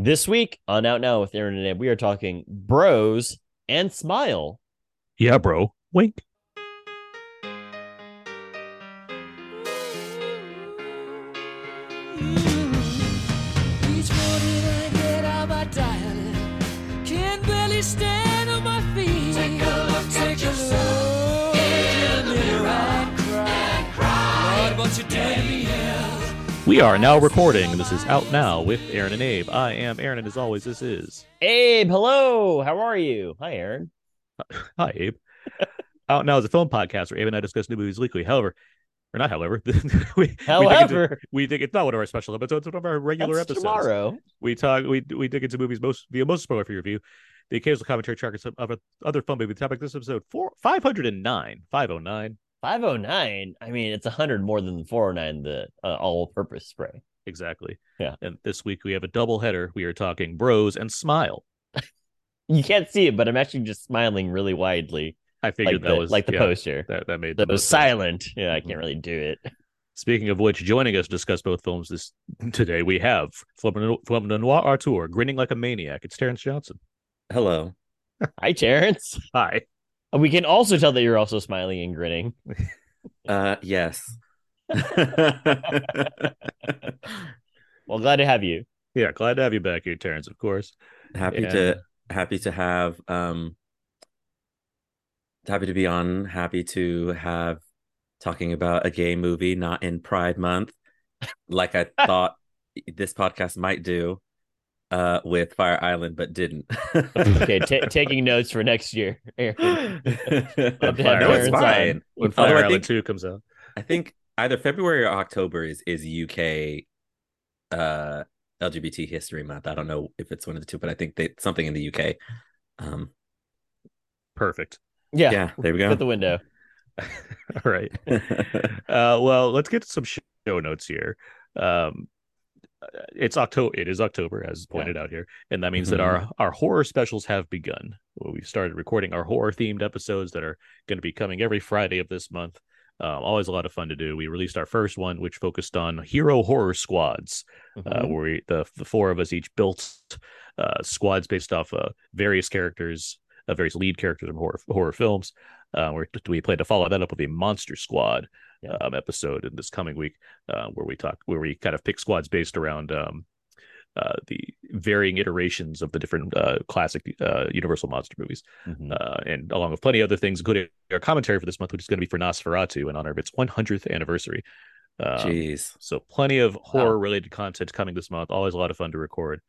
This week on Out Now with Aaron and Ed, we are talking bros and smile. Yeah, bro. Wink. We are now recording. This is Out Now with Aaron and Abe. I am Aaron, and as always, this is. Abe, hello. How are you? Hi, Aaron. Hi, Abe. Out Now is a film podcast where Abe and I discuss new movies weekly. However, or not however, we, However. we dig into, it's not one of our special episodes, it's one of our regular episodes. tomorrow. We talk we we dig into movies most via most spoiler free review. The occasional commentary track of other other fun movie topic. This episode four five hundred and nine. Five oh nine. 509. I mean, it's 100 more than the 409, the uh, all purpose spray. Exactly. Yeah. And this week we have a double header. We are talking Bros and Smile. You can't see it, but I'm actually just smiling really widely, I figured like that the, was like the yeah, poster. That that made That the was sense. silent. Yeah, I can't really do it. Speaking of which, joining us to discuss both films this today, we have from, from the Noir Artour, grinning like a maniac. It's Terrence Johnson. Hello. Hi, Terrence. Hi. We can also tell that you're also smiling and grinning. Uh yes. Well, glad to have you. Yeah, glad to have you back here, Terrence, of course. happy Yeah. to happy to have um happy to be on, happy to have talking about a gay movie not in Pride month like I thought this podcast might do uh with Fire Island but didn't. Okay, ta taking notes for next year. Aaron. Love to no, it's fine. When Fire I Island think- 2 comes out. I think either February or October is is UK uh LGBT history month. I don't know if it's one of the two, but I think they something in the UK. Um Perfect. Yeah, yeah, there we at go. the window. All right. Uh, well, let's get to some show notes here. Um, it's October. It is October, as pointed out here, and that means that our our horror specials have begun. We've started recording our horror themed episodes that are going to be coming every Friday of this month. Um, always a lot of fun to do. We released our first one, which focused on hero horror squads, uh, Mhm. where we, the the four of us each built uh, squads based off uh, various characters, uh, various lead characters in horror horror films. Uh, where we plan to follow that up with a monster squad Yeah. um, episode in this coming week, uh, where we talk where we kind of pick squads based around um, uh, the varying iterations of the different uh, classic uh, Universal monster movies, Mhm. uh, and along with plenty of other things, including our commentary for this month, which is going to be for Nosferatu in honor of its 100th anniversary. Um, Jeez. so plenty of horror related content coming this month. Always a lot of fun to record.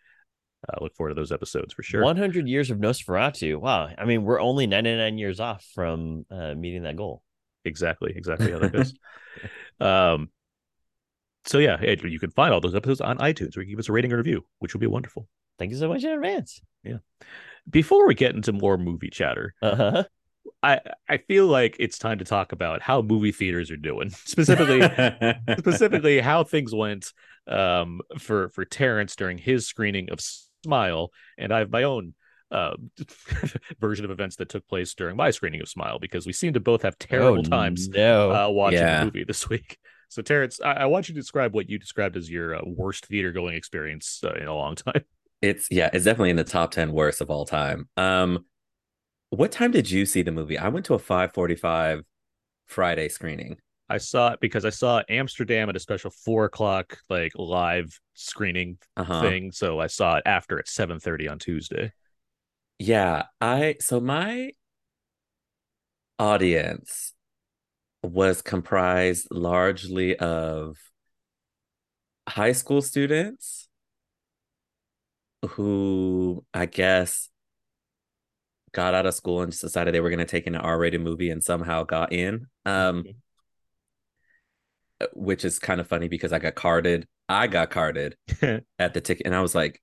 I look forward to those episodes for sure. 100 years of Nosferatu. Wow. I mean, we're only 99 years off from uh, meeting that goal. Exactly, exactly how that goes. um, so yeah, you can find all those episodes on iTunes, or you can give us a rating or review, which would be wonderful. Thank you so much in advance. Yeah before we get into more movie chatter, Uh-huh. I I feel like it's time to talk about how movie theaters are doing, specifically specifically how things went um, for for Terrence during his screening of Smile, and I have my own uh, version of events that took place during my screening of Smile because we seem to both have terrible Oh, times No. uh, watching Yeah. the movie this week. So, Terrence, I, I want you to describe what you described as your uh, worst theater going experience uh, in a long time. It's yeah, it's definitely in the top 10 worst of all time. Um what time did you see the movie? I went to a 545 Friday screening. I saw it because I saw Amsterdam at a special four o'clock like live screening Uh-huh. thing. So I saw it after at seven thirty on Tuesday. Yeah, I so my audience was comprised largely of high school students who I guess got out of school and just decided they were going to take an R-rated movie and somehow got in. Um which is kind of funny because I got carded. I got carded at the ticket and I was like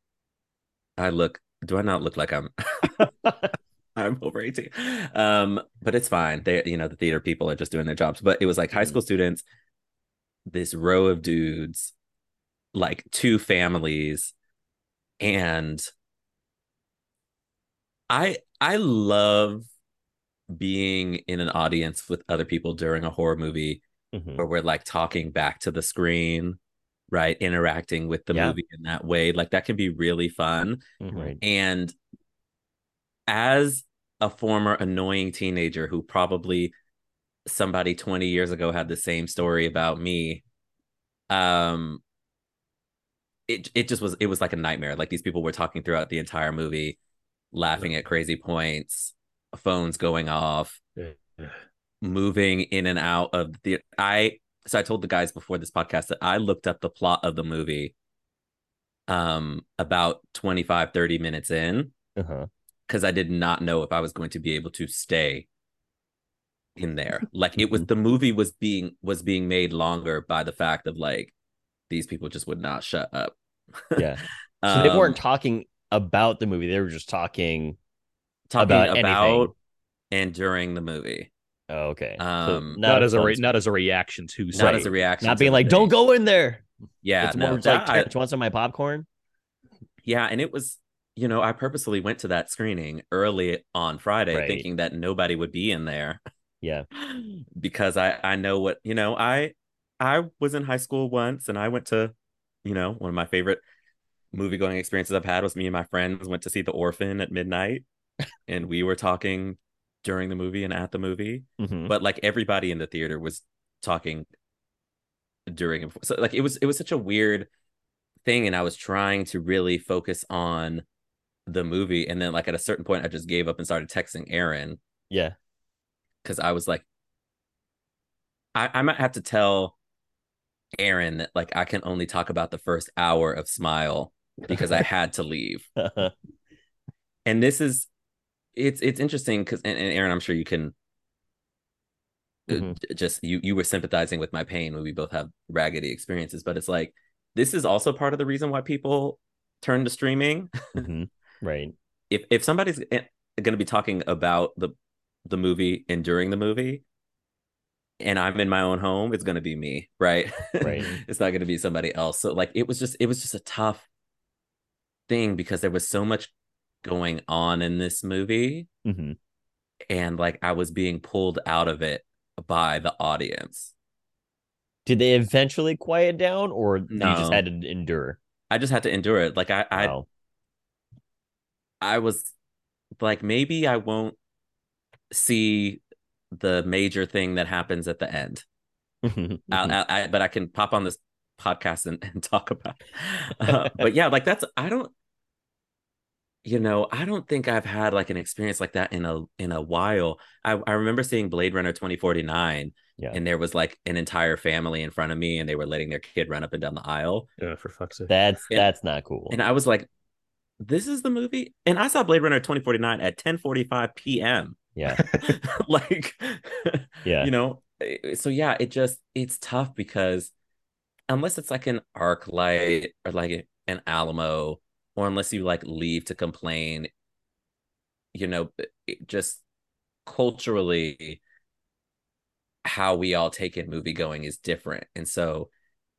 I look do I not look like I'm I'm over 18. Um, but it's fine. They, you know, the theater people are just doing their jobs. But it was like high Mhm. school students, this row of dudes, like two families, and I I love being in an audience with other people during a horror movie Mhm. where we're like talking back to the screen right? Interacting with the Yeah. movie in that way. Like that can be really fun. Right. And as a former annoying teenager who probably somebody 20 years ago had the same story about me, um it it just was it was like a nightmare. Like these people were talking throughout the entire movie, laughing at crazy points, phones going off, moving in and out of the I so I told the guys before this podcast that I looked up the plot of the movie um about 25 30 minutes in Uh-huh. Because I did not know if I was going to be able to stay in there. Like it was the movie was being was being made longer by the fact of like these people just would not shut up. Yeah. So they Um, weren't talking about the movie. They were just talking. talking about about, anything. and during the movie, Oh, okay. So Um, Not, as a re- not as a reaction to not something. as a reaction. not being like, thing. "Don't go in there." Yeah, it's no, more like, that- I- "Do you want some my popcorn?" yeah, and it was you know I purposely went to that screening early on Friday, Right. thinking that nobody would be in there Yeah. because I I know what you know I I was in high school once and I went to you know one of my favorite movie going experiences I've had was me and my friends went to see The Orphan at midnight and we were talking during the movie and at the movie Mhm. but like everybody in the theater was talking during and before. so like it was it was such a weird thing and I was trying to really focus on the movie and then like at a certain point I just gave up and started texting Aaron Yeah. because I was like, I, I might have to tell Aaron that like I can only talk about the first hour of Smile because I had to leave. And this is, it's it's interesting because and, and Aaron, I'm sure you can. uh, Mhm. Just you, you were sympathizing with my pain when we both have raggedy experiences, but it's like this is also part of the reason why people turn to streaming. Mhm. Right. if if somebody's going to be talking about the the movie and during the movie and i'm in my own home it's going to be me right Right. it's not going to be somebody else so like it was just it was just a tough thing because there was so much going on in this movie hmm and like i was being pulled out of it by the audience Did they eventually quiet down, or you just had to endure? i just had to endure it like i i, Wow. I was like maybe i won't see the major thing that happens at the end Mhm. I, I, I, but I can pop on this podcast and, and talk about. Uh, but yeah, like that's I don't, you know, I don't think I've had like an experience like that in a in a while. I I remember seeing Blade Runner twenty forty nine, Yeah. and there was like an entire family in front of me, and they were letting their kid run up and down the aisle, Yeah, for fuck's sake. That's And- that's not cool. and I was like, "This is the movie." And I saw Blade Runner twenty forty nine at ten forty five p.m. yeah. like Yeah. you know eh, eh, so yeah it just it's tough because unless it's like an ArcLight or like an alamo or unless you like leave to complain you know eh, eh, just culturally how we all take in movie going is different and so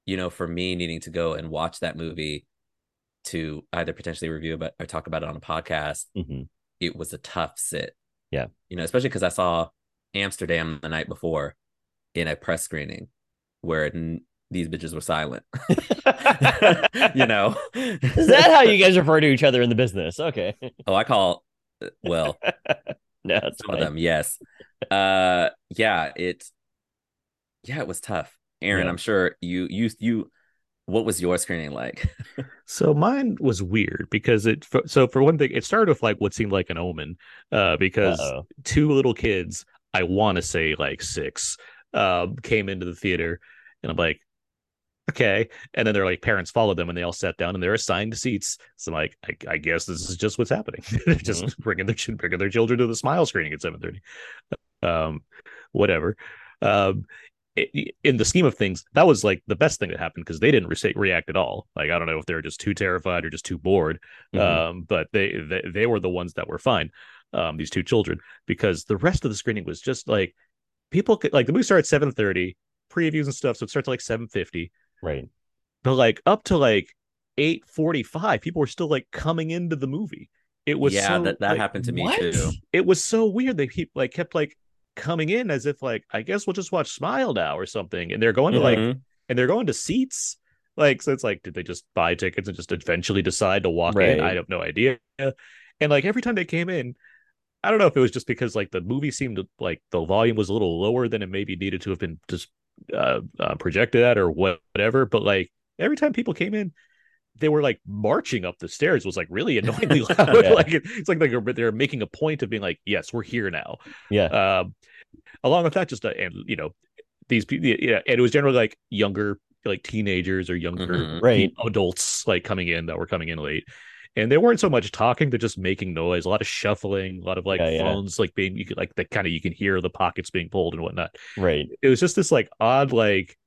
you know for me needing to go and watch that movie to either potentially review about or talk about it on a podcast hmm it was a tough sit. Yeah. You know, especially because I saw Amsterdam the night before in a press screening where n- these bitches were silent. you know, Is that how you guys refer to each other in the business? Okay. oh, I call, well, No, it's some of them, yes. Uh, yeah, it, yeah, it was tough. Aaron, Yeah. I'm sure you, you, you, what was your screening like? So mine was weird because it. So for one thing, it started with like what seemed like an omen, uh, because Uh-oh. two little kids, I want to say like six, um, came into the theater, and I'm like, okay, and then their like parents followed them, and they all sat down, and they're assigned seats. So I'm like, I, I guess this is just what's happening. They're just bringing their bringing their children to the smile screening at 7:30. Um, whatever. Um, in the scheme of things, that was like the best thing that happened because they didn't re- react at all. Like I don't know if they were just too terrified or just too bored, Mhm. um, but they, they they were the ones that were fine. Um, these two children, because the rest of the screening was just like people could like the movie started at seven thirty, previews and stuff, so it starts at like seven fifty, Right. but like up to like eight forty five, people were still like coming into the movie. It was yeah, so, that, that like, happened to me what? too. it was so weird. They keep like kept like coming in as if like I guess we'll just watch Smile now or something, and they're going to like Mhm. and they're going to seats Like, so it's like, did they just buy tickets and just eventually decide to walk in? I have no idea. And like every time they came in, I don't know if it was just because like the movie seemed like the volume was a little lower than it maybe needed to have been just uh, uh, projected at or whatever. But like every time people came in, they were like marching up the stairs. Was like really annoyingly loud. Yeah. Like it- it's like they're, they're making a point of being like, yes, we're here now. Yeah. Um, along with that, just uh, and you know these people, yeah, and it was generally like younger, like teenagers or younger Mhm. Right. adults like coming in that were coming in late. And they weren't so much talking, they're just making noise, a lot of shuffling, a lot of like Yeah, yeah. phones like being you could like the kind of you can hear the pockets being pulled and whatnot. Right. It was just this like odd like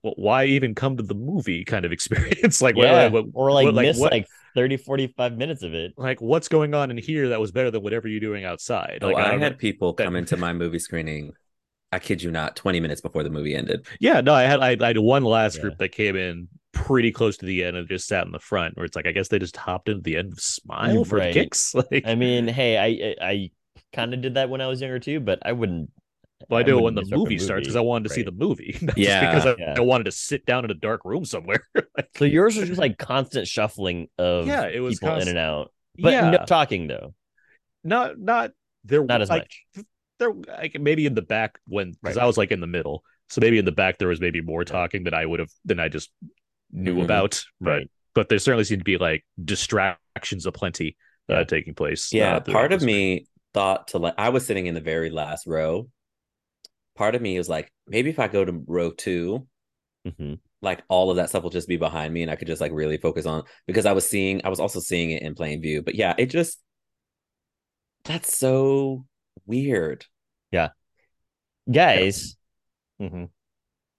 why even come to the movie kind of experience like what- yeah. what- or like what- miss what- like 30, 45 minutes of it. like what's going on in here that was better than whatever you're doing outside Oh, like I don't had know. people that- come into my movie screening. I kid you not, 20 minutes before the movie ended. Yeah, no, I had I, I had one last Yeah. group that came in pretty close to the end and just sat in the front, where it's like I guess they just hopped into the end of Smile for kicks. Like, I mean, hey, I I, I kind of did that when I was younger too, but I wouldn't. Well, I do it when the disrupt movie starts because I wanted to see the movie, not Yeah. just because I, Yeah. I wanted to sit down in a dark room somewhere. Like, So yours was just like constant shuffling of Yeah, it was people in and out, but yeah, no talking though, not not there, not as like, much. There, like maybe in the back when because Right. I was like in the middle, so maybe in the back there was maybe more talking than I would have than I just knew Mhm. about, but Right. but there certainly seemed to be like distractions aplenty uh, Yeah. taking place. Yeah, uh, part of me thought to like I was sitting in the very last row. Part of me was like, maybe if I go to row two, Mhm. like all of that stuff will just be behind me and I could just like really focus on because I was seeing I was also seeing it in plain view. But yeah, it just that's so weird. Yeah. Guys, Mhm.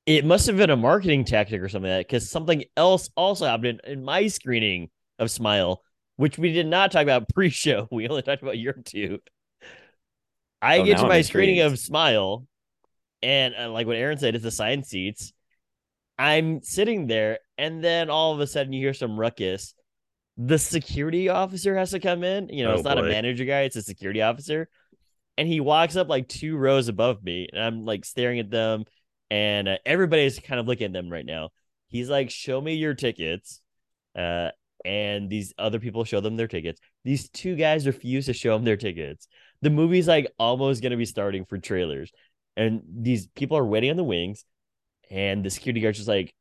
it must have been a marketing tactic or something like that because something else also happened in, in my screening of Smile, which we did not talk about pre-show. We only talked about your two. I Oh, get to my screening of Smile, and uh, like what Aaron said, it's assigned seats. I'm sitting there, and then all of a sudden you hear some ruckus. The security officer has to come in. You know, Oh, it's not a manager guy; it's a security officer. And he walks up like two rows above me, and I'm like staring at them, and uh, everybody's kind of looking at them right now. He's like, "Show me your tickets," uh, and these other people show them their tickets. These two guys refuse to show them their tickets. The movie's like almost gonna be starting for trailers, and these people are waiting on the wings, and the security guard's just like,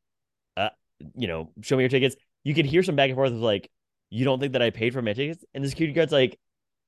uh, you know, show me your tickets. You can hear some back and forth of like, you don't think that I paid for my tickets? And the security guard's like,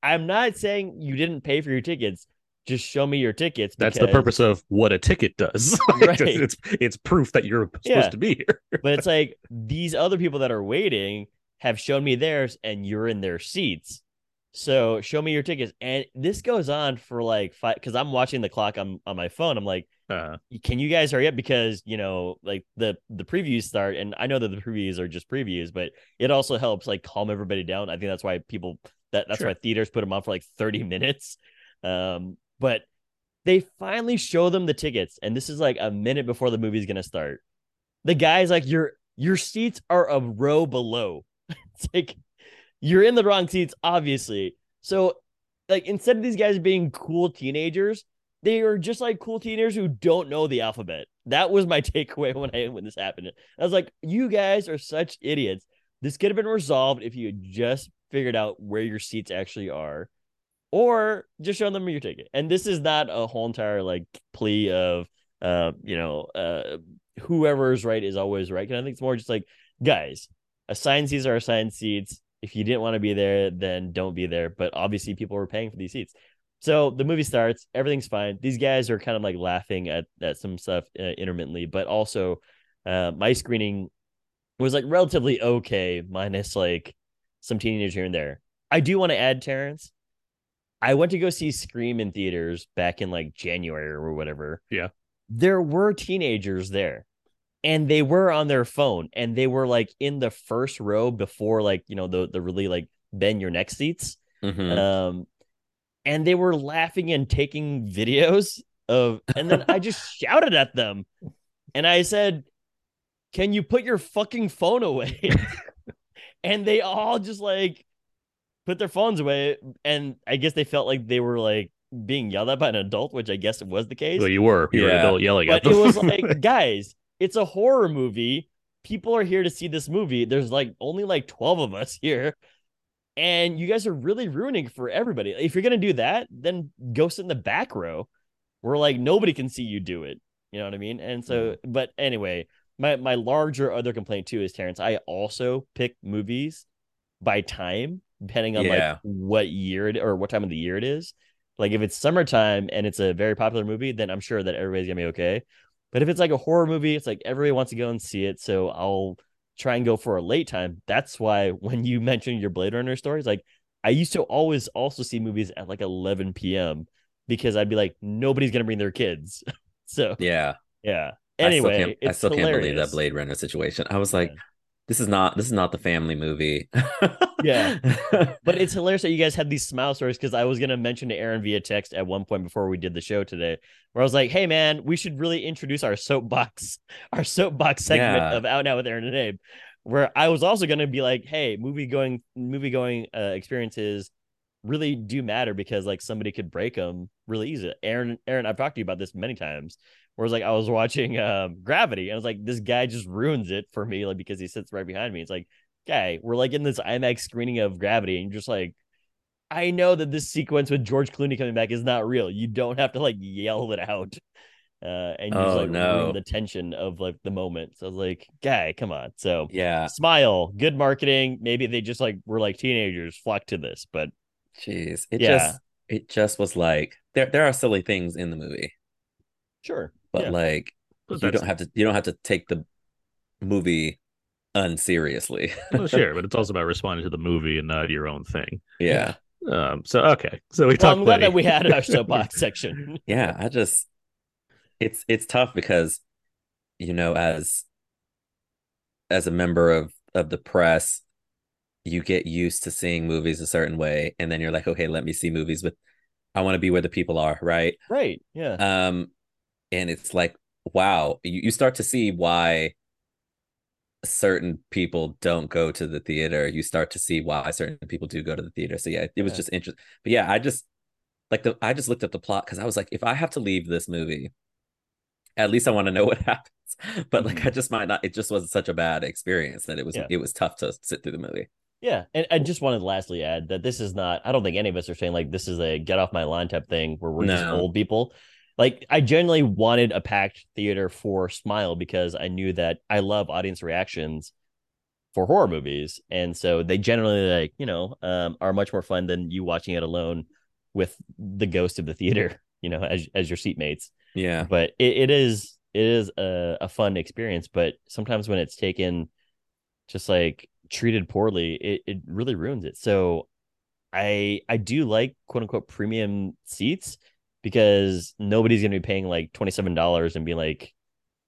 I'm not saying you didn't pay for your tickets. Just show me your tickets. That's the purpose of what a ticket does. Right. it's, it's it's proof that you're supposed Yeah. to be here. But it's like these other people that are waiting have shown me theirs, and you're in their seats. So show me your tickets. And this goes on for like five because I'm watching the clock on, on my phone. I'm like, Uh, can you guys hurry up because you know like the the previews start and i know that the previews are just previews but it also helps like calm everybody down i think that's why people that that's Sure. why theaters put them on for like 30 minutes um but they finally show them the tickets and this is like a minute before the movie's gonna start the guy's like your your seats are a row below it's like you're in the wrong seats obviously so like instead of these guys being cool teenagers they are just like cool teenagers who don't know the alphabet. That was my takeaway when I when this happened. I was like, you guys are such idiots. This could have been resolved if you had just figured out where your seats actually are, or just show them your ticket. And this is not a whole entire like plea of uh, you know, uh whoever is right is always right. And I think it's more just like, guys, assigned seats are assigned seats. If you didn't want to be there, then don't be there. But obviously people were paying for these seats. So the movie starts, everything's fine. These guys are kind of like laughing at, at some stuff uh, intermittently, but also uh, my screening was like relatively okay, minus like some teenagers here and there. I do want to add, Terrence, I went to go see Scream in theaters back in like January or whatever. Yeah. There were teenagers there and they were on their phone and they were like in the first row before like, you know, the, the really like bend your neck seats. Mhm. um and they were laughing and taking videos of and then i just shouted at them. And i said can you put your fucking phone away? And they all just like put their phones away. And i guess they felt like they were like being yelled at by an adult which i guess it was the case. Well, you were. You were an adult yelling at but it was like guys it's a horror movie. People are here to see this movie. There's like only like 12 of us here. And you guys are really ruining for everybody. If you're gonna do that, then go sit in the back row where like nobody can see you do it. You know what I mean? And so, but anyway, my my larger other complaint too is Terrence. I also pick movies by time, depending on Yeah. like what year it or what time of the year it is. Like if it's summertime and it's a very popular movie, then I'm sure that everybody's gonna be okay. But if it's like a horror movie, it's like everybody wants to go and see it. So I'll try and go for a late time. That's why when you mentioned your Blade Runner stories, like I used to always also see movies at like 11 p.m. because I'd be like, nobody's gonna bring their kids. so Yeah. yeah. I still Anyway, can't, I still can't believe that Blade Runner situation. I was like, Yeah. This is not this is not the family movie. Yeah. But it's hilarious that you guys had these smile stories because I was gonna mention to Aaron via text at one point before we did the show today, where I was like, "Hey man, we should really introduce our soapbox, our soapbox segment Yeah. of Out Now with Aaron and Abe." Where I was also gonna be like, "Hey, movie going, movie going uh, experiences really do matter because like somebody could break them really easy." Aaron, Aaron, I've talked to you about this many times. Whereas like I was watching um, Gravity and I was like, this guy just ruins it for me, like because he sits right behind me. It's like guy, we're like in this IMAX screening of Gravity, and you're just like, I know that this sequence with George Clooney coming back is not real. You don't have to like yell it out, uh, and you just Oh, like no. ruin the tension of like the moment. So I was like, guy, come on. So yeah. smile, good marketing. Maybe they just like were like teenagers flock to this, but Jeez. It Yeah. just it just was like there there are silly things in the movie, sure. But yeah. like But you don't have to you don't have to take the movie unseriously. well, sure, but it's also about responding to the movie and not your own thing. yeah. Um, so okay, so we well, talked. I'm glad plenty. that we had our soapbox section. Yeah, I just it's it's tough because you know as as a member of of the press you get used to seeing movies a certain way and then you're like okay let me see movies with I want to be where the people are, right? right. Yeah. Um and it's like wow, you, you start to see why certain people don't go to the theater. You start to see why certain people do go to the theater. So yeah, it was Yeah. just interesting. But yeah, I just like the I just looked up the plot because I was like, if I have to leave this movie, at least I want to know what happens. But like I mm-hmm. just might not. It just was such a bad experience that it was Yeah. it was tough to sit through the movie. Yeah, and I just wanted to lastly add that this is not. I don't think any of us are saying like this is a get off my lawn type thing where we're just old people. Like I genuinely wanted a packed theater for Smile because I knew that I love audience reactions for horror movies, and so they generally like you know um, are much more fun than you watching it alone with the ghost of the theater, you know, as as your seatmates. Yeah, but it, it is it is a, a fun experience but sometimes when it's taken just like treated poorly it, it really ruins it. So i i do like quote unquote premium seats because nobody's gonna be paying like $27 and be like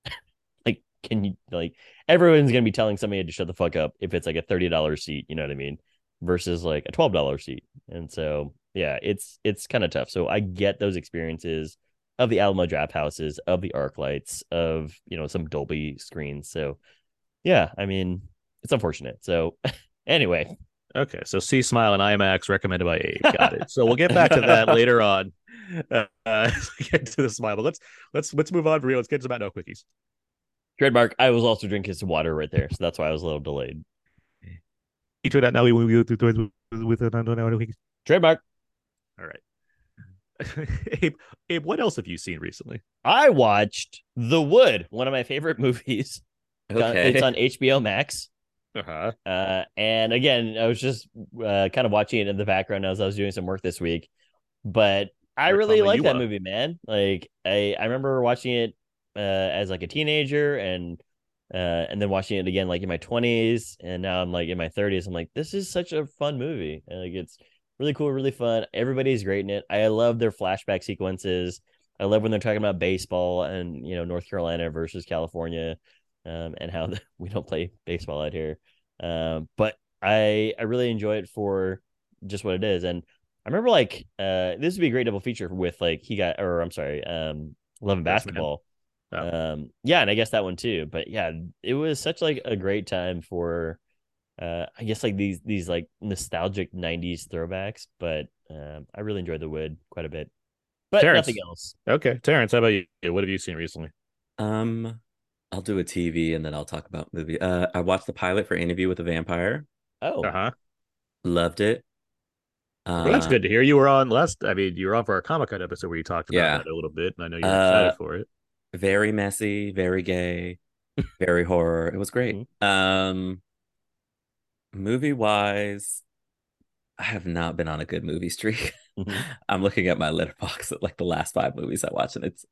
like can you like everyone's gonna be telling somebody to shut the fuck up if it's like a $30 seat you know what i mean versus like a $12 seat and so yeah it's it's kind of tough so i get those experiences of the Alamo Drafthouses, of the ArcLights, of you know some Dolby screens. So yeah, I mean it's unfortunate. So anyway, Okay, so see Smile and IMAX recommended by Abe. Got it. So we'll get back to that later on. Uh, as get to the Smile, but let's let's let's move on for real. Let's get to Out Now Quickies. trademark. I was also drinking some water right there, so that's why I was a little delayed. Each of that now we will with with the Out Now Quickies. Trademark. All right. Abe, Abe, what else have you seen recently? I watched The Wood, one of my favorite movies. okay. It's on HBO Max. Uh-huh. Uh, and again, I was just uh, kind of watching it in the background as I was doing some work this week. But I You're really like that up. movie, man. Like I, I remember watching it uh, as like a teenager and uh, and then watching it again like in my 20s and now I'm like in my 30s. I'm like, this is such a fun movie. And, like it's really cool, really fun. Everybody's great in it. I love their flashback sequences. I love when they're talking about baseball and you know North Carolina versus California, um, and how we don't play baseball out here. Um, but I I really enjoy it for just what it is. And I remember like uh this would be a great double feature with like he got or I'm sorry, um Love and Yes. Basketball. Oh. Um yeah, and I guess that one too. But yeah, it was such like a great time for uh I guess like these these like nostalgic 90s throwbacks, but um I really enjoyed the wood quite a bit. But Terrence. nothing else. Okay, Terrence, how about you? What have you seen recently? Um, I'll do a TV and then I'll talk about movie. Uh, I watched the pilot for Interview with a Vampire. Oh, Uh huh. Loved it. Uh, Well, that's good to hear. You were on last. I mean, you were on for our Comic Con episode where you talked about Yeah. that a little bit, and I know you're Uh, excited for it. Very messy, very gay, very horror. It was great. Mm-hmm. Um, movie wise, I have not been on a good movie streak. Mhm. I'm looking at my Letterboxd at like the last five movies I watched, and it's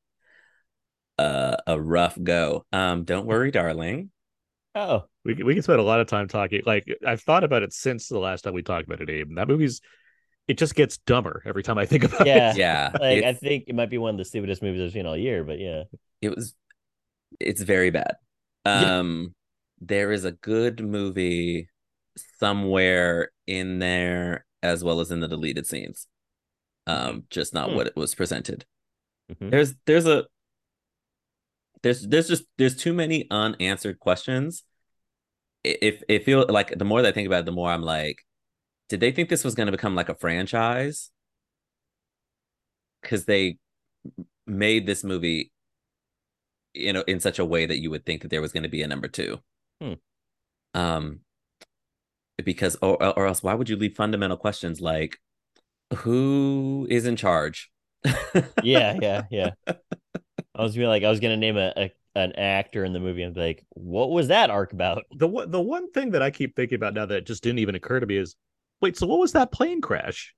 uh, a rough go. Um, don't worry, darling. oh, We can- we can spend a lot of time talking. Like I've thought about it since the last time we talked about it, Abe. That movie's it just gets dumber every time I think about Yeah. it. Yeah, like I think it might be one of the stupidest movies I've seen all year, but yeah. it was it's very bad Yeah. um there is a good movie somewhere in there as well as in the deleted scenes um just not Hmm. what it was presented Mhm. there's there's a there's there's just there's too many unanswered questions if it feel like the more that i think about it the more i'm like did they think this was going to become like a franchise because they made this movie you know in such a way that you would think that there was going to be a number two Hmm. um because or, or else why would you leave fundamental questions like who is in charge Yeah, yeah, yeah. I was gonna like, I was gonna name a, a an actor in the movie and be like, what was that arc about? The one the one thing that I keep thinking about now that just didn't even occur to me is, wait, so what was that plane crash?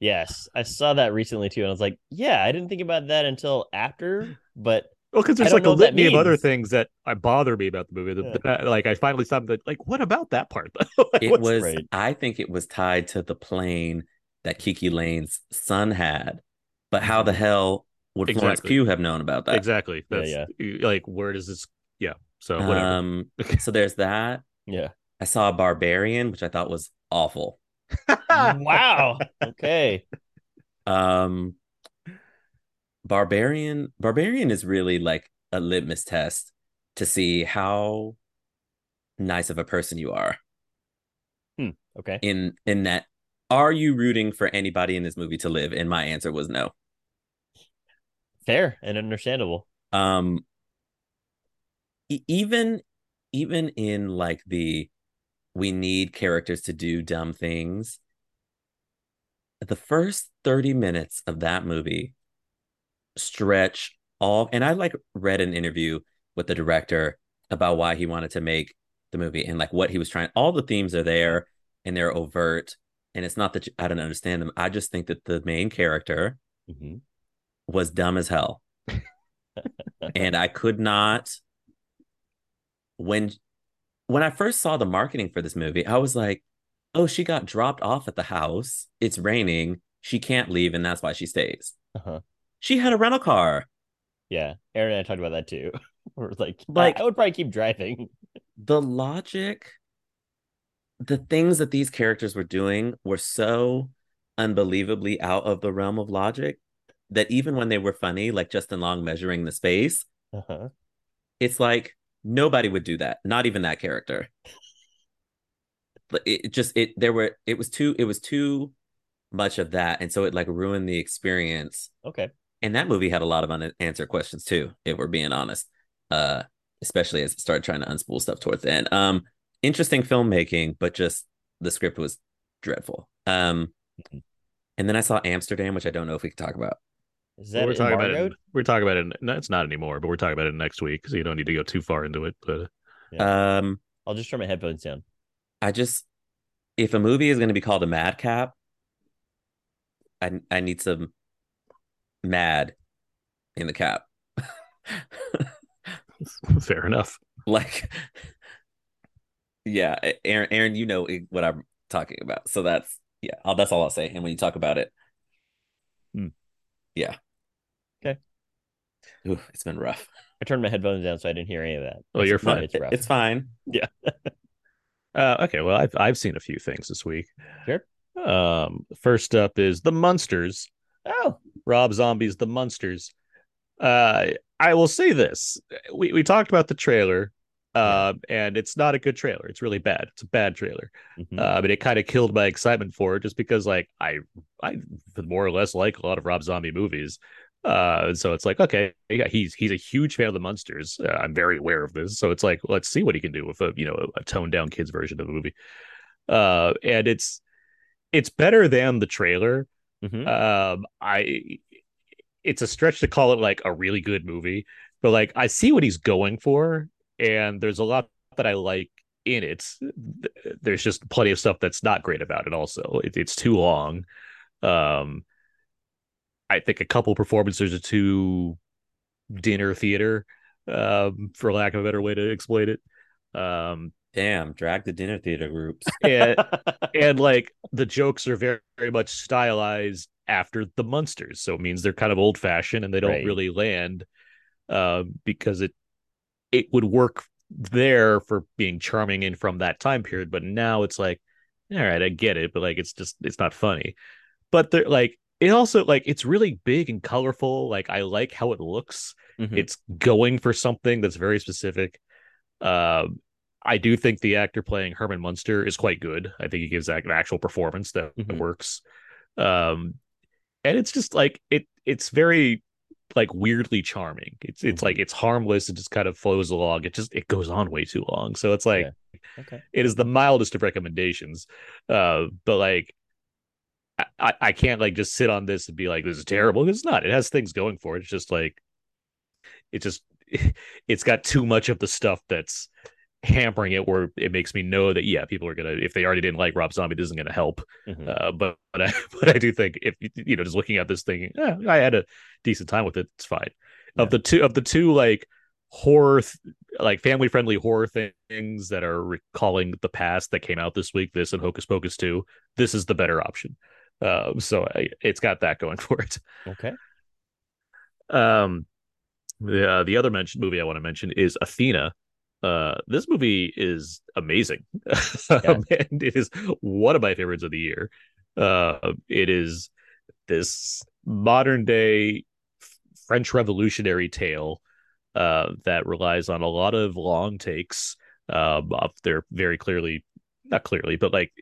Yes, I saw that recently too, and I was like, yeah, I didn't think about that until after, but Well, because there's like a litany of other things that bother me about the movie. That, Yeah. that, like I finally stopped. That like, what about that part? though? Like, it was right? i think it was tied to the plane that KiKi Layne's son had but how the mm-hmm. hell would florence Exactly. pugh have known about that exactly. Yeah, That's like where does this? Yeah. So whatever. um so there's that yeah. i saw barbarian which i thought was awful wow. Okay. um barbarian barbarian is really like a litmus test to see how nice of a person you are Hmm. Okay. in in that are you rooting for anybody in this movie to live and my answer was no Fair and understandable. um e- even even in like the we need characters to do dumb things the first 30 minutes of that movie stretch all and i like read an interview with the director about why he wanted to make the movie and like what he was trying all the themes are there and they're overt and it's not that you, i don't understand them i just think that the main character Mhm. Was dumb as hell and I could not when when I first saw the marketing for this movie, I was like, "Oh, she got dropped off at the house. It's raining. She can't leave and that's why she stays." Uh-huh. She had a rental car. Yeah. Aaron and I talked about that too. We're like, Like- I, I would probably keep driving. The logic the things that these characters were doing were so unbelievably out of the realm of logic that even when they were funny, like Justin Long measuring the space, Uh-huh. it's like nobody would do that not even that character it just it there were it was too it was too much of that and so it like ruined the experience Okay. and that movie had a lot of unanswered questions too if we're being honest uh especially as it started trying to unspool stuff towards the end um interesting filmmaking but just the script was dreadful um Mhm. and then i saw amsterdam which i don't know if we can talk about Is Well, that we're talking about it. We're talking about it. No, it's not anymore, but we're talking about it next week, so you don't need to go too far into it. But um I'll just turn my headphones down. I just if a movie is going to be called a madcap, I I need some mad in the cap. fair enough. like yeah, Aaron Aaron, you know what I'm talking about. So that's yeah, I'll, that's all I'll say. And when you talk about it, Hmm. yeah. Okay. Ooh, it's been rough. I turned my headphones down so I didn't hear any of that. Oh, you're fine. It's rough. It's fine. Yeah. uh, okay, well, I've I've seen a few things this week. Sure. Um, first up is the Munsters. oh, Rob Zombie's The Munsters. Uh, I will say this: we we talked about the trailer, uh, and it's not a good trailer. It's really bad. It's a bad trailer. mhm. Uh, but it kind of killed my excitement for it, just because like I I more or less like a lot of Rob Zombie movies. Uh, so it's like okay, yeah, he's he's a huge fan of the Munsters. Uh, I'm very aware of this. So it's like let's see what he can do with a you know a, toned down kids version of the movie. Uh, and it's it's better than the trailer. Mhm. Um, I it's a stretch to call it like a really good movie, but like I see what he's going for, and there's a lot that I like in it. There's just plenty of stuff that's not great about it. Also, it, it's too long. Um, I think a couple performances are too dinner theater, um, for lack of a better way to explain it. Um, Damn, drag the dinner theater groups. and and like the jokes are very very much stylized after the Munsters, so it means they're kind of old fashioned and they don't Right. really land um, because it it would work there for being charming and from that time period, but now it's like, all right, I get it, but like it's just it's not funny. But they're like it also like it's really big and colorful. Like I like how it looks. Mhm. It's going for something that's very specific. Um, I do think the actor playing Herman Munster is quite good. I think he gives that an actual performance that Mhm. works. Um, and it's just like it. It's very like weirdly charming. It's it's like it's harmless. It just kind of flows along. It just it goes on way too long. So it's like okay. it is the mildest of recommendations. Uh, but like I- I, can't like just sit on this and be like this is terrible. It's not. It has things going for it. It's just like it just it's got too much of the stuff that's hampering it where it makes me know that yeah people are gonna if they already didn't like rob zombie this isn't gonna help Mhm. uh but but i but i do think if you know just looking at this thing eh, i had a decent time with it it's fine Yeah. of the two of the two like horror th- like family friendly horror things that are recalling the past that came out this week this and hocus pocus 2 this is the better option um so I, it's got that going for it. Okay. um the uh, the other mention movie i want to mention is athena. Uh this movie is amazing. Um, and it is one of my favorites of the year. Uh it is this modern day french revolutionary tale uh that relies on a lot of long takes um they're very clearly not clearly but like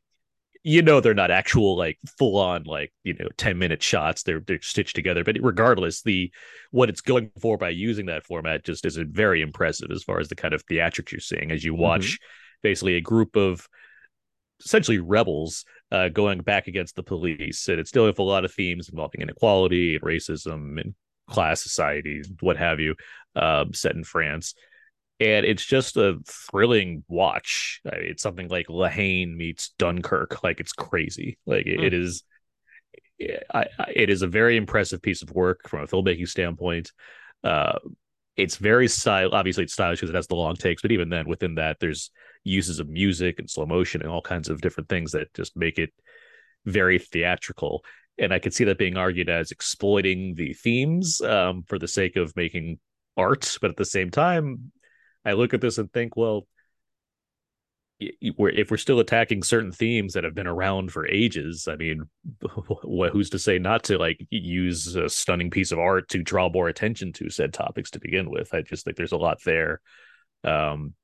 you know they're not actual like full on like you know 10 minute shots. They're they're stitched together. But regardless the what it's going for by using that format just is very impressive as far as the kind of theatrics you're seeing. As you watch basically a group of essentially rebels uh, going back against the police and it's dealing with a lot of themes involving inequality and racism and class society what have you um, set in france and it's just a thrilling watch. I mean, it's something like La Haine meets Dunkirk. Like it's crazy. Like it, it is. I, I, it is a very impressive piece of work from a filmmaking standpoint. Uh, it's very style. Obviously, it's stylish because it has the long takes, but even then, within that, there's uses of music and slow motion and all kinds of different things that just make it very theatrical. And I could see that being argued as exploiting the themes um, for the sake of making art, but at the same time, I look at this and think, well, y- y- we're, if we're still attacking certain themes that have been around for ages, I mean, who's to say not to like use a stunning piece of art to draw more attention to said topics to begin with? I just think there's a lot there. Um,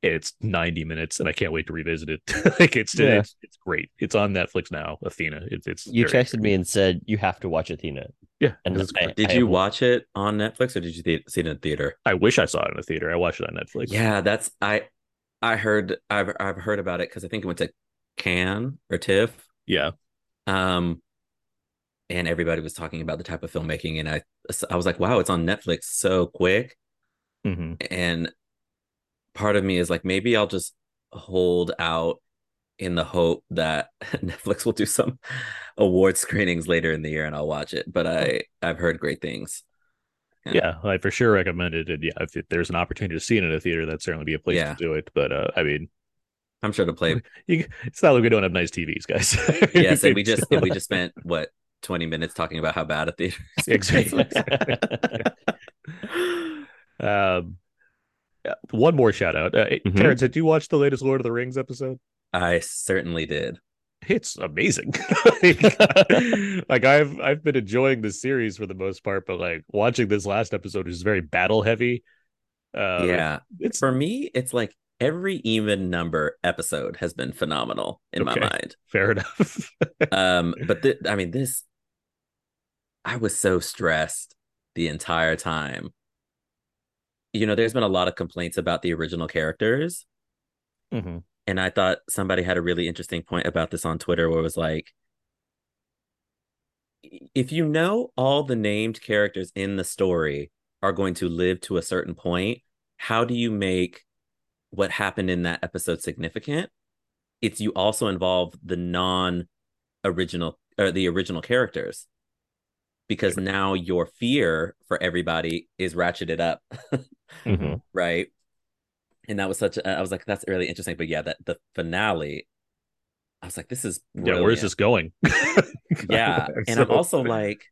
it's 90 minutes, and I can't wait to revisit it. like it's, Yeah. it's it's great. It's on Netflix now. Athena. It's it's You texted me and said you have to watch Athena. Yeah, And I- Did I you have- watch it on Netflix or did you th- see it in a theater? I wish I saw it in a theater. I watched it on Netflix. Yeah, that's I. I heard I've I've heard about it because I think it went to Cannes or TIFF. yeah. Um, and everybody was talking about the type of filmmaking, and I I was like, wow, it's on Netflix so quick. hmm And part of me is like, maybe I'll just hold out in the hope that Netflix will do some award screenings later in the year, and I'll watch it. But I I've heard great things. yeah i for sure recommend it and yeah if there's an opportunity to see it in a theater that'd certainly be a place Yeah. to do it but uh i mean I'm sure to play. you, it's not like we don't have nice tvs guys yes, and we just and we just spent what 20 minutes talking about how bad a theater is. exactly um one more shout out uh, Mhm. Terrence, did you watch the latest lord of the rings episode I certainly did. it's amazing like, like i've i've been enjoying this series for the most part but like watching this last episode is very battle heavy uh yeah. it's For me, it's like every even number episode has been phenomenal in Okay. my mind. fair enough Um, but th- I mean, this I was so stressed the entire time. You know, there's been a lot of complaints about the original characters. Mhm. And I thought somebody had a really interesting point about this on Twitter where it was like, if you know all the named characters in the story are going to live to a certain point, how do you make what happened in that episode significant? It's you also involve the non original or the original characters because now your fear for everybody is ratcheted up, Mhm. right? And that was such a, I was like, that's really interesting. But yeah, that the finale, I was like, this is Yeah, where's this going? Yeah. And So- I'm also like,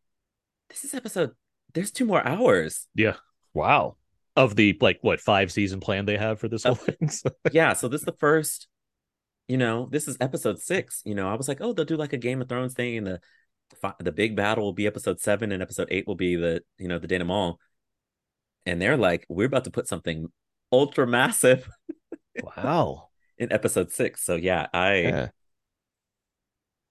this is episode, there's two more hours. yeah, Wow. of the like what five season plan they have for this whole thing. Yeah. So this is the first, you know, this is episode six. You know, I was like, oh, they'll do like a Game of Thrones thing, and the the big battle will be episode seven, and episode eight will be the you know the denouement. And they're like, we're about to put something ultra massive Wow. in episode six. So yeah, I yeah,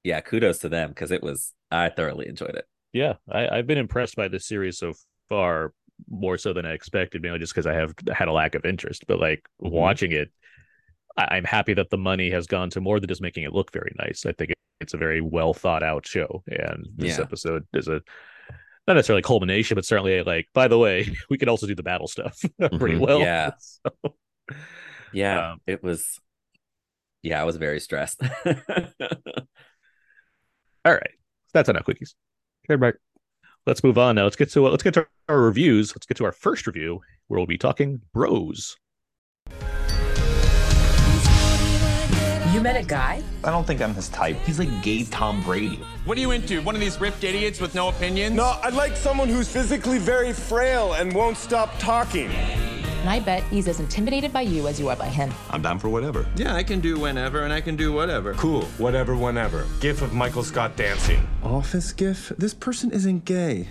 Yeah. kudos to them because it was I thoroughly enjoyed it. yeah, I, I've been impressed by this series so far, more so than I expected, mainly just because I have had a lack of interest. But like Mhm. watching it, I, I'm happy that the money has gone to more than just making it look very nice. I think it, it's a very well thought out show, and this Yeah. episode is a not necessarily culmination, but certainly a, like. By the way, we can also do the battle stuff pretty Mhm. well. Yeah. So, Yeah, Um, it was. Yeah, I was very stressed. all right, that's enough quickies. Good back. Let's move on now. Let's get to let's get to our reviews. Let's get to our first review, where we'll be talking Bros. You met a guy? I don't think I'm his type. He's like gay Tom Brady. What are you into? One of these ripped idiots with no opinions? No, I'd like someone who's physically very frail and won't stop talking. And I bet he's as intimidated by you as you are by him. I'm down for whatever. Yeah, I can do whenever and I can do whatever. Cool, whatever, whenever. GIF of Michael Scott dancing. Office GIF? This person isn't gay.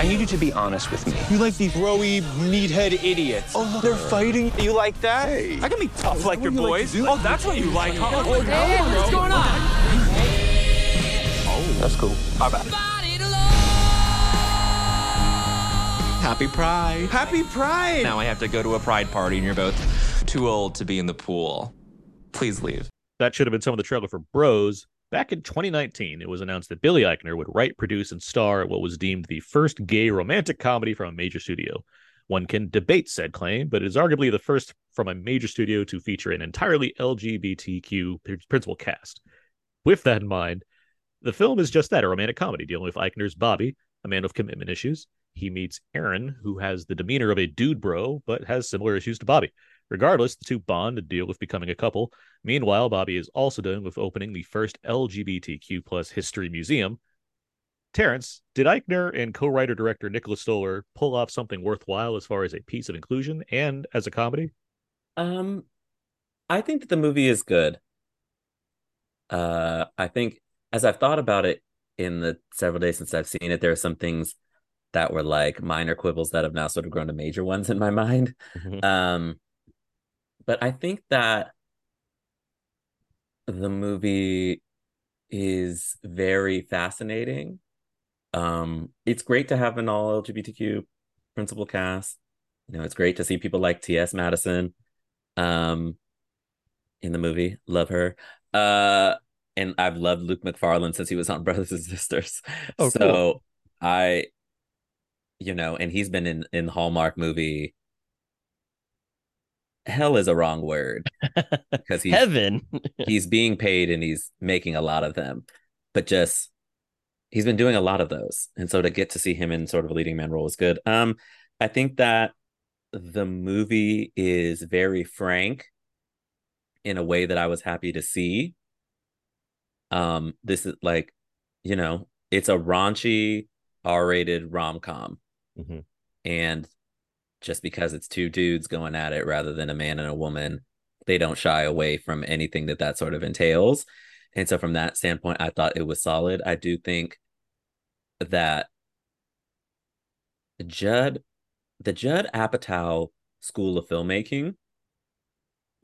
I need you to be honest with me. You like these rowy, meathead idiots. Oh, look, they're fighting. You like that? Hey. I can be tough like your you like boys. to oh, that's what you like, huh? Oh, what's going on. Oh, That's cool. My bad. Body to love. Happy Pride. Happy Pride. Now I have to go to a Pride party and you're both too old to be in the pool. Please leave. That should have been some of the trailer for Bros. Back in 2019, it was announced that Billy Eichner would write, produce, and star at what was deemed the first gay romantic comedy from a major studio. One can debate said claim, but it is arguably the first from a major studio to feature an entirely LGBTQ principal cast. With that in mind, the film is just that a romantic comedy dealing with Eichner's Bobby, a man with commitment issues. He meets Aaron, who has the demeanor of a dude bro, but has similar issues to Bobby. Regardless, the two bond and deal with becoming a couple. Meanwhile, Bobby is also dealing with opening the first LGBTQ plus history museum. Terrence, did Eichner and co-writer director Nicholas Stoller pull off something worthwhile as far as a piece of inclusion and as a comedy? Um, I think that the movie is good. Uh, I think as I've thought about it in the several days since I've seen it, there are some things that were like minor quibbles that have now sort of grown to major ones in my mind. Mhm. Um, but I think that the movie is very fascinating. Um, it's great to have an all LGBTQ principal cast. You know, it's great to see people like T.S. Madison um in the movie. Love her. Uh and I've loved Luke Macfarlane since he was on Brothers and Sisters. Oh, so cool. I you know, and he's been in in the Hallmark movie. Hell is a wrong word because he's Heaven. he's being paid and he's making a lot of them, but just he's been doing a lot of those, and so to get to see him in sort of a leading man role is good. Um, I think that the movie is very frank in a way that I was happy to see. Um, this is like, you know, it's a raunchy R-rated rom-com, Mhm. and just because it's two dudes going at it rather than a man and a woman, they don't shy away from anything that that sort of entails. And so, from that standpoint, I thought it was solid. I do think that Judd, the Judd Apatow School of Filmmaking,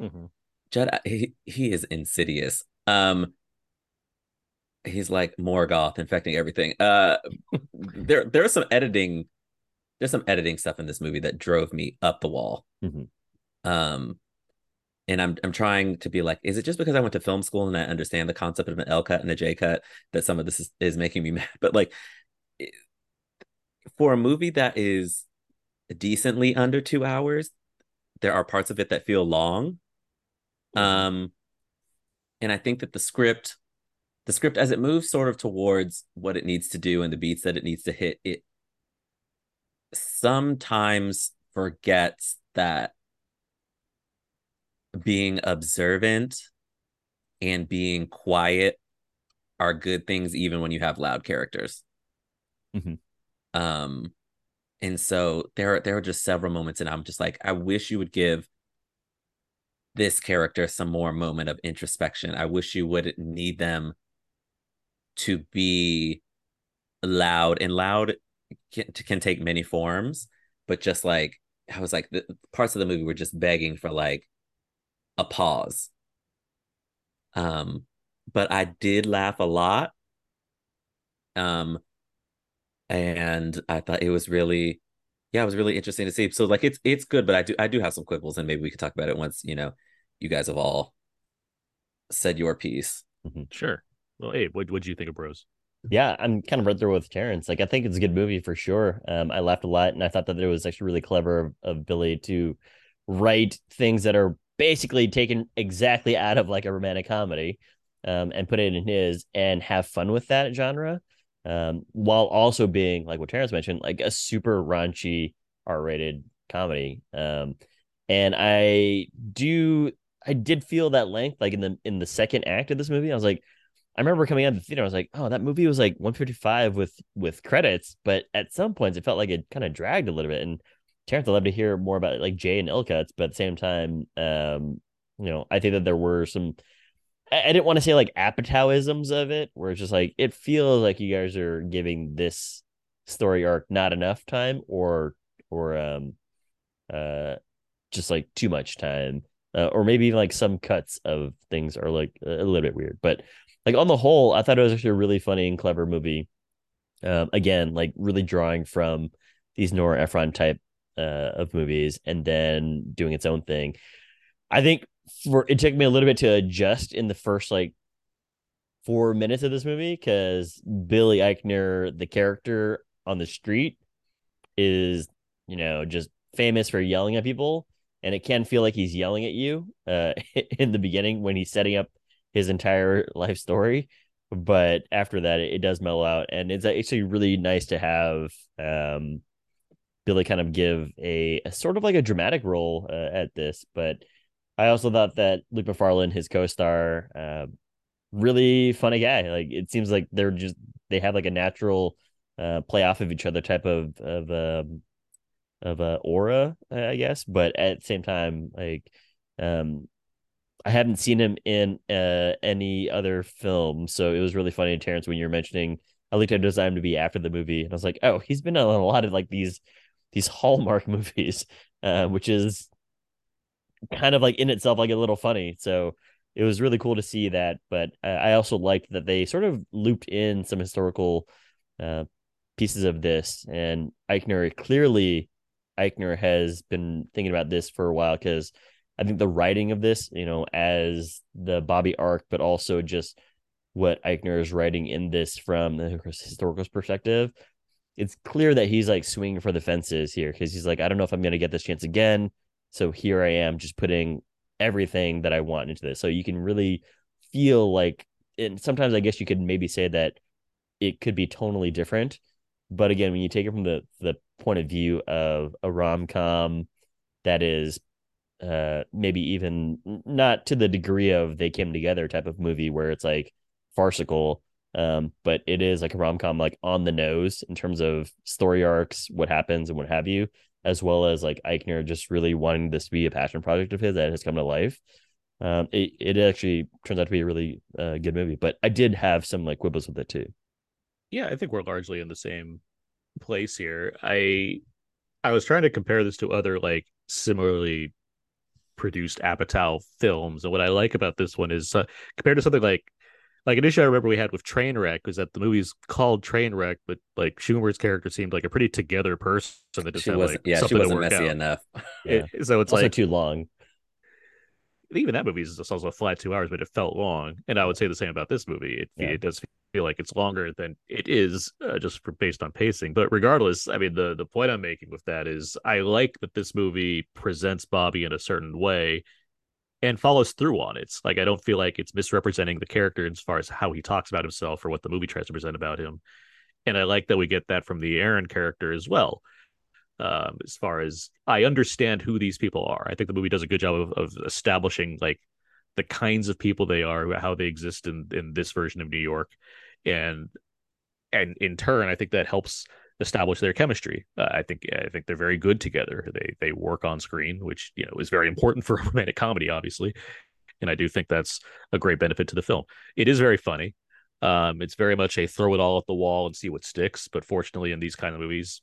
Mhm. Judd, he, he is insidious. Um, he's like Morgoth infecting everything. Uh, there there's some editing. There's some editing stuff in this movie that drove me up the wall. Mhm. Um, and I'm I'm trying to be like, is it just because I went to film school and I understand the concept of an L cut and a J cut that some of this is, is making me mad? But like, for a movie that is decently under two hours, there are parts of it that feel long. Um, and I think that the script, the script as it moves sort of towards what it needs to do and the beats that it needs to hit, it sometimes forgets that being observant and being quiet are good things even when you have loud characters. Mhm. Um and so there are there are just several moments and I'm just like I wish you would give this character some more moment of introspection. I wish you wouldn't need them to be loud and loud can, can take many forms, but just like I was like the parts of the movie were just begging for like a pause. Um, but I did laugh a lot. Um, and I thought it was really, yeah, it was really interesting to see. So like it's it's good, but I do I do have some quibbles, and maybe we could talk about it once you know you guys have all said your piece. Sure. Well, hey, what what do you think of Bros? Yeah, I'm kind of right there with Terrence. Like, I think it's a good movie for sure. Um, I laughed a lot, and I thought that it was actually really clever of, of Billy to write things that are basically taken exactly out of like a romantic comedy, um, and put it in his and have fun with that genre, um, while also being like what Terrence mentioned, like a super raunchy R-rated comedy. Um, and I do, I did feel that length, like in the in the second act of this movie. I was like. I remember coming out of the theater, I was like, "Oh, that movie was like 155 with with credits," but at some points it felt like it kind of dragged a little bit. And Terrence, I'd love to hear more about like J and L cuts, but at the same time, um, you know, I think that there were some. I, I didn't want to say like apatowisms of it, where it's just like it feels like you guys are giving this story arc not enough time, or or um, uh, just like too much time, uh, or maybe even like some cuts of things are like a little bit weird, but like on the whole, I thought it was actually a really funny and clever movie. Um, again, like really drawing from these Nora Ephron type uh, of movies, and then doing its own thing. I think for it took me a little bit to adjust in the first like four minutes of this movie because Billy Eichner, the character on the street, is you know just famous for yelling at people, and it can feel like he's yelling at you uh, in the beginning when he's setting up his entire life story. But after that, it, it does mellow out, and it's actually really nice to have um, Billy kind of give a, a sort of like a dramatic role uh, at this. But I also thought that Luke Macfarlane, his co-star, uh, really funny guy. Like it seems like they're just they have like a natural uh, play off of each other type of of um, of uh, aura, I guess. But at the same time, like um, I hadn't seen him in uh, any other film, so it was really funny, Terrence, when you were mentioning. I looked at his to be after the movie, and I was like, "Oh, he's been on a lot of like these these Hallmark movies, uh, which is kind of like in itself like a little funny." So it was really cool to see that. But I I also liked that they sort of looped in some historical uh, pieces of this, and Eichner clearly Eichner has been thinking about this for a while because I think the writing of this, you know, as the Bobby arc, but also just what Eichner is writing in this from the historical perspective, it's clear that he's like swinging for the fences here because he's like, I don't know if I'm going to get this chance again. So here I am just putting everything that I want into this. So you can really feel like, and sometimes I guess you could maybe say that it could be tonally different. But again, when you take it from the the point of view of a rom com that is uh maybe even not to the degree of they came together type of movie where it's like farcical um but it is like a rom-com like on the nose in terms of story arcs what happens and what have you as well as like Eichner just really wanting this to be a passion project of his that has come to life um it, it actually turns out to be a really uh, good movie but I did have some like quibbles with it too Yeah, I think we're largely in the same place here. I I was trying to compare this to other like similarly produced Apatow films, and what I like about this one is uh, compared to something like like an issue I remember we had with Trainwreck was that the movie's called Trainwreck, but like Schumer's character seemed like a pretty together person that just She had wasn't, like yeah, she something to wasn't work messy out. enough. It- so it's also like too long. Even that movie is just also a flat two hours, but it felt long. And I would say the same about this movie. It Yeah. it does feel like it's longer than it is, uh, just for, based on pacing. But regardless, I mean the the point I'm making with that is I like that this movie presents Bobby in a certain way and follows through on it. Like I don't feel like it's misrepresenting the character as far as how he talks about himself or what the movie tries to present about him. And I like that we get that from the Aaron character as well um, as far as I understand who these people are. I think the movie does a good job of, of establishing like the kinds of people they are, how they exist in in this version of New York, and and in turn, I think that helps establish their chemistry. Uh, I think I think they're very good together. They they work on screen, which you know is very important for a romantic comedy, obviously. And I do think that's a great benefit to the film. It is very funny. Um, it's very much a throw it all at the wall and see what sticks. But fortunately, in these kind of movies,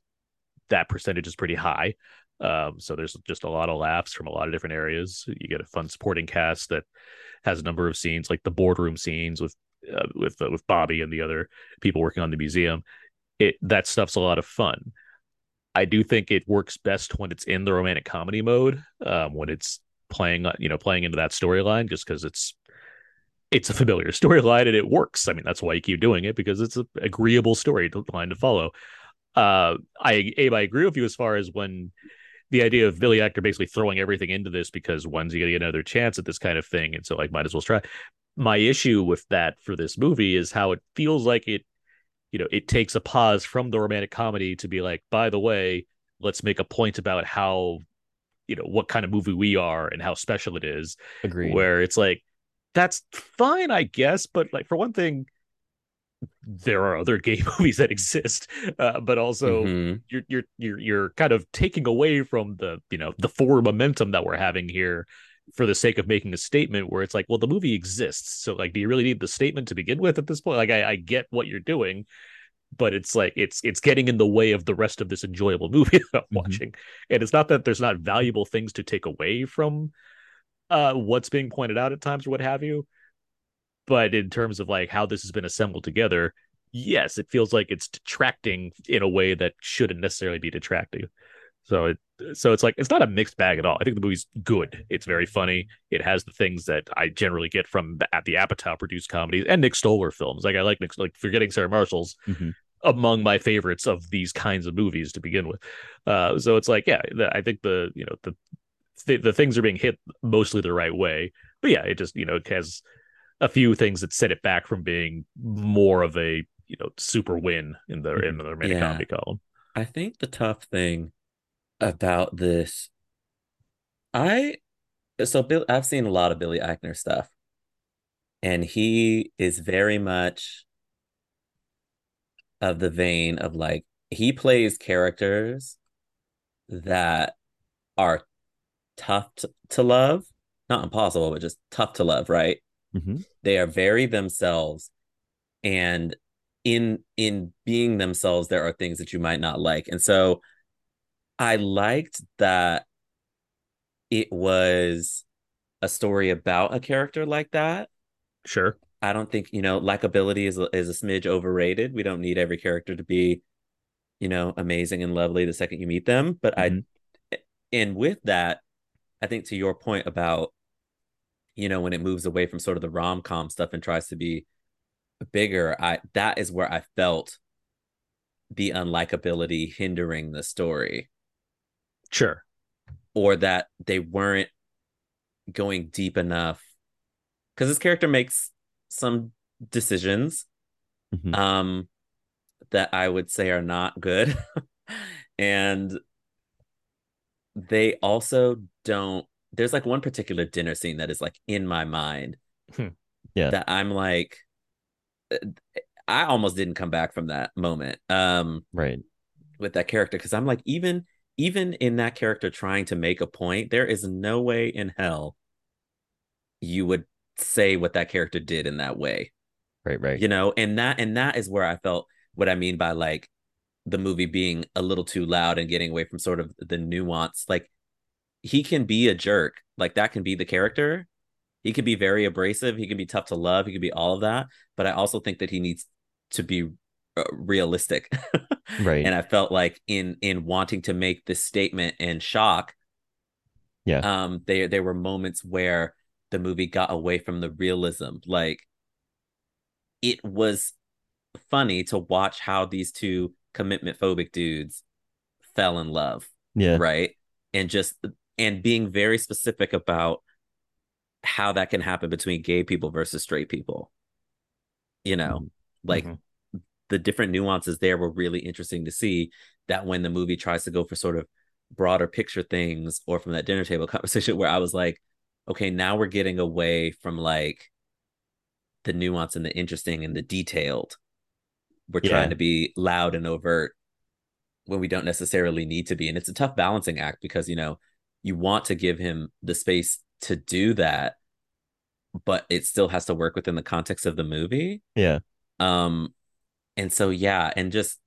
that percentage is pretty high. Um, so there's just a lot of laughs from a lot of different areas. You get a fun supporting cast that has a number of scenes, like the boardroom scenes with uh, with uh, with Bobby and the other people working on the museum. It that stuff's a lot of fun. I do think it works best when it's in the romantic comedy mode, um, when it's playing, you know, playing into that storyline, just because it's it's a familiar storyline and it works. I mean, that's why you keep doing it because it's an agreeable storyline to follow uh i abe i agree with you as far as when the idea of billy eichner basically throwing everything into this because when's he gonna get another chance at this kind of thing and so like might as well try my issue with that for this movie is how it feels like it you know it takes a pause from the romantic comedy to be like by the way let's make a point about how you know what kind of movie we are and how special it is Agreed. where it's like that's fine i guess but like for one thing there are other gay movies that exist uh, but also Mhm. you're you're you're you're kind of taking away from the you know the forward momentum that we're having here for the sake of making a statement where it's like well the movie exists. So like do you really need the statement to begin with at this point? Like i, I get what you're doing but it's like it's it's getting in the way of the rest of this enjoyable movie that i'm watching. And it's not that there's not valuable things to take away from uh what's being pointed out at times or what have you but in terms of like how this has been assembled together yes it feels like it's detracting in a way that shouldn't necessarily be detracting. So it so it's like it's not a mixed bag at all. I think the movie's good. It's very funny. It has the things that i generally get from the, at the apatow produced comedies and nick stoller films. Like i like nick like forgetting sarah marshall's Mhm. among my favorites of these kinds of movies to begin with. Uh so it's like yeah the, i think the you know the th- the things are being hit mostly the right way. But yeah it just you know it has a few things that set it back from being more of a you know super win in the in the romantic Yeah. comedy column. I think the tough thing about this, I so Bill, I've seen a lot of Billy Eichner stuff, and he is very much of the vein of like he plays characters that are tough to, to love, not impossible, but just tough to love, right? Mhm. They are very themselves, and in in being themselves, there are things that you might not like, and so I liked that it was a story about a character like that. Sure. I don't think, you know, likability is is a smidge overrated. We don't need every character to be, you know, amazing and lovely the second you meet them. But I, and with that, I think to your point about, you know, when it moves away from sort of the rom com stuff and tries to be bigger, I that is where I felt the unlikability hindering the story Sure. or that they weren't going deep enough because this character makes some decisions Mhm. um that I would say are not good and they also don't there's like one particular dinner scene that is like in my mind Hmm. Yeah. that I'm like uh, I almost didn't come back from that moment um Right. with that character because I'm like even even in that character trying to make a point there is no way in hell you would say what that character did in that way Right. Right. you know and that and that is where I felt what I mean by like the movie being a little too loud and getting away from sort of the nuance like he can be a jerk like that can be the character he can be very abrasive, he can be tough to love, he could be all of that, but I also think that he needs to be uh, realistic. Right. and I felt like in in wanting to make this statement and shock, Yeah. um, there there were moments where the movie got away from the realism. Like it was funny to watch how these two commitment phobic dudes fell in love, Yeah. right? And just and being very specific about how that can happen between gay people versus straight people. You know, mm-hmm. like mm-hmm. the different nuances there were really interesting to see that when the movie tries to go for sort of broader picture things or from that dinner table conversation where I was like, okay, now we're getting away from like the nuance and the interesting and the detailed. We're Yeah. trying to be loud and overt when we don't necessarily need to be. And it's a tough balancing act because, you know, you want to give him the space to do that, but it still has to work within the context of the movie. Yeah. Um, and so yeah, and just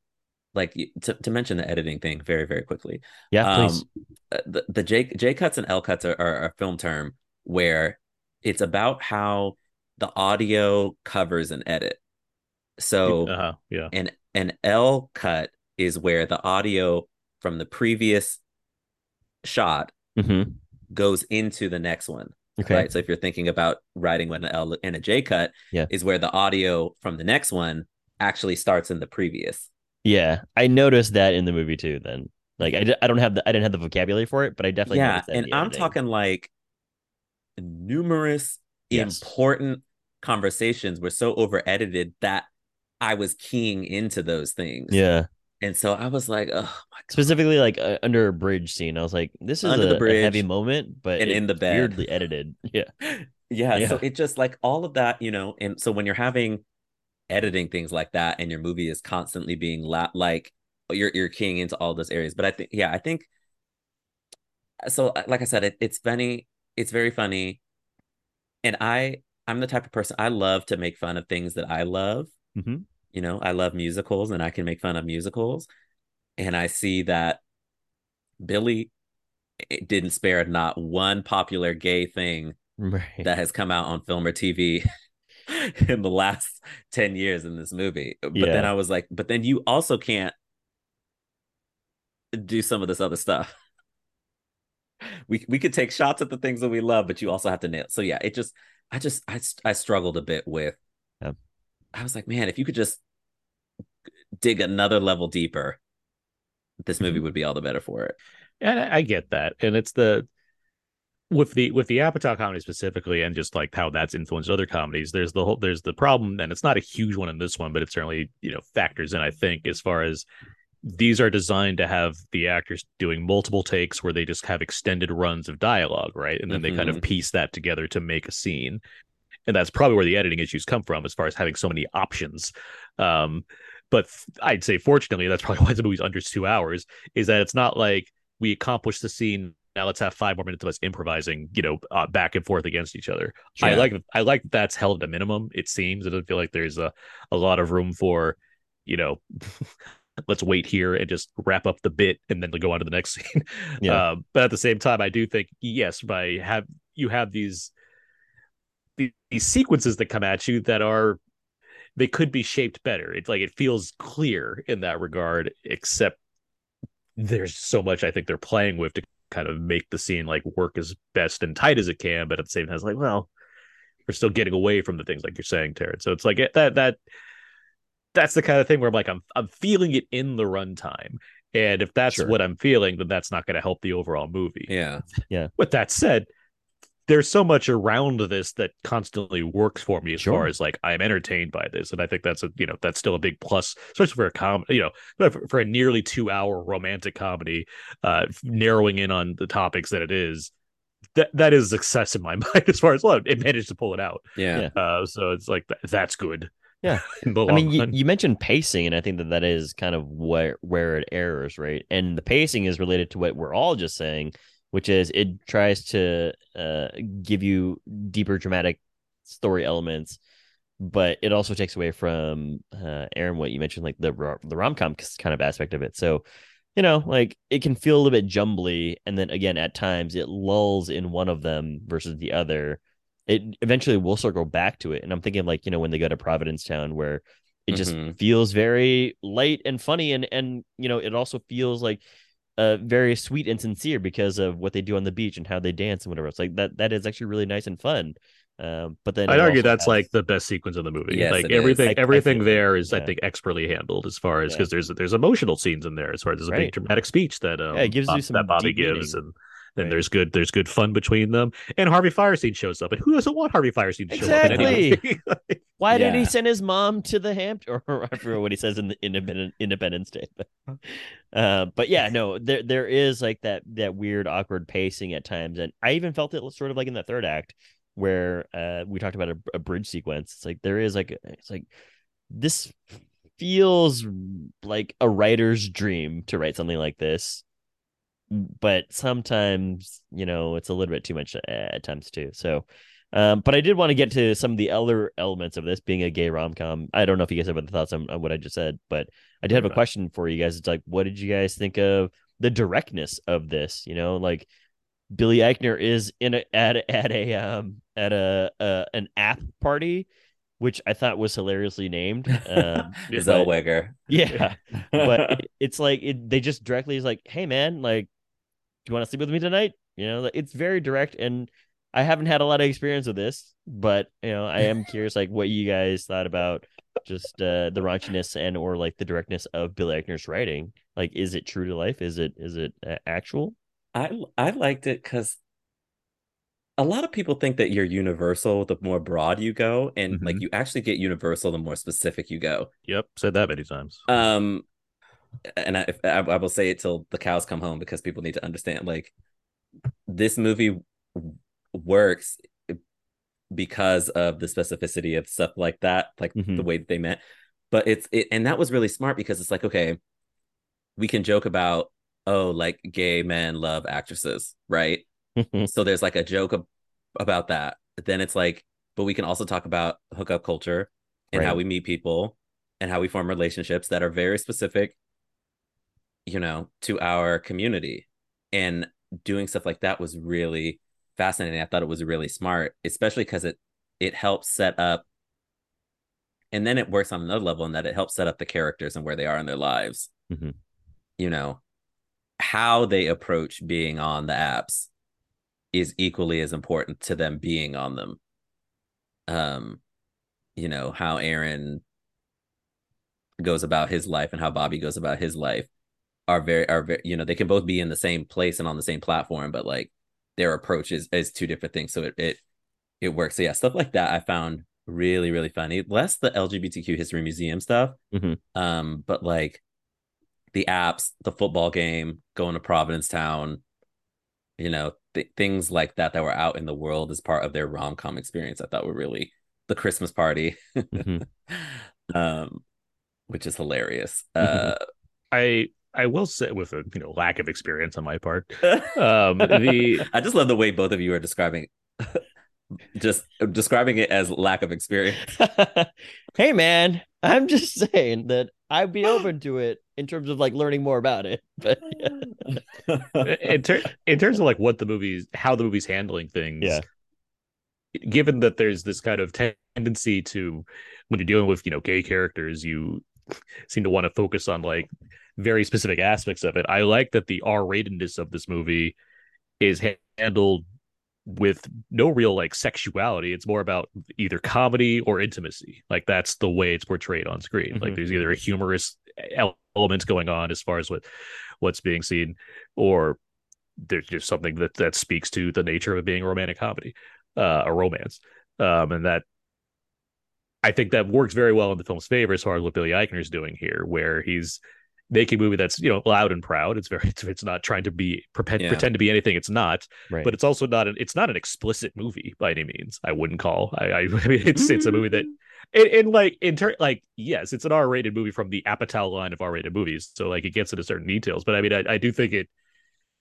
like to, to mention the editing thing very very quickly. Yeah, please. uh, the the J J cuts and L cuts are, are a film term where it's about how the audio covers an edit. So Uh-huh, yeah. an an L cut is where the audio from the previous shot Mm-hmm. goes into the next one. Okay. Right. So if you're thinking about writing with an L and a J cut, Yeah. is where the audio from the next one actually starts in the previous. Yeah, I noticed that in the movie too. Then, like, I, I don't have the I didn't have the vocabulary for it, but I definitely yeah, and I'm editing. talking like numerous Yes. important conversations were so over edited that I was keying into those things. Yeah, And so I was like, oh my God. specifically like uh, under a bridge scene. I was like, this is Under a, the a heavy moment, but and in the bed. weirdly edited. Yeah, yeah, Yeah. so it just like all of that, you know, and so when you're having editing things like that and your movie is constantly being la- like you're you're keying into all those areas. But I think yeah, I think so uh, like I said, it, it's funny, it's very funny. And I I'm the type of person I love to make fun of things that I love. Mhm. You know, I love musicals and I can make fun of musicals. And I see that Billy eh, didn't spare not one popular gay thing right. that has come out on film or TV in the last 10 years in this movie. But then I was like, but then you also can't do some of this other stuff. We we could take shots at the things that we love, but you also have to nail. So yeah, it just I just I I struggled a bit with Yeah. I was like, man, if you could just dig another level deeper, this movie Mm-hmm. would be all the better for it. And I get that, and it's the with the with the Apatow comedy specifically, and just like how that's influenced other comedies. There's the whole there's the problem, and it's not a huge one in this one, but it certainly you know factors in. I think as far as these are designed to have the actors doing multiple takes where they just have extended runs of dialogue, right, and then they kind of Mhm. piece that together to make a scene. And that's probably where the editing issues come from, as far as having so many options. Um, but i'd say, fortunately, that's probably why the movie's under two hours. Is that it's not like we accomplished the scene. Now let's have five more minutes of us improvising, you know, uh, back and forth against each other. I like, I like that's held at a minimum. It seems it doesn't feel like there's a, a lot of room for, you know, let's wait here and just wrap up the bit and then go on to the next scene. Yeah. Um, but at the same time, I do think yes, by have you have these these, these sequences that come at you that are they could be shaped better. It's like it feels clear in that regard, except there's so much I think they're playing with to kind of make the scene like work as best and tight as it can, but at the same time, it's like, well, we're still getting away from the things like you're saying, Terrence. So it's like eh, that that that's the kind of thing where I'm like, I'm I'm feeling it in the runtime. And if that's Sure. what I'm feeling, then that's not going to help the overall movie. Yeah. Yeah. With that said, there's so much around this that constantly works for me as Sure. far as like I'm entertained by this, and I think that's a you know that's still a big plus, especially for a com you know for, for a nearly two hour romantic comedy, uh, narrowing in on the topics that it is. That that is success in my mind as far as well, it managed to pull it out. Yeah. Uh, so it's like th- that's good. Yeah. I mean, you, you mentioned pacing, and I think that that is kind of where where it errors, right? And the pacing is related to what we're all just saying, which is it tries to uh, give you deeper dramatic story elements, but it also takes away from uh, Aaron what you mentioned, like the the rom com kind of aspect of it. So, you know, like it can feel a little bit jumbly, and then again, at times it lulls in one of them versus the other. it eventually will circle back to it. And I'm thinking like, you know, when they go to Provincetown where it just Mhm. feels very light and funny and and you know, it also feels like uh very sweet and sincere because of what they do on the beach and how they dance and whatever. It's like that that is actually really nice and fun. Um but then I'd argue that's has- like the best sequence of the movie. Yes, like everything, I- I everything feel- there is, I think, expertly handled as far as Yeah. because there's there's emotional scenes in there as far as there's a Right. big dramatic speech that um, Yeah, it gives you some that Bobby gives, meaning. and then Right. there's good there's good fun between them. And Harvey Fierstein shows up, and who doesn't want Harvey Fierstein to show up in any Exactly. movie? Why did he send his mom to the Hampton? Or I forget what he says in the Independent Independence Day. But, uh, but yeah, no, there there is like that that weird awkward pacing at times, and I even felt it sort of like in the third act where uh, we talked about a, a bridge sequence. It's like there is like it's like this feels like a writer's dream to write something like this, but sometimes you know it's a little bit too much at times too. So. Um, but I did want to get to some of the other elements of this being a gay rom com. I don't know if you guys have any thoughts on, on what I just said, but I did have a question for you guys. It's like, what did you guys think of the directness of this? You know, like Billy Eichner is in a at at a um at a, a an app party, which I thought was hilariously named. Um, Zellweger. yeah, but it- it's like it, they just directly is like, "Hey, man, like, do you want to sleep with me tonight?" You know, it's very direct, and I haven't had a lot of experience with this, but you know, I am curious, like, what you guys thought about just uh, the raunchiness and or like the directness of Bill Eichner's writing. Like, is it true to life? Is it is it uh, actual? I I liked it because a lot of people think that you're universal the more broad you go, and like Mhm. you actually get universal the more specific you go. yep, said that many times. Um, and I, I I will say it till the cows come home because people need to understand. Like, this movie works because of the specificity of stuff like that, like the Mhm. way that they met. But it's it, and that was really smart because it's like, okay, we can joke about oh, like gay men love actresses, right? so there's like a joke ab- about that. Then it's like, but we can also talk about hookup culture and how we meet people and how we form relationships that are very specific, you know, to our community. And doing stuff like that was really fascinating. I thought it was really smart, especially because it it helps set up and then it works on another level in that it helps set up the characters and where they are in their lives. Mhm. You know, how they approach being on the apps is equally as important to them being on them. Um, you know, how Aaron goes about his life and how Bobby goes about his life are very are very, you know, they can both be in the same place and on the same platform, but like their approach is is two different things. So it it it works. So yeah, stuff like that I found really, really funny. Less the LGBTQ history museum stuff. Mhm. Um, but like the apps, the football game, going to Provincetown, you know, th- things like that that were out in the world as part of their rom com experience. I thought were really the Christmas party, Mhm. um, which is hilarious. Mhm. I I will say with a you know lack of experience on my part. Um, the I just love the way both of you are describing, just describing it as lack of experience. hey, man, I'm just saying that I'd be open to it in terms of like learning more about it. But yeah. in, ter- in terms of like what the movie's how the movie's handling things Yeah. given that there's this kind of tendency to when you're dealing with you know gay characters you seem to want to focus on like very specific aspects of it. I like that the r-ratedness of this movie is handled with no real like sexuality. It's more about either comedy or intimacy. Like that's the way it's portrayed on screen. Like Mhm. there's either a humorous el- element going on as far as what what's being seen or there's just something that that speaks to the nature of it being a romantic comedy uh a romance. Um and that i think that works very well in the film's favor as far as what billy eichner's doing here where he's making a movie that's you know loud and proud it's very it's, it's not trying to be pretend, Yeah. pretend to be anything it's not right. but it's also not an it's not an explicit movie by any means i wouldn't call i i, I mean it's it's a movie that mm. in, in like in turn like yes it's an r-rated movie from the apatow line of r-rated movies so like it gets into certain details but i mean i, I do think it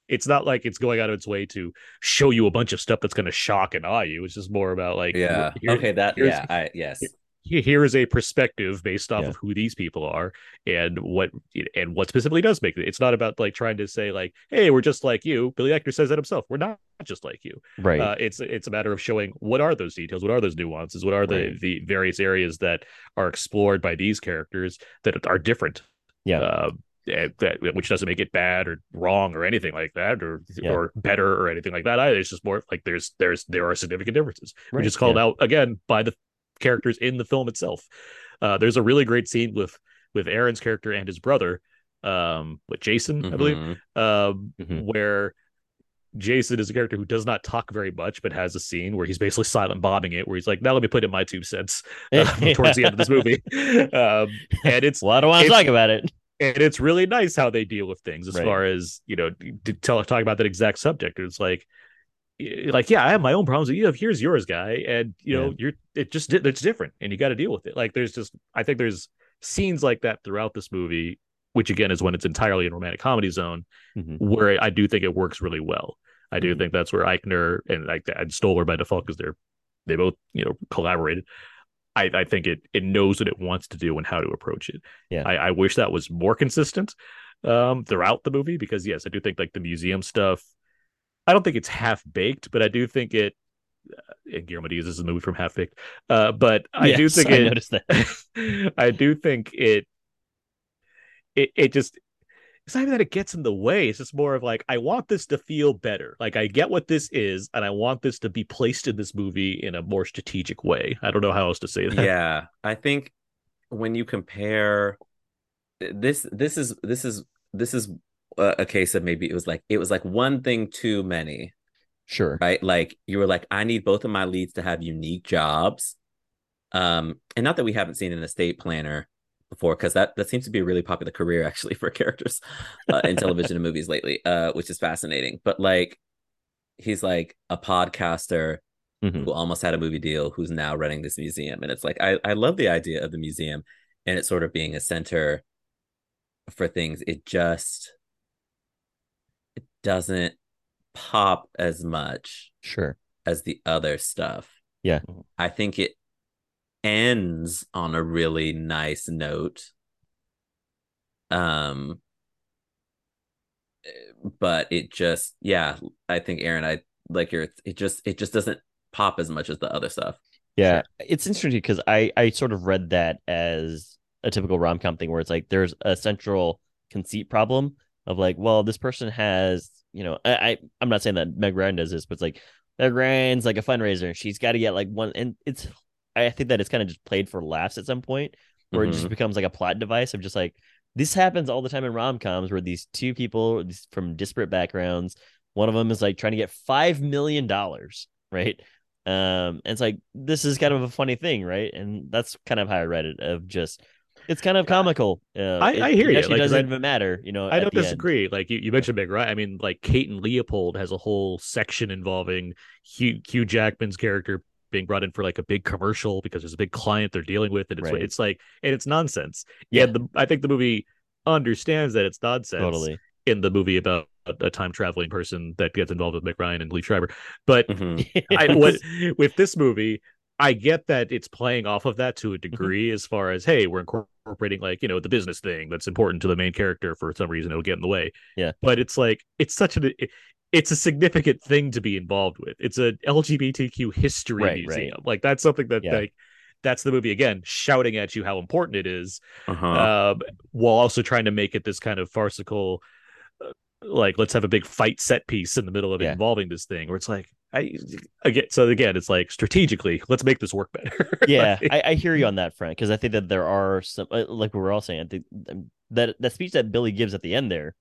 it's not like it's going out of its way to show you a bunch of stuff that's going to shock and awe you it's just more about like Yeah. okay. That. Yeah. I. Yes. He- here is a perspective based off Yeah. of who these people are and what and what specifically does make it. It's not about like trying to say like, hey, we're just like you. Billy Eichner says that himself. We're not just like you. Right. Uh, it's it's a matter of showing what are those details, what are those nuances, what are the Right. the various areas that are explored by these characters that are different. Yeah. Uh, that which doesn't make it bad or wrong or anything like that or Yeah. or better or anything like that either. It's just more like there's there's there are significant differences, Right, which is called yeah. out again by the characters in the film itself. Uh, there's a really great scene with with Aaron's character and his brother, um, with Jason, I believe, Mhm. um, Mhm. where Jason is a character who does not talk very much, but has a scene where he's basically silent bombing it, where he's like, "Now let me put in my two cents." uh, towards the end of this movie, um, and it's well, I don't want to talk about it. and it's really nice how they deal with things as Right. far as you know to tell talk about that exact subject it's like like yeah i have my own problems you have here's yours guy and you know you're it just it's different and you got to deal with it like there's just i think there's scenes like that throughout this movie which again is when it's entirely in romantic comedy zone Mhm. where i do think it works really well i do Mhm. think that's where eichner and like and stoller by default because they're they both you know collaborated I, I think it it knows what it wants to do and how to approach it. Yeah. I, I wish that was more consistent um throughout the movie because yes, I do think like the museum stuff. I don't think it's half baked, but I do think it. Uh, and Guillermo Diaz is a movie from Half Baked, uh, but I do think I it. noticed that. I do think it. It it just it's not even that it gets in the way. It's just more of like I want this to feel better. Like I get what this is, and I want this to be placed in this movie in a more strategic way. I don't know how else to say that. yeah i think when you compare this this is this is this is a, a case of maybe it was like it was like one thing too many Sure. right? Like you were like i need both of my leads to have unique jobs. Um and not that we haven't seen an estate planner before because that that seems to be a really popular career actually for characters uh, in television and movies lately uh which is fascinating. But like he's like a podcaster Mhm. who almost had a movie deal who's now running this museum. And it's like i i love the idea of the museum and it sort of being a center for things. It just doesn't pop as much Sure. as the other stuff. Yeah. i think it ends on a really nice note. Um but it just yeah i think aaron i like your it just it just doesn't pop as much as the other stuff. Yeah, it's interesting because I I sort of read that as a typical rom com thing where it's like there's a central conceit problem of like, well, this person has, you know, I, I I'm not saying that Meg Ryan does this, but it's like Meg Ryan's like a fundraiser and she's got to get like one, and it's I think that it's kind of just played for laughs at some point where it just Mhm. becomes like a plot device of just like this happens all the time in rom coms where these two people from disparate backgrounds, one of them is like trying to get five million dollars, right? Um, and it's like this is kind of a funny thing, right? And that's kind of how I read it. Of just, it's kind of comical. Uh, I- I hear it you, Actually, like, doesn't I- even matter, you know. I don't the end. disagree. Like you, you mentioned Meg Ryan. I mean, like Kate and Leopold has a whole section involving Hugh, Hugh Jackman's character being brought in for like a big commercial because there's a big client they're dealing with, and it's Right. it's like and it's nonsense. Yeah. The, I think the movie understands that it's nonsense. Totally. in the movie about a, time traveling person that gets involved with Meg Ryan and Liev Schreiber, but Mhm. I what with this movie, I get that it's playing off of that to a degree as far as hey, we're incorporating like, you know, the business thing that's important to the main character for some reason it'll get in the way. Yeah. But it's like it's such an it- it's a significant thing to be involved with. It's a LGBTQ history Right, right. museum. Like that's something that Yeah. like that's the movie again shouting at you how important it is uh-huh um, while also trying to make it this kind of farcical uh, like let's have a big fight set piece in the middle of Yeah. involving this thing where it's like i again so again it's like strategically let's make this work better yeah, Like, I, I hear you on that front because I think that there are some, uh, like we were all saying, I think that that speech that Billy gives at the end there,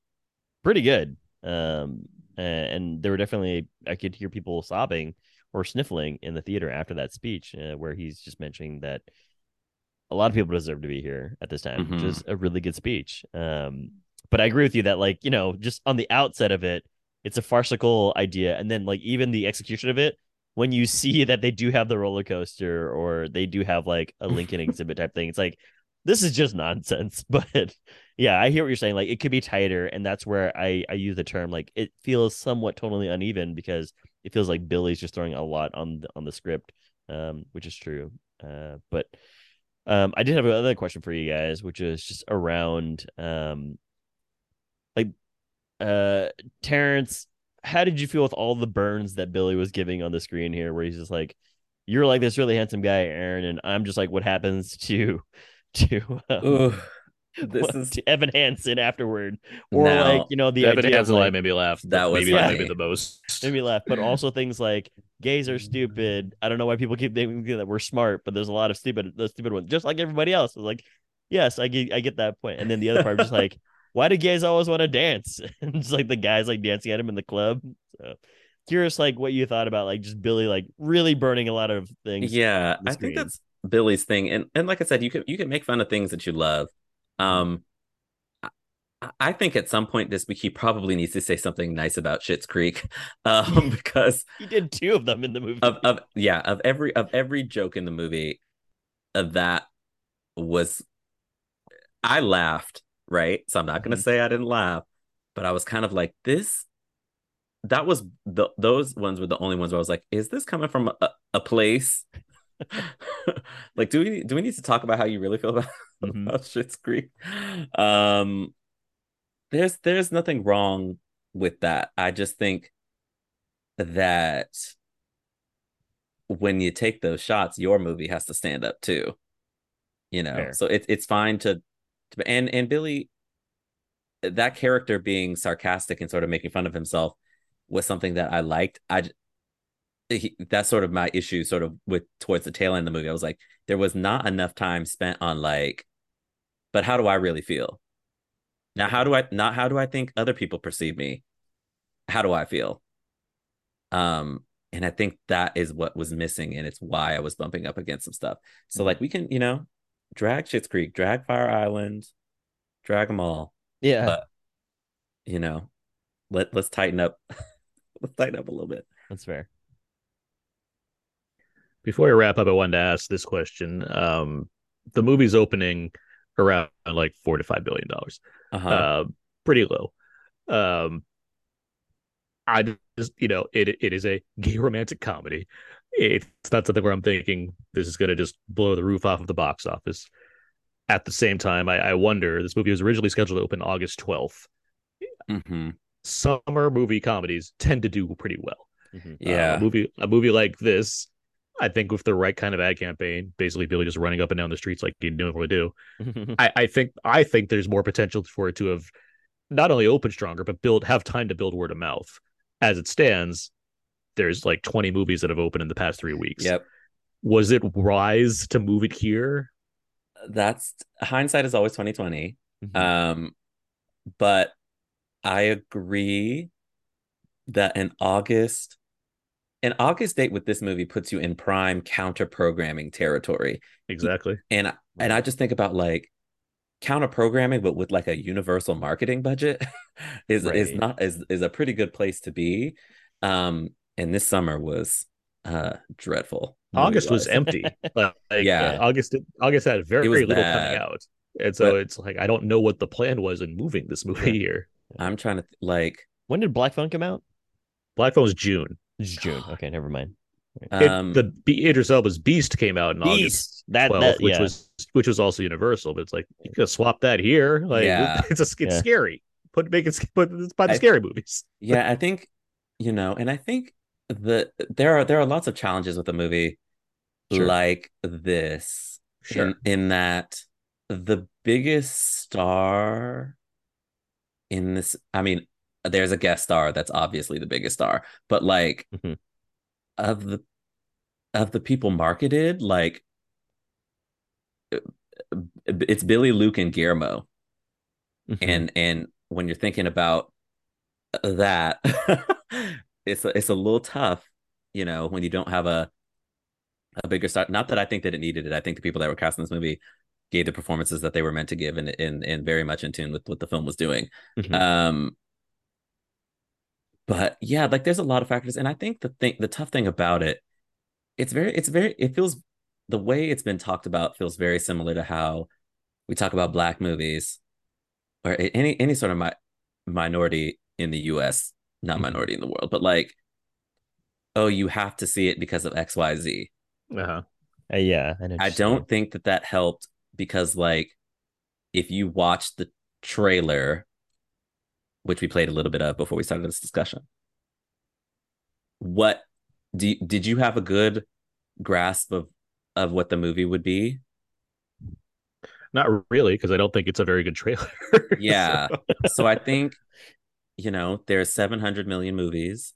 pretty good. Um, and there were definitely I could hear people sobbing or sniffling in the theater after that speech, uh, where he's just mentioning that a lot of people deserve to be here at this time, which Mhm. is a really good speech. Um, but I agree with you that like you know just on the outset of it, it's a farcical idea, and then like even the execution of it, when you see that they do have the roller coaster or they do have like a Lincoln exhibit type thing, it's like this is just nonsense. But yeah, I hear what you're saying. Like it could be tighter, and that's where I I use the term like it feels somewhat totally uneven because it feels like Billy's just throwing a lot on the, on the script, um, which is true. Uh, but Um, I did have another question for you guys, which is just around um, like uh, Terrence. How did you feel with all the burns that Billy was giving on the screen here, where he's just like, "You're like this really handsome guy, Aaron," and I'm just like, "What happens to to um, Ooh, this what- is to Evan Hansen afterward?" Or Now, like you know the Evan idea Hansen like, line made me laugh. That was maybe funny. maybe the most. made me laugh, but also things like gays are stupid. I don't know why people keep thinking that we're smart, but there's a lot of stupid, the stupid ones, just like everybody else. It's like, yes, I get, I get that point. And then the other part, just like, why do gays always want to dance? And it's like the guys like dancing at him in the club. So curious, like what you thought about like just Billy like really burning a lot of things. yeah i think that's billy's thing and and like i said you can you can make fun of things that you love um I- I think at some point this week he probably needs to say something nice about Schitt's Creek, um, because He did two of them in the movie. of of yeah of every of every joke in the movie, uh, that was I laughed right. So I'm not gonna Mhm. say I didn't laugh, but I was kind of like this. That was the those ones were the only ones where I was like, is this coming from a, a place? like, do we do we need to talk about how you really feel about, Mhm. about Schitt's Creek? Um, there's there's nothing wrong with that. I just think that when you take those shots, your movie has to stand up too. You know, Fair. so it's it's fine to and and Billy, that character being sarcastic and sort of making fun of himself was something that I liked. I he, that's sort of my issue, sort of with towards the tail end of the movie. I was like, there was not enough time spent on like, but how do I really feel? Now, how do I not? How do I think other people perceive me? How do I feel? Um, and I think that is what was missing, and it's why I was bumping up against some stuff. So, like, we can, you know, drag Schitt's Creek, drag Fire Island, drag them all. yeah, But you know, let let's tighten up. let's tighten up a little bit. that's fair. Before we wrap up, I wanted to ask this question. Um, the movie's opening around like four to five billion dollars. Uh-huh. Uh, pretty low. Um, I just, you know, it it is a gay romantic comedy. It's not something where I'm thinking this is going to just blow the roof off of the box office. At the same time, I, I wonder this movie was originally scheduled to open August 12th. hmm Summer movie comedies tend to do pretty well. Mhm. Uh, Yeah. a movie a movie like this, I think with the right kind of ad campaign, basically Billy just running up and down the streets like you normally do. I, I think I think there's more potential for it to have not only opened stronger, but build have time to build word of mouth. As it stands, there's like 20 movies that have opened in the past three weeks. Yep. Was it wise to move it here? That's hindsight is always twenty twenty. Mhm. Um, but I agree that an August, an August date with this movie puts you in prime counter programming territory. Exactly. And and I just think about like counter programming, but with like a universal marketing budget is is not is is a pretty good place to be. Um, and this summer was uh dreadful. August was empty. Like, Yeah. August August had very It was little bad. coming out. And so But- it's like I don't know what the plan was in moving this movie here. I'm trying to th- like when did Black Phone come out? Black Phone was June. It's June. Okay, never mind. It- um the Be- Idris Elba's Beast came out in August Beast. That 12th, that which yeah. was which was also Universal. But it's like you could swap that here. Like Yeah. it's a, it's Yeah. scary. Put make it put it's by the I- scary movies. yeah i think you know and i think the there are there are lots of challenges with a movie Sure. like this Sure. in, in that the biggest star in this i mean there's a guest star that's obviously the biggest star but like Mhm. of the of the people marketed like it's billy luke and guillermo Mhm. and and when you're thinking about that it's a, it's a little tough you know when you don't have a a bigger star not that i think that it needed it i think the people that were cast in this movie gave the performances that they were meant to give and and, and very much in tune with what the film was doing Mhm. um but yeah like there's a lot of factors and i think the thing the tough thing about it it's very it's very it feels the way it's been talked about feels very similar to how we talk about black movies or any any sort of mi- minority in the US, not minority in the world, but like, oh, you have to see it because of XYZ. Uh-huh. Uh, yeah, I, know what I you're saying. don't think that that helped because, like, if you watch the trailer, which we played a little bit of before we started this discussion, what do you- did you have a good grasp of of what the movie would be? Not really, because I don't think it's a very good trailer. Yeah. So- so I think, you know, there's 700 million movies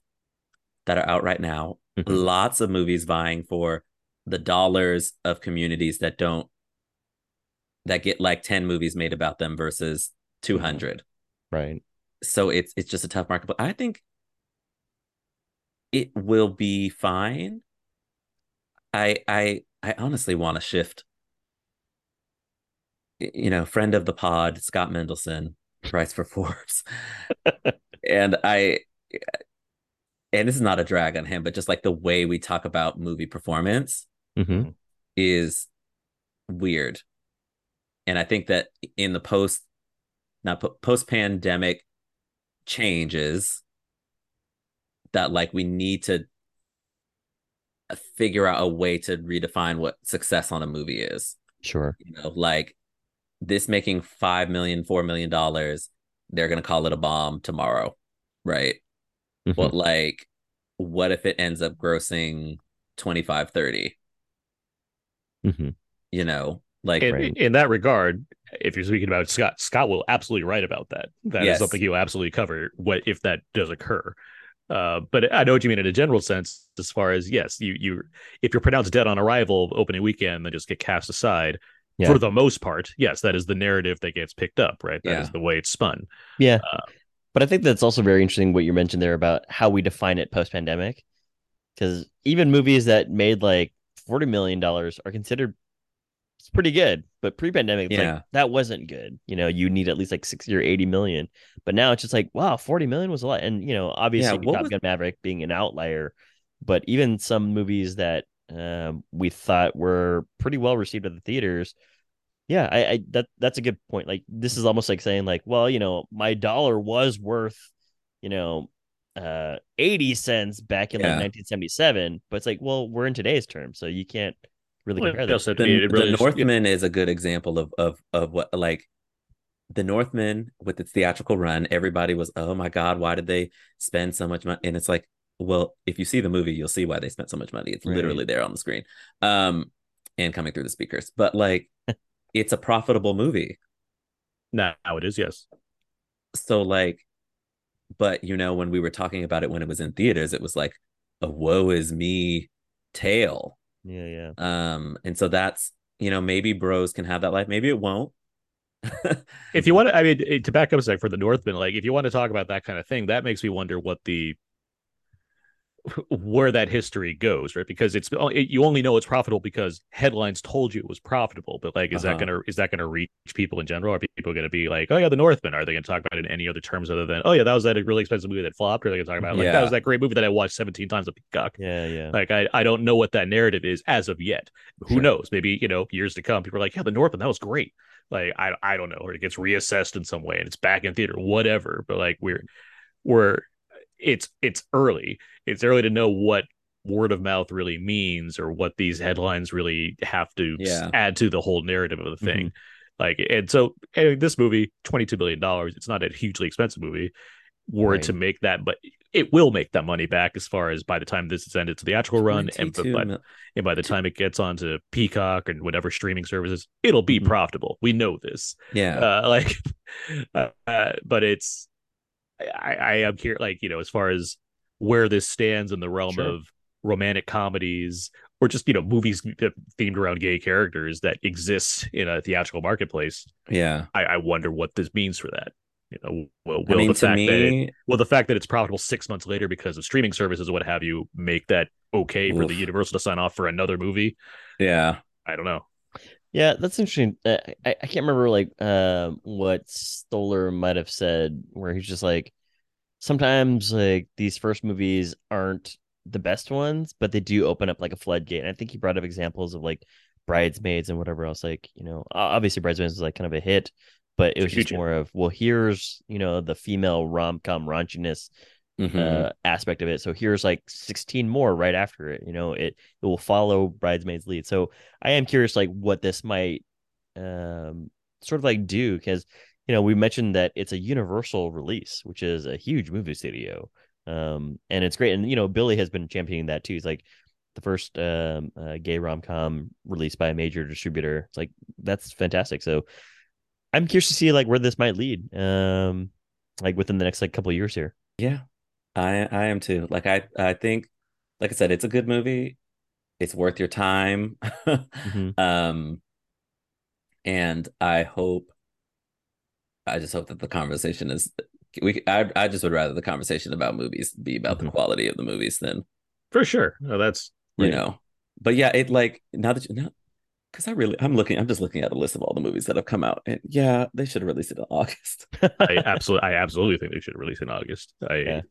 that are out right now. Mm-hmm. Mhm. Lots of movies vying for the dollars of communities that don't that get like 10 movies made about them versus 200. right. So it's it's just a tough market, but I think it will be fine. I I I honestly want to shift you know, friend of the pod, Scott Mendelson, writes for Forbes. and I and this is not a drag on him, but just like the way we talk about movie performance Mm-hmm. is weird. And I think that in the post not post pandemic changes that like we need to figure out a way to redefine what success on a movie is Sure. you know like this making five million four million dollars they're gonna call it a bomb tomorrow right Mhm. but like what if it ends up grossing 25 30 Mhm. you know like in, Right. in that regard, if you're speaking about Scott, Scott will absolutely write about that. That is Yes. something he'll absolutely cover. What if that does occur? Uh, but I know what you mean in a general sense. As far as yes, you you if you're pronounced dead on arrival opening weekend, then just get cast aside. Yeah. For the most part, yes, that is the narrative that gets picked up. Right, That is Yeah. the way it's spun. Yeah. Uh, But I think that's also very interesting what you mentioned there about how we define it post pandemic. Because even movies that made like $40 million are considered it's pretty good. But pre pandemic, Yeah. like that wasn't good. You know, you need at least like 60 or 80 million. But now it's just like, wow, 40 million was a lot. And, you know, obviously what Top was- Gun Maverick being an outlier. But even some movies that um, we thought were pretty well received at the theaters. Yeah, I, I that that's a good point. Like this is almost like saying like, well, you know, my dollar was worth, you know, uh 80 cents back in Yeah. like 1977, but it's like, well, we're in today's terms, so you can't really Well, compare they the, really the is- Northman is a good example of of of what like the Northman with its theatrical run. Everybody was, oh my god, why did they spend so much money? And it's like, well, if you see the movie, you'll see why they spent so much money. It's Right. literally there on the screen, um, and coming through the speakers. But like, it's a profitable movie. now it is yes. So like, but you know, when we were talking about it when it was in theaters, it was like a woe is me tale. Yeah, yeah. Um, and so that's you know, maybe bros can have that life, maybe it won't. if you want to, I mean, to back up a sec for the Northman, like if you want to talk about that kind of thing, that makes me wonder what the where that history goes, right? Because it's it, you only know it's profitable because headlines told you it was profitable. But like, is Uh-huh. that gonna is that gonna reach people in general? Are people gonna be like, oh yeah, the Northman? Are they gonna talk about it in any other terms other than, oh yeah, that was that really expensive movie that flopped? Or are they gonna talk about like that was that great movie that I watched seventeen times on Peacock? Yeah, yeah. Like I, I don't know what that narrative is as of yet. Who Sure. knows? Maybe you know years to come, people are like, yeah, the Northman that was great. Like I I don't know, or it gets reassessed in some way and it's back in theater, whatever. But like we're we're it's it's early. It's early to know what word of mouth really means or what these headlines really have to Yeah. add to the whole narrative of the thing. Like and so and this movie, twenty two billion dollars. It's not a hugely expensive movie. Were it to make that, but it will make that money back as far as by the time this is ended to theatrical run and 22 by, mil- and by the time it gets onto Peacock and whatever streaming services, it'll be Mhm. profitable. We know this. yeah. Uh, like, uh, uh, but it's I, I am here like you know as far as where this stands in the realm Sure. of romantic comedies or just you know movies themed around gay characters that exist in a theatrical marketplace. yeah. I, I wonder what this means for that. You know, will, will I mean, the fact that it, will the fact that it's profitable six months later because of streaming services or what have you make that okay for the Universal to sign off for another movie? yeah. I don't know. Yeah, that's interesting. Uh, I, I can't remember like um what Stoller might have said where he's just like sometimes like these first movies aren't the best ones, but they do open up like a floodgate. And I think he brought up examples of like Bridesmaids and whatever else. Like, you know, obviously Bridesmaids was like kind of a hit, but it was just more of, well, here's, you know, the female rom com raunchiness Mhm. uh, aspect of it. So here's like 16 more right after it. You know, it it will follow Bridesmaids lead. So I am curious, like what this might um sort of like do because you know we mentioned that it's a Universal release, which is a huge movie studio, um, and it's great. And you know, Billy has been championing that too. He's like the first um, uh, gay rom com released by a major distributor. It's like that's fantastic. So I'm curious to see like where this might lead, um, like within the next like couple of years here. Yeah, I I am too. Like I I think, like I said, it's a good movie. It's worth your time. Mhm. Um, and I hope, I just hope that the conversation is we. I I just would rather the conversation about movies be about the quality of the movies than For sure. No, that's you right. know. But yeah, it like now that you know, because I really I'm looking. I'm just looking at a list of all the movies that have come out, and yeah, they should have released it in August. I absolutely, I absolutely think they should release in August. I,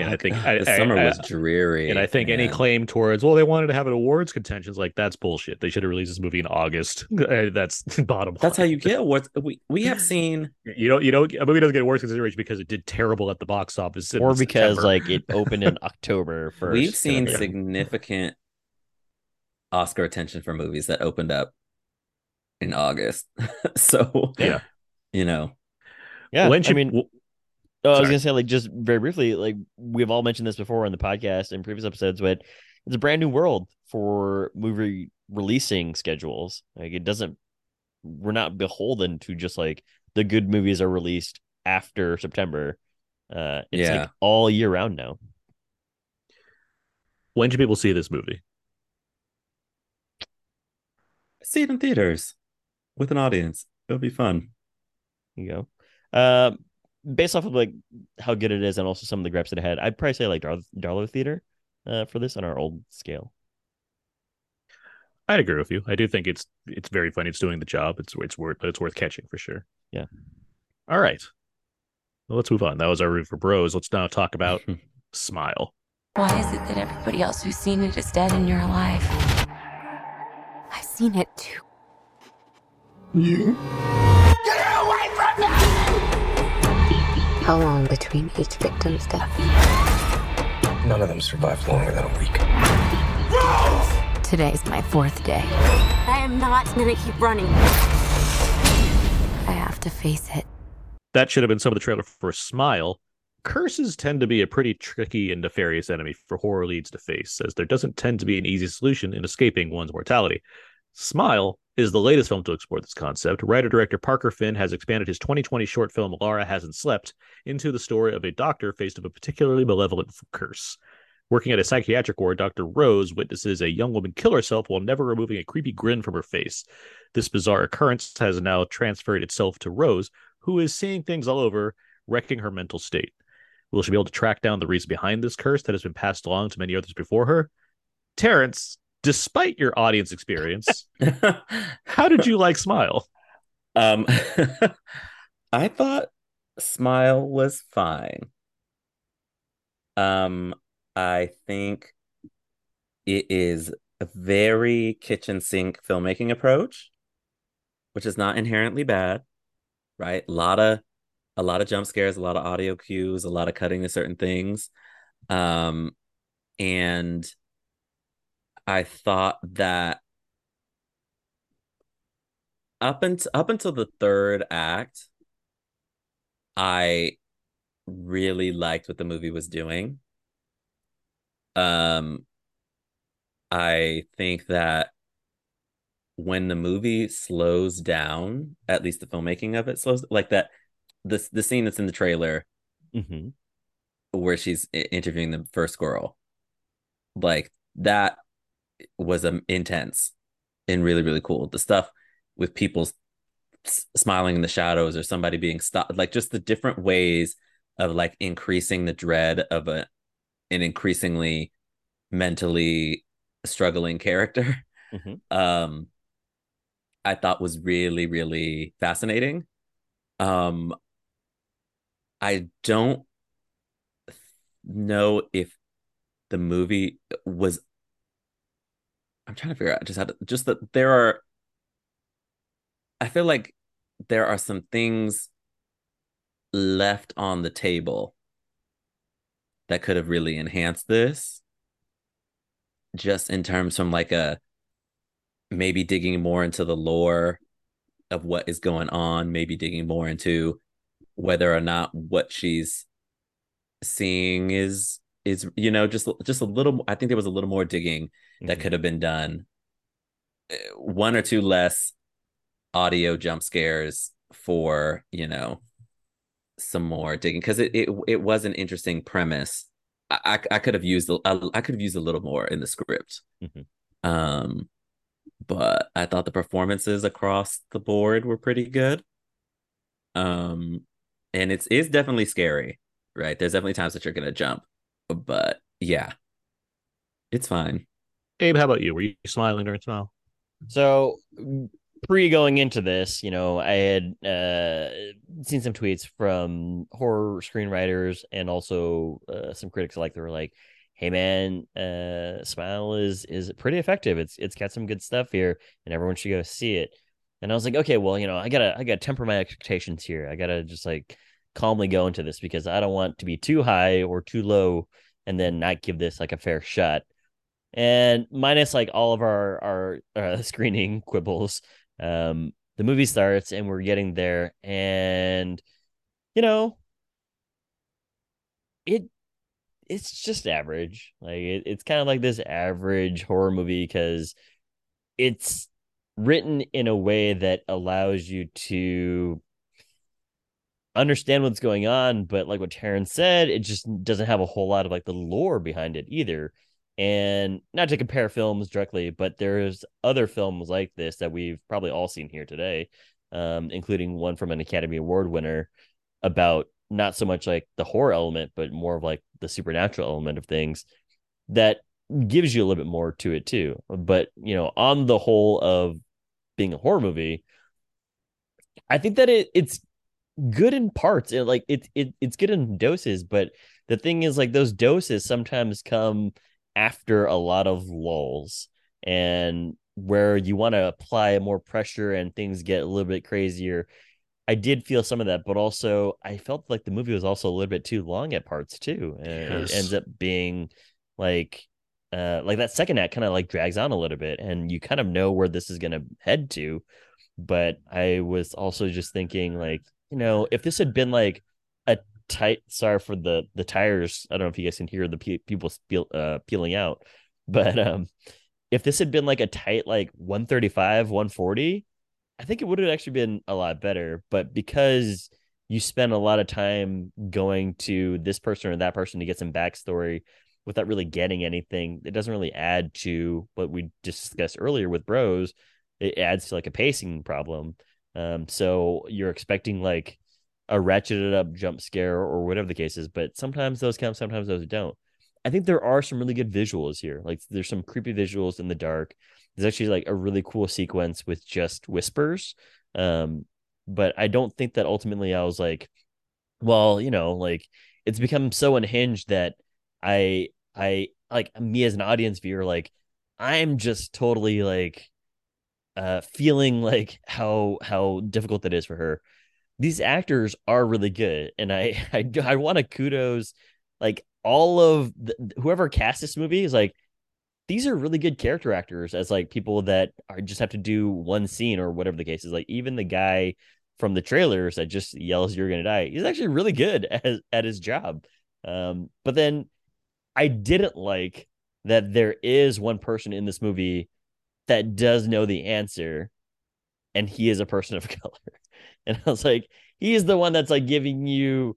and I think I, the I- summer I- was dreary, And I think any claim towards, well, they wanted to have an awards contention is like that's bullshit. They should have released this movie in August. Uh, That's bottom. That's how you get awards. We we have seen You know, you know, a movie doesn't get awards consideration because it did terrible at the box office, or because September. like it opened in October first. we've seen kinda significant Oscar attention for movies that opened up in August. so Yeah. you know, Yeah, When I mean, w- oh, I was sorry. gonna say like just very briefly, like we've all mentioned this before in the podcast and previous episodes, but it's a brand new world for movie releasing schedules. Like it doesn't, we're not beholden to just like the good movies are released after September. Uh, it's Yeah. like all year round now. when should people see this movie? see it in theaters with an audience. It'll be fun. You go. Um, based off of like how good it is and also some of the greps it had, I'd probably say like Dar- Darlow Theater, uh, for this on our old scale. I'd agree with you. I do think it's it's very funny. It's doing the job. It's it's worth it's worth catching for sure. Yeah. All right. Well, let's move on. That was our review for Bros. Let's now talk about Smile. Why is it that everybody else who's seen it is dead and you're alive? I've seen it too. You? How long between each victim's death? None of them survived longer than a week. Today's my fourth day. I am not gonna keep running. I have to face it. That should have been some of the trailer for Smile. Curses tend to be a pretty tricky and nefarious enemy for horror leads to face, as there doesn't tend to be an easy solution in escaping one's mortality. Smile is the latest film to explore this concept. Writer director Parker Finn has expanded his 2020 short film Laura Hasn't Slept into the story of a doctor faced with a particularly malevolent curse. Working at a psychiatric ward, Dr. Rose witnesses a young woman kill herself while never removing a creepy grin from her face. This bizarre occurrence has now transferred itself to Rose, who is seeing things all over, wrecking her mental state. Will she be able to track down the reason behind this curse that has been passed along to many others before her? Terrence, despite your audience experience, how did you like Smile? Um, I thought Smile was fine. Um, I think it is a very kitchen sink filmmaking approach, which is not inherently bad, right? A lot of a lot of jump scares, a lot of audio cues, a lot of cutting to certain things. Um, and I thought that up until up until the third act, I really liked what the movie was doing. Um, I think that when the movie slows down, at least the filmmaking of it slows like that. The the scene that's in the trailer Mm-hmm. where she's interviewing the first girl, like that was um, intense and really really cool. The stuff with people s- smiling in the shadows or somebody being stopped, like just the different ways of like increasing the dread of a an increasingly mentally struggling character. Mhm. Um, I thought was really really fascinating. Um, I don't know if the movie was I'm trying to figure out just how to just that there are I feel like there are some things left on the table that could have really enhanced this. Just in terms from like a maybe digging more into the lore of what is going on, maybe digging more into whether or not what she's seeing is is you know just just a little I think there was a little more digging mm-hmm. that could have been done. Eh, one or two less audio jump scares for, you know, some more digging because it, it it was an interesting premise. I I could have used I, I could have used a little more in the script. Mm-hmm. Um but I thought the performances across the board were pretty good. Um and it's is definitely scary, right? There's definitely times that you're gonna jump. But yeah. It's fine. Abe, how about you? Were you smiling during smile? So pre going into this, you know, I had uh, seen some tweets from horror screenwriters and also uh, some critics like they were like, "Hey man, uh, Smile is is pretty effective. It's it's got some good stuff here, and everyone should go see it." And I was like, "Okay, well, you know, I gotta I gotta temper my expectations here. I gotta just like calmly go into this because I don't want to be too high or too low, and then not give this like a fair shot." And minus like all of our our uh, screening quibbles, um, the movie starts and we're getting there, and you know, it it's just average. Like it, it's kind of like this average horror movie because it's written in a way that allows you to understand what's going on, but like what Terrence said, it just doesn't have a whole lot of like the lore behind it either. And not to compare films directly but there's other films like this that we've probably all seen here today um, including one from an academy award winner about not so much like the horror element but more of like the supernatural element of things that gives you a little bit more to it too. But you know on the whole of being a horror movie i think that it it's good in parts it like it, it it's good in doses but the thing is like those doses sometimes come after a lot of lulls and where you want to apply more pressure and things get a little bit crazier. I did feel some of that, but also I felt like the movie was also a little bit too long at parts too. And yes. it ends up being like uh like that second act kind of like drags on a little bit and you kind of know where this is gonna head to. But I was also just thinking like, you know, if this had been like a tight. Sorry for the the tires. I don't know if you guys can hear the pe- people peel, uh, peeling out, but um, if this had been like a tight like 135, 140, I think it would have actually been a lot better. But because you spend a lot of time going to this person or that person to get some backstory without really getting anything, it doesn't really add to what we discussed earlier with Bros. It adds to like a pacing problem. Um, so you're expecting like a ratcheted up jump scare or whatever the case is, but sometimes those count, sometimes those don't. I think there are some really good visuals here. Like there's some creepy visuals in the dark. There's actually like a really cool sequence with just whispers. Um, but I don't think that ultimately I was like, well, you know, like it's become so unhinged that I I like me as an audience viewer, like I'm just totally like uh feeling like how how difficult that is for her these actors are really good, and I I, I want to kudos like all of the, whoever cast this movie is like these are really good character actors as like people that are just have to do one scene or whatever the case is. Like even the guy from the trailers that just yells "You're gonna die," he's actually really good at at his job. Um, but then I didn't like that there is one person in this movie that does know the answer, and he is a person of color. And I was like, he's the one that's like giving you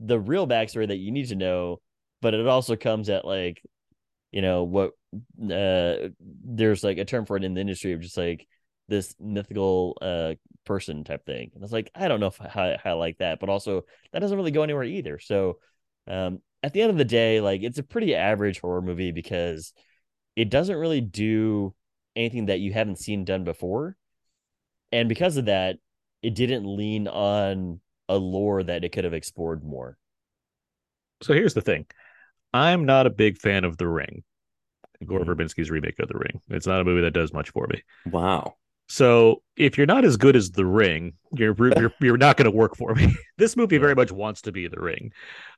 the real backstory that you need to know, but it also comes at like, you know, what uh there's like a term for it in the industry of just like this mythical uh person type thing. And I was like, I don't know if I, I like that, but also that doesn't really go anywhere either. So um at the end of the day, like it's a pretty average horror movie because it doesn't really do anything that you haven't seen done before. And because of that, it didn't lean on a lore that it could have explored more. So here's the thing. I'm not a big fan of The Ring. Gore mm-hmm. Verbinski's remake of The Ring. It's not a movie that does much for me. Wow. So if you're not as good as The Ring, you're you're, you're not going to work for me. this movie very much wants to be The Ring.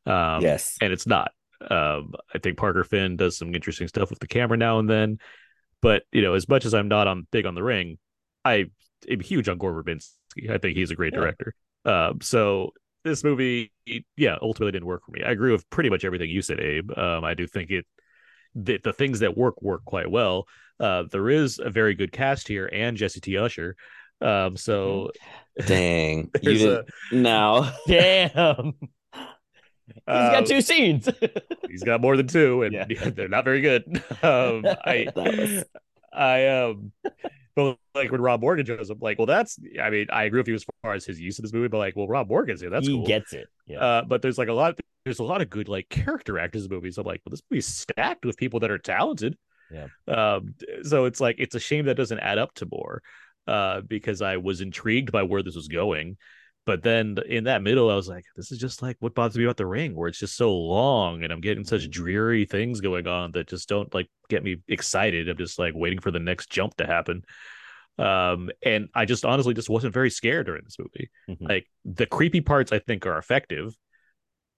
Um, yes, and it's not. Um, I think Parker Finn does some interesting stuff with the camera now and then. But you know, as much as I'm not on big on the ring, I am huge on Gore Verbinski. I think he's a great Yeah. director. Um, so this movie, yeah, ultimately didn't work for me. I agree with pretty much everything you said, Abe. Um, I do think it the, the things that work work quite well. Uh, there is a very good cast here and Jesse T. Usher. Um, so Dang. you didn't no. Damn. He's uh, got two scenes. he's got more than two, and Yeah. they're not very good. Um, I, That was- I um, but like when Rob Morgan shows up, like, well, that's. I mean, I agree with you as far as his use of this movie, but like, well, Rob Morgan's here. That's he cool. gets it. Yeah. Uh, but there's like a lot. There's a lot of good like character actors in movies. I'm like, well, this movie's stacked with people that are talented. Yeah. Um. So it's like it's a shame that doesn't add up to more, uh, because I was intrigued by where this was going, but then in that middle, I was like, this is just like what bothers me about the ring, where it's just so long, and I'm getting such dreary things going on that just don't like get me excited. I'm just like waiting for the next jump to happen. Um, and I just honestly just wasn't very scared during this movie Mhm. like the creepy parts i think are effective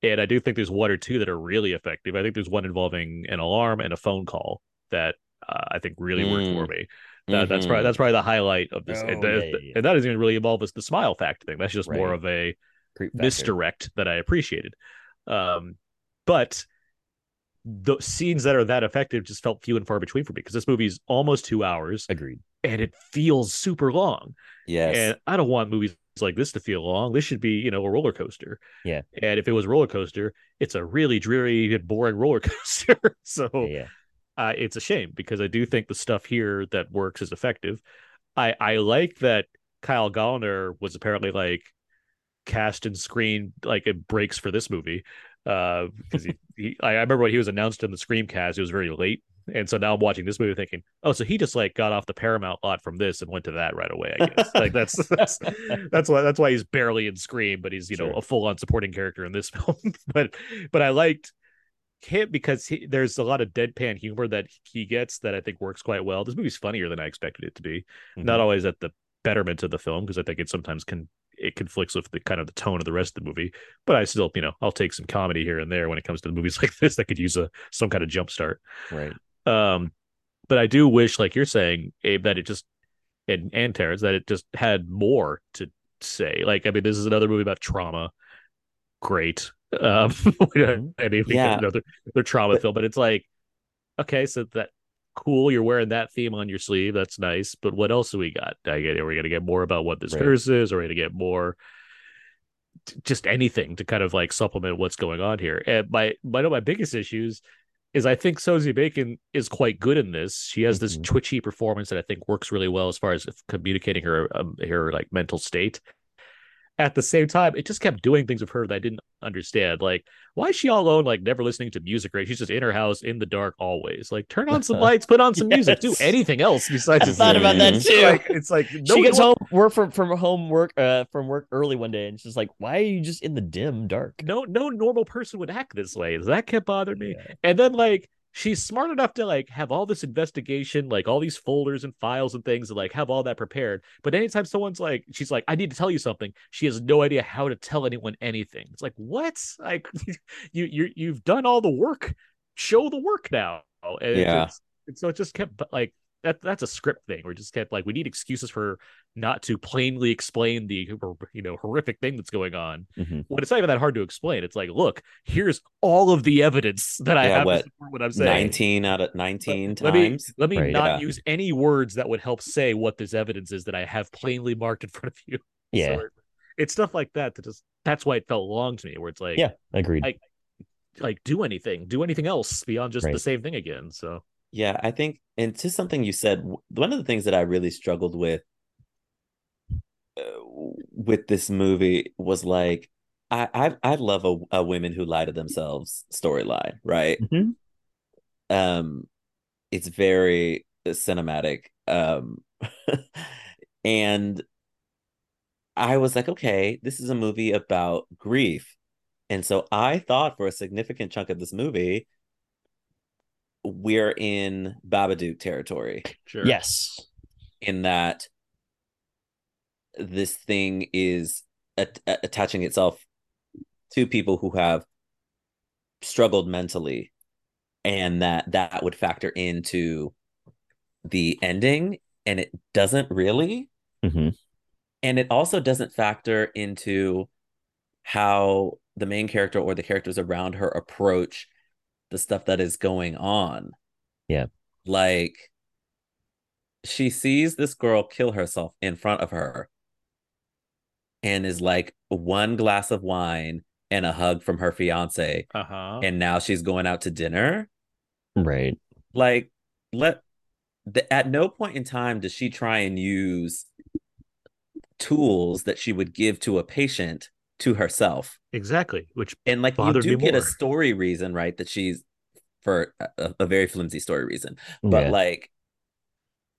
and i do think there's one or two that are really effective i think there's one involving an alarm and a phone call that uh, i think really worked for me that, that's Mhm. probably that's probably the highlight of this Oh, and, yeah, that- yeah, yeah. and that doesn't even really involve us the smile fact thing that's just more of a misdirect that i appreciated um but the scenes that are that effective just felt few and far between for me because this movie's almost two hours Agreed. and it feels super long Yes. and I don't want movies like this to feel long. This should be, you know, a roller coaster. Yeah. And if it was a roller coaster, it's a really dreary and boring roller coaster. so Yeah, yeah. Uh, it's a shame because I do think the stuff here that works is effective. I I like that Kyle Gallner was apparently like cast and screened like it breaks for this movie. Uh, because he, he I, I remember when he was announced in the Screamcast, it was very late. And so now I'm watching this movie thinking, oh, so he just like got off the Paramount lot from this and went to that right away. I guess like that's that's that's why that's why he's barely in Scream, but he's you know Sure. a full on supporting character in this film. but but I liked him because he, there's a lot of deadpan humor that he gets that I think works quite well. This movie's funnier than I expected it to be. Not Mhm. always at the betterment of the film because I think it sometimes can it conflicts with the kind of the tone of the rest of the movie. But I still you know I'll take some comedy here and there when it comes to the movies like this that could use a some kind of jump start. Right. Um, but I do wish, like you're saying, Abe, that it just and and Terrence that it just had more to say. Like, I mean, this is another movie about trauma. Great. Um, I mean, we Yeah. got another, another trauma film, but it's like, okay, so that cool. You're wearing that theme on your sleeve. That's nice. But what else do we got? I get. Are we gonna get more about what this Right. curse is? Are we gonna get more? t- Just anything to kind of like supplement what's going on here. And my one of my biggest issues is I think Sosie Bacon is quite good in this. She has this Mhm. twitchy performance that I think works really well as far as communicating her um, her like mental state. At the same time, it just kept doing things with her that I didn't understand. Like, why is she all alone, like never listening to music? Right? She's just in her house in the dark always. Like, turn on some lights, put on some music, do anything else besides. I just thought about that It's too. Like, it's like she gets home work from from home work uh from work early one day and she's like, why are you just in the dim dark? no no normal person would act this way. That kept bothering me. Yeah. And then like she's smart enough to like have all this investigation, like all these folders and files and things, and like have all that prepared. But anytime someone's like, she's like, I need to tell you something, she has no idea how to tell anyone anything. It's like, what? Like you you you've done all the work. Show the work now. And Yeah. it's, and so it just kept like that that's a script thing it just kept like we need excuses for not to plainly explain the you know horrific thing that's going on Mhm. when it's not even that hard to explain. It's like, look, here's all of the evidence that I Yeah, have what, to support what I'm saying. 19 out of 19 Let me times. let me Right. not Yeah. use any words that would help say what this evidence is that I have plainly marked in front of you. Yeah. So it's stuff like that that just that's why it felt long to me. Where it's like, Yeah, agreed. I- like do anything, do anything else beyond just the same thing again. So Yeah, I think, and to something you said, one of the things that I really struggled with uh, with this movie was like, I I, I love a, a women who lie to themselves storyline, right? Mhm. Um, it's very cinematic, um, and I was like, okay, this is a movie about grief, and so I thought for a significant chunk of this movie we're in Babadook territory sure. Yes. in that this thing is at- attaching itself to people who have struggled mentally and that that would factor into the ending and it doesn't really Mm-hmm. and it also doesn't factor into how the main character or the characters around her approach the stuff that is going on Yeah. like she sees this girl kill herself in front of her and is like one glass of wine and a hug from her fiance Uh-huh. and now she's going out to dinner Right. like let the, at no point in time does she try and use tools that she would give to a patient to herself Exactly. Which and like you do me get a story reason right that she's for a, a very flimsy story reason but Yeah. like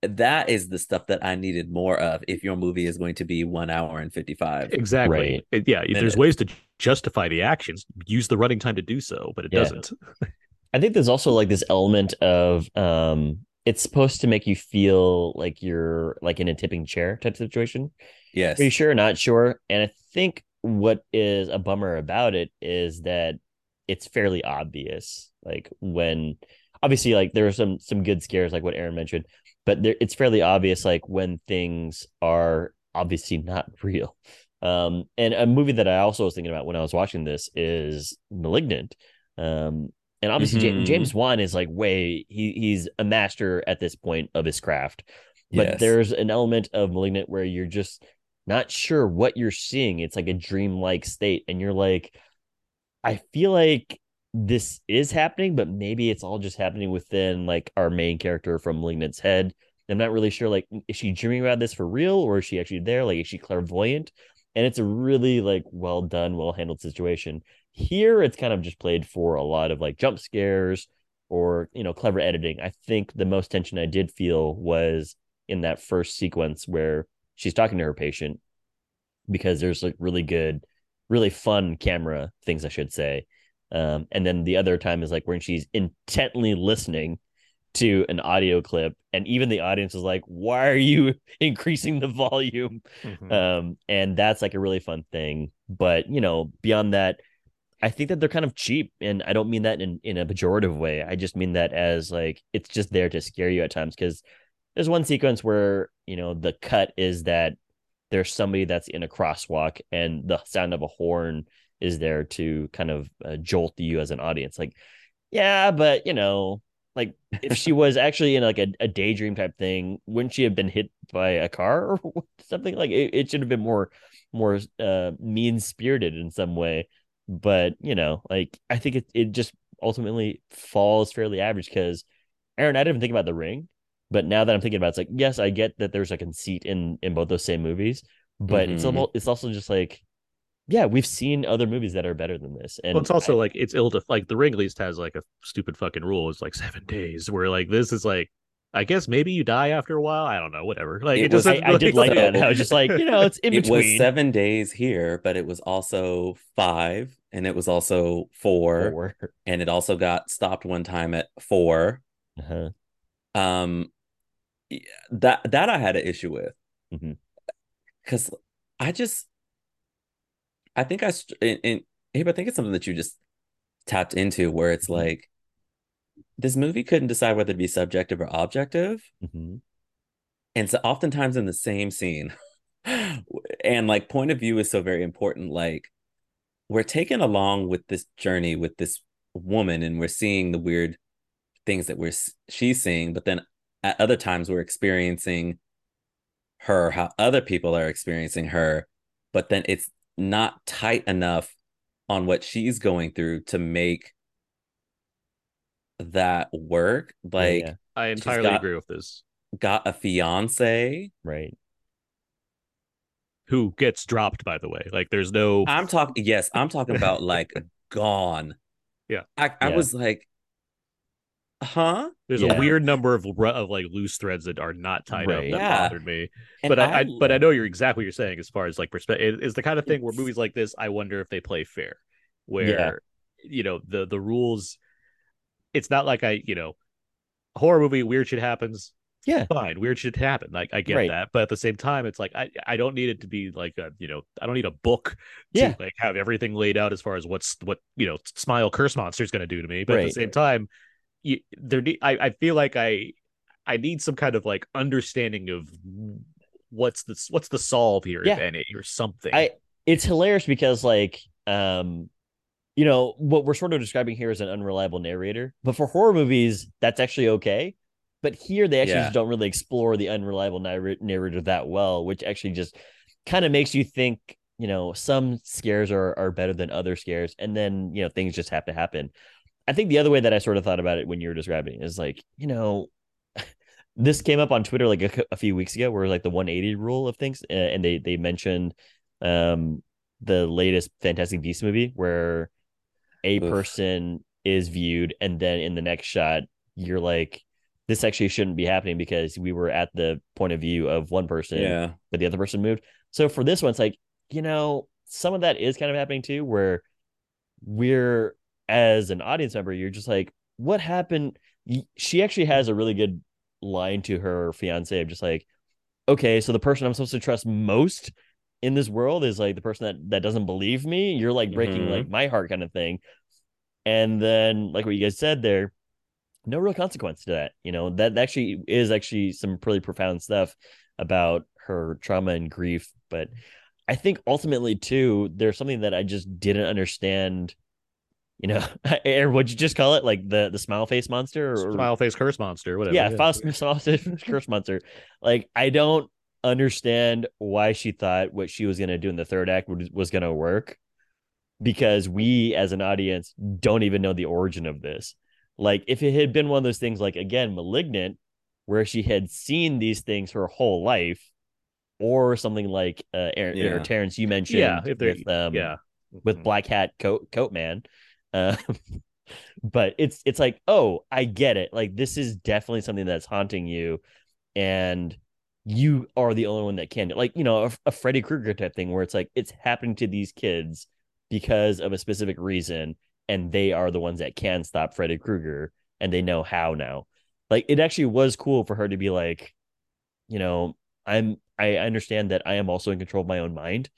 that is the stuff that i needed more of if your movie is going to be one hour and 55 Exactly. Right. It- yeah, there's ways to justify the actions. Use the running time to do so, but it Yeah. doesn't. I think there's also like this element of um it's supposed to make you feel like you're like in a tipping chair type situation. yes Are you sure or not sure? And I think what is a bummer about it is that it's fairly obvious. Like when obviously like there are some some good scares like what Aaron mentioned, but there it's fairly obvious like when things are obviously not real. Um and a movie that I also was thinking about when I was watching this is Malignant. Um and obviously Mhm. James Wan is like way he he's a master at this point of his craft. But Yes. there's an element of Malignant where you're just not sure what you're seeing. It's like a dreamlike state, and you're like, I feel like this is happening, but maybe it's all just happening within like our main character from Malignant's head. I'm not really sure. Like, mm, is she dreaming about this for real, or is she actually there? Like, is she clairvoyant? And it's a really like well done, well handled situation. Here, it's kind of just played for a lot of like jump scares or you know clever editing. I think the most tension I did feel was in that first sequence where she's talking to her patient because there's like really good, really fun camera things, I should say. Um, and then the other time is like when she's intently listening to an audio clip, and even the audience is like, "Why are you increasing the volume?" Mhm. Um, and that's like a really fun thing. But you know, beyond that, I think that they're kind of cheap, and I don't mean that in in a pejorative way. I just mean that as like it's just there to scare you at times because there's one sequence where you know the cut is that there's somebody that's in a crosswalk and the sound of a horn is there to kind of uh, jolt you as an audience. Like yeah but you know like if she was actually in like a, a daydream type thing wouldn't she have been hit by a car or something? Like it, it should have been more more uh mean spirited in some way. But you know like i think it, it just ultimately falls fairly average because aaron i didn't even think about the ring but now that i'm thinking about it, it's like yes i get that there's a conceit in in both those same movies but it's Mhm. almost it's also just like yeah we've seen other movies that are better than this and well, it's also I- like it's ill to like the ring at least has like a stupid fucking rule. It's like seven days. Where like this is like, I guess maybe you die after a while. I don't know. Whatever. Like it, It was- doesn't. I, I did like like- that i was just like you know it's in it was between seven days here but it was also five and it was also four, Four. and it also got stopped one time at 4 Uh-huh. um yeah, that that i had an issue with because i just i think i and, and Abe, i think it's something that you just tapped into where it's Mhm. like this movie couldn't decide whether to be subjective or objective Mhm. and so oftentimes in the same scene and like point of view is so very important like we're taken along with this journey with this woman and we're seeing the weird things that we're she's seeing but then at other times we're experiencing her how other people are experiencing her but then it's not tight enough on what she's going through to make that work like yeah. I entirely got- agree with this. got a fiance right Who gets dropped? By the way, like there's no. I'm talking yes, I'm talking about like gone. Yeah. I, I Yeah. was like, huh? There's Yeah. a weird number of of like loose threads that are not tied Right. up that Yeah. bothered me. And but I, I but I know you're exactly what you're saying as far as like perspective. It's the kind of thing where movies like this, I wonder if they play fair, where you know the the rules. It's not like I you know, horror movie weird shit happens. Yeah. fine. Weird shit happen. Like I get Right. that, but at the same time, it's like I I don't need it to be like a you know I don't need a book to like have everything laid out as far as what's what you know Smile Curse Monster is going to do to me. But at the same time, you, there need, I I feel like I I need some kind of like understanding of what's the what's the solve here if any or something. I it's hilarious because like um you know what we're sort of describing here is an unreliable narrator, but for horror movies that's actually okay. But here they actually Yeah. just don't really explore the unreliable narrator that well, which actually just kind of makes you think, you know, some scares are are better than other scares, and then you know things just have to happen. I think the other way that I sort of thought about it when you were describing it is like, you know, this came up on Twitter like a, a few weeks ago, where like the 180 rule of things, and they they mentioned um the latest Fantastic Beasts movie where a Oof. person is viewed, and then in the next shot, you're like, this actually shouldn't be happening because we were at the point of view of one person, Yeah. but the other person moved. So for this one, it's like, you know, some of that is kind of happening too, where we're as an audience member, you're just like, what happened? She actually has a really good line to her fiance of just like, okay, so the person I'm supposed to trust most in this world is like the person that that doesn't believe me. You're like breaking Mhm. like my heart kind of thing. And then like what you guys said there, no real consequence to that. You know, that actually is actually some pretty profound stuff about her trauma and grief. But I think ultimately too, there's something that I just didn't understand. You know, or what'd you just call it? Like the the smile face monster or Smile face curse monster, whatever. yeah, Faust Smile face curse monster. Like I don't understand why she thought what she was gonna do in the third act was, was gonna work because we as an audience don't even know the origin of this. Like if it had been one of those things like again, malignant, where she had seen these things her whole life, or something like uh Aaron, Yeah. or Terrence, you mentioned Yeah, if with um yeah. with Mhm. black hat coat coat man. Uh, but it's it's like, oh, I get it. Like this is definitely something that's haunting you, and you are the only one that can. Like you know, a, a Freddy Krueger type thing where it's like it's happening to these kids because of a specific reason, and they are the ones that can stop Freddy Krueger, and they know how now. Like it actually was cool for her to be like, you know, I'm I understand that I am also in control of my own mind,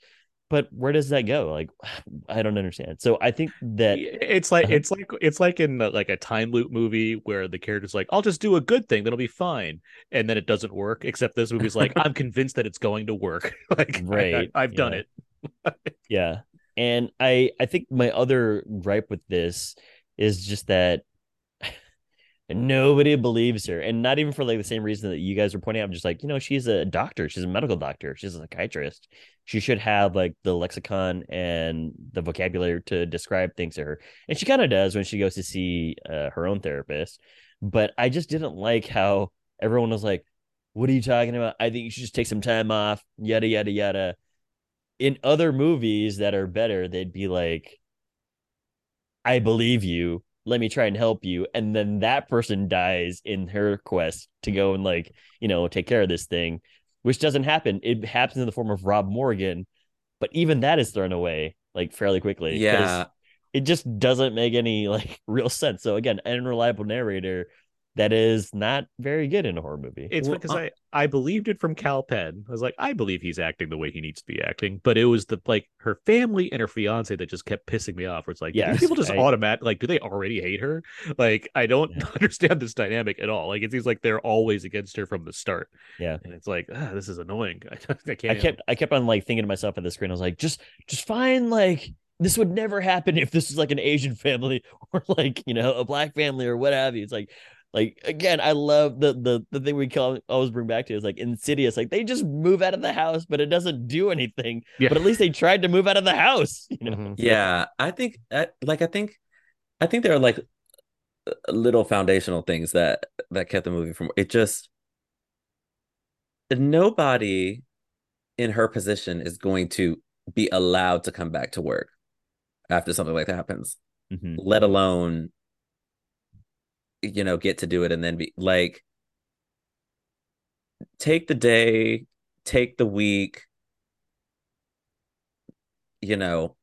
but where does that go? Like I don't understand. So I think that it's like Uh-huh. it's like it's like in uh, like a time loop movie where the character's like i'll just do a good thing that'll be fine and then it doesn't work except this movie's like i'm convinced that it's going to work like Right, I, have done yeah. it yeah. And I I think my other gripe with this is just that nobody believes her and not even for like the same reason that you guys were pointing out. I'm just like you know she's a doctor. She's a medical doctor. She's a psychiatrist. She should have like the lexicon and the vocabulary to describe things to her. And she kind of does when she goes to see uh, her own therapist. But I just didn't like how everyone was like what are you talking about? I think you should just take some time off yada yada yada. In other movies that are better they'd be like I believe you. Let me try and help you. And then that person dies in her quest to go and like, you know, take care of this thing, which doesn't happen. It happens in the form of Rob Morgan, but even that is thrown away like fairly quickly Yeah. It just doesn't make any like real sense. So again, an unreliable narrator that is not very good in a horror movie. it's Well, because uh- i i believed it from Kal Penn i was like i believe he's acting the way he needs to be acting but it was the like her family and her fiance that just kept pissing me off where it's like yeah people just I- automatic like do they already hate her like i don't Yeah. understand this dynamic at all like it seems like they're always against her from the start Yeah. and it's like ah, this is annoying i, can't I kept I kept on like thinking to myself at the screen. I was like, just just find like this would never happen if this was like an Asian family or like you know a black family or what have you. It's like like again, I love the the the thing we call always bring back to is like insidious. Like they just move out of the house, but it doesn't do anything. Yeah. But at least they tried to move out of the house. You know. Mhm. Yeah, I think like I think I think there are like uh, little foundational things that that kept the movie from it just nobody in her position is going to be allowed to come back to work after something like that happens, Mhm. let alone you know get to do it and then be like take the day, take the week, you know,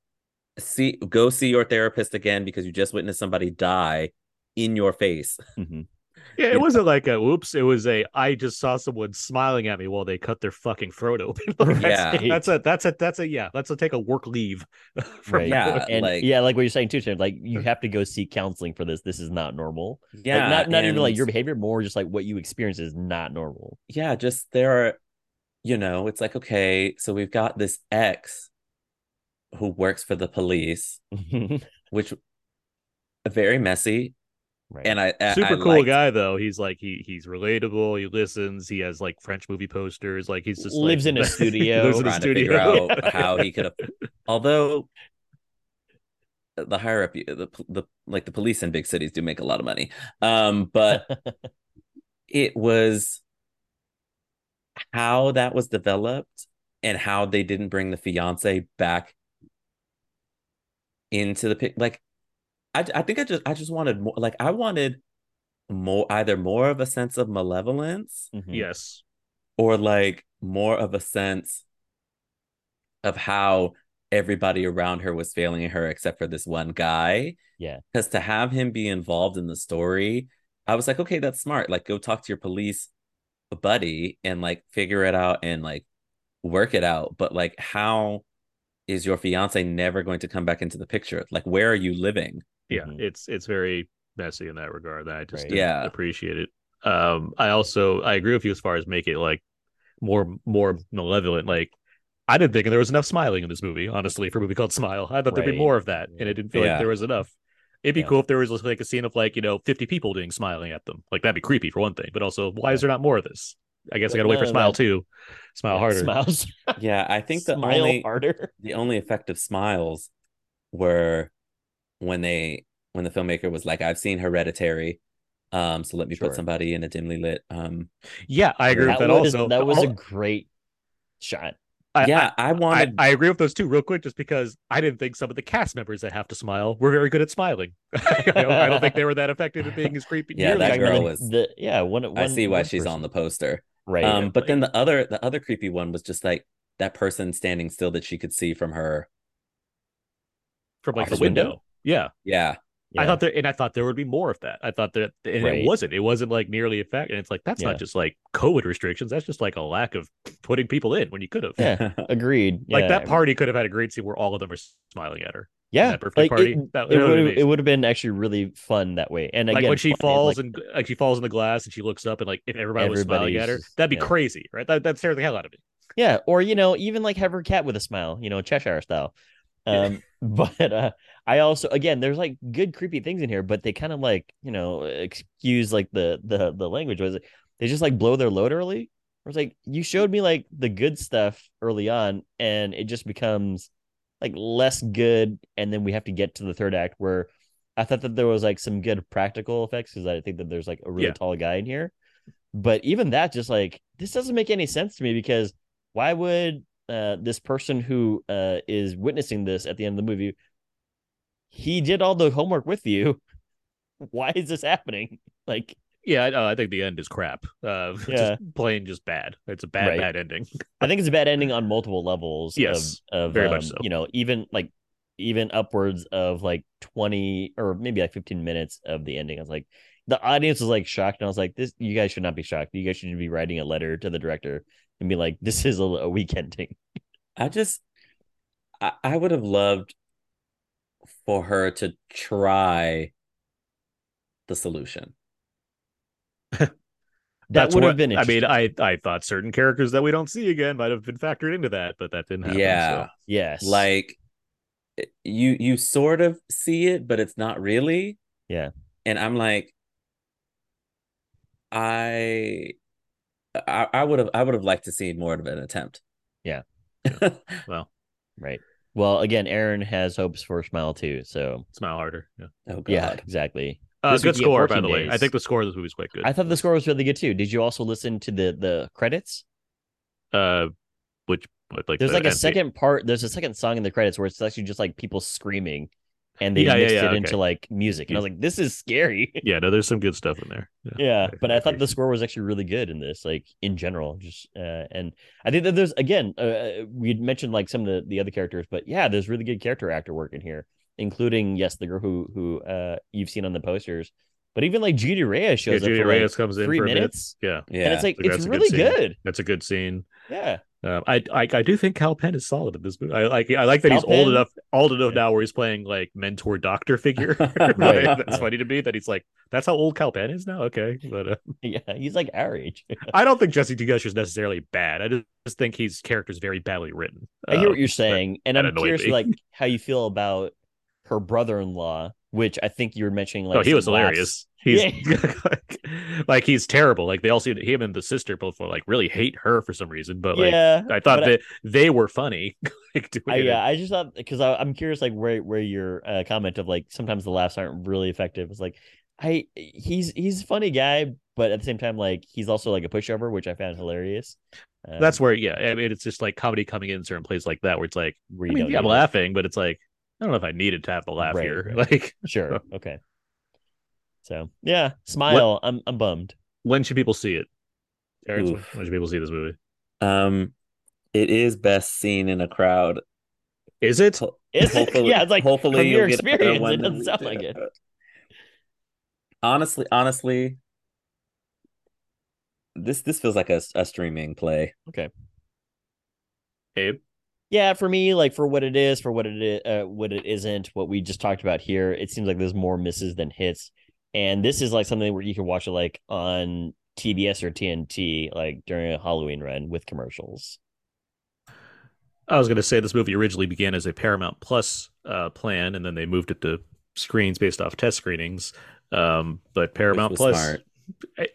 see go see your therapist again because you just witnessed somebody die in your face Mhm. Yeah, it wasn't like a whoops. It was a I just saw someone smiling at me while they cut their fucking throat open. Like, Yeah. that's, that's a that's a that's a yeah. That's a take a work leave. From Right. Yeah, and like- yeah, like what you're saying too, Tim. Like you uh-huh. have to go seek counseling for this. This is not normal. Like, Yeah, not not even like your behavior, more just like what you experience is not normal. yeah, just there are, you know, it's like, okay, so we've got this ex who works for the police, which very messy. Right. And I, I Super I cool liked- guy though. He's like he he's relatable. He listens. He has like French movie posters. Like he's just like- Lives in a studio. lives in a trying to figure studio. out how he could have. Although the higher up, you- the the like the police in big cities do make a lot of money, um, but it was how that was developed and how they didn't bring the fiance back into the pic. Like, I I think I just I just wanted more. Like, I wanted more either more of a sense of malevolence Mhm. yes. or like more of a sense of how everybody around her was failing her except for this one guy. Yeah. Because to have him be involved in the story, I was like, okay, that's smart. Like, go talk to your police buddy and like figure it out and like work it out. But like, how is your fiance never going to come back into the picture? Like, where are you living? Yeah Mhm. it's it's very messy in that regard That i just Right. Yeah. appreciate it um i also i agree with you as far as make it like more more malevolent like i didn't think there was enough smiling in this movie honestly for a movie called smile i thought there'd be more of that and it didn't feel Yeah. like there was enough it'd be Yeah. cool if there was like a scene of like you know 50 people doing smiling at them like that'd be creepy for one thing but also why is there not more of this i guess i gotta wait for no, smile that- too smile harder Smiles. Yeah, I think the Smile only harder. the only effective smiles were when they when the filmmaker was like, I've seen Hereditary. Um, so let me Sure. put somebody in a dimly lit um yeah i agree with that was, also that was a great shot. I, yeah, I, I, wanted I agree with those two real quick, just because I didn't think some of the cast members that have to smile were very good at smiling. I, don't, I don't think they were that effective at being as creepy. Yeah, nearly that as girl was- the yeah one. I see why one she's person. on the poster. right. Um, but then the other the other creepy one was just like that person standing still that she could see from her. from like Off the window? window. Yeah. Yeah. I thought there, and I thought there would be more of that. I thought that, and Right. it wasn't. It wasn't like nearly a fact. And it's like that's Yeah. not just like COVID restrictions. That's just like a lack of putting people in when you could have. Yeah, agreed. Like yeah. that party could have had a great scene where all of them are smiling at her. Yeah, that birthday like party. It, That- it would've been it would have been actually really fun that way. And like when she fun falls like, and like she falls in the glass and she looks up and like if everybody was smiling at her, that'd be yeah. crazy, right? That that scared the hell out of me. yeah, or you know, even like have her cat with a smile, you know, Cheshire style. Um, but uh, I also again, there's like good creepy things in here, but they kind of like you know excuse like the the the language was they just like blow their load early. Or it's like you showed me like the good stuff early on, and it just becomes like less good, and then we have to get to the third act where I thought that there was like some good practical effects because I think that there's like a really Yeah. tall guy in here, but even that just like this doesn't make any sense to me because why would uh, this person who uh, is witnessing this at the end of the movie he did all the homework with you why is this happening like Yeah, I, uh, I think the end is crap. Uh, Yeah. just plain just bad. It's a bad Right. bad ending. i think it's a bad ending on multiple levels Yes, of, of very um, much so. you know even like even upwards of like 20 or maybe like 15 minutes of the ending i was like the audience was like shocked and i was like this you guys should not be shocked you guys should be writing a letter to the director and be like this is a, a weak ending I just I, I would have loved for her to try the solution. that would have been I mean. I I thought certain characters that we don't see again might have been factored into that, but that didn't happen. Yeah. so. yes Like eh, you you sort of see it, but it's not really. Yeah. And I'm like, I I, I would have I would have liked to see more of an attempt. Yeah. Well, Right. Well, again, Aaron has hopes for Smile too. So smile harder. Yeah. oh god. yeah, exactly. Uh, good week you get score, by the way. I think the score of this movie is quite good. I thought the score was really good too. Did you also listen to the the credits? uh, which like There's the like a end- second part. There's a second song in the credits where it's actually just like people screaming, and they Yeah, yeah, mixed yeah, it okay. into like music. And I was like, this is scary. Yeah, no, there's some good stuff in there. yeah, but I thought the score was actually really good in this, like in general. Just uh, and I think that there's again, uh, we would mentioned like some of the the other characters, but yeah, there's really good character actor work in here, including yes, the girl who who uh you've seen on the posters, But even like Judy Reyes Yeah, shows Judy up for like Reyes comes in three for a minutes, Yeah, Yeah. and it's like That's it's really scene. good. That's a good scene. Yeah, Um, I, I I do think Kal Penn is solid in this movie. I like I like that Kal he's old enough old enough now where he's playing like mentor doctor figure. Right. That's funny to me that he's like that's how old Kal Penn is now. Okay, but uh, yeah, he's like our age. I don't think Jessie T. Usher is necessarily bad. I just think his character is very badly written. I hear Um, what you're saying, and I'm curious, me. like how you feel about her brother-in-law, which I think you were mentioning. Like, oh, he was hilarious. He's Yeah. like, like he's terrible. Like they all seem him and the sister both like really hate her for some reason. But like yeah, I thought that they were funny. like doing I, yeah, I just thought because I'm curious, like where where your uh, comment of like sometimes the laughs aren't really effective. It's like I he's he's a funny guy, but at the same time, like he's also like a pushover, which I found hilarious. Um, That's where, yeah, I mean, it's just like comedy coming in certain places like that, where it's like, where I mean yeah, I'm it. laughing, but it's like, I don't know if I needed to have the laugh Right, here. right. Like, Sure, okay. So yeah, smile. I'm I'm bummed. when should people see it? Terrence, when Oof. when should people see this movie? Um, it is best seen in a crowd. Is it? Is it? Yeah, it's like hopefully from you'll your get experience, it doesn't sound like it. Honestly, honestly, this this feels like a, a streaming play. Okay. Abe? Yeah, for me, like for what it is, for what it is, uh, what it isn't, what we just talked about here, it seems like there's more misses than hits. And this is like something where you can watch it like on TBS or TNT, like during a Halloween run with commercials. I was going to say this movie originally began as a Paramount Plus uh, plan, and then they moved it to screens based off test screenings. Um, but Paramount Plus, smart.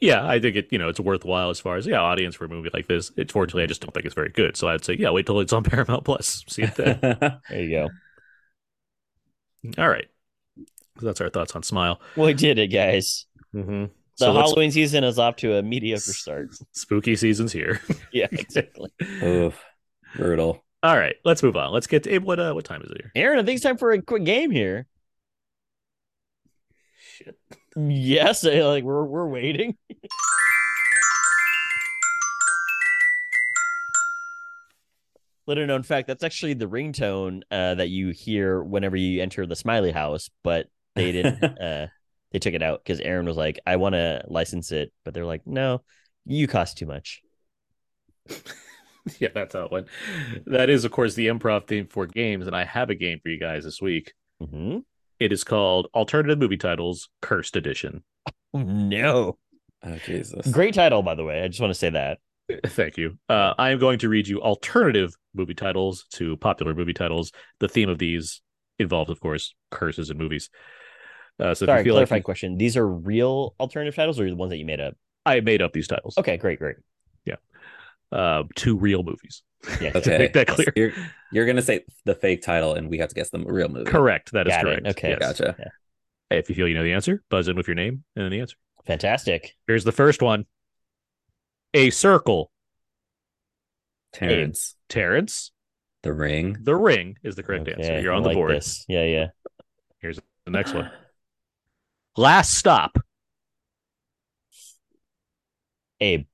Yeah, I think it. You know, it's worthwhile as far as yeah, audience for a movie like this. It's fortunately, I just don't think it's very good. So I'd say yeah, wait till it's on Paramount Plus. See it then. There you go. All right, so that's our thoughts on Smile. We did it, guys. Mm-hmm. The So Halloween season is off to a mediocre start. spooky season's here. Yeah, exactly. Oof, brutal. All right, let's move on. Let's get to Abe. What uh, what time is it here? Aaron, I think it's time for a quick game here. Shit. Yes, like we're we're waiting. Little known fact, that's actually the ringtone uh, that you hear whenever you enter the Smiley House, but they didn't. uh, they took it out because Aaron was like, "I want to license it," but they're like, "No, you cost too much." Yeah, that's how it went. That is, of course, the improv theme for games, and I have a game for you guys this week. hmm It is called Alternative Movie Titles Cursed Edition. No, Oh Jesus! great title, by the way. I just want to say that. Thank you. Uh, I am going to read you alternative movie titles to popular movie titles. The theme of these involves, of course, curses in movies. Uh, so Sorry, you clarifying like question: These are real alternative titles, or the ones that you made up? I made up these titles, Okay, great, great. Uh, two real movies. Yeah, Okay, Make that clear. You're you're gonna say the fake title, and we have to guess the real movie. Correct. That is Got it. correct. Okay. Yes. Gotcha. If you feel you know the answer, buzz in with your name and then the answer. fantastic. Here's the first one. A circle. Terrence, Terrence. The Ring. The ring is the correct answer. You're I on the like board. this. Yeah, yeah. Here's the next one. Last stop. Abe,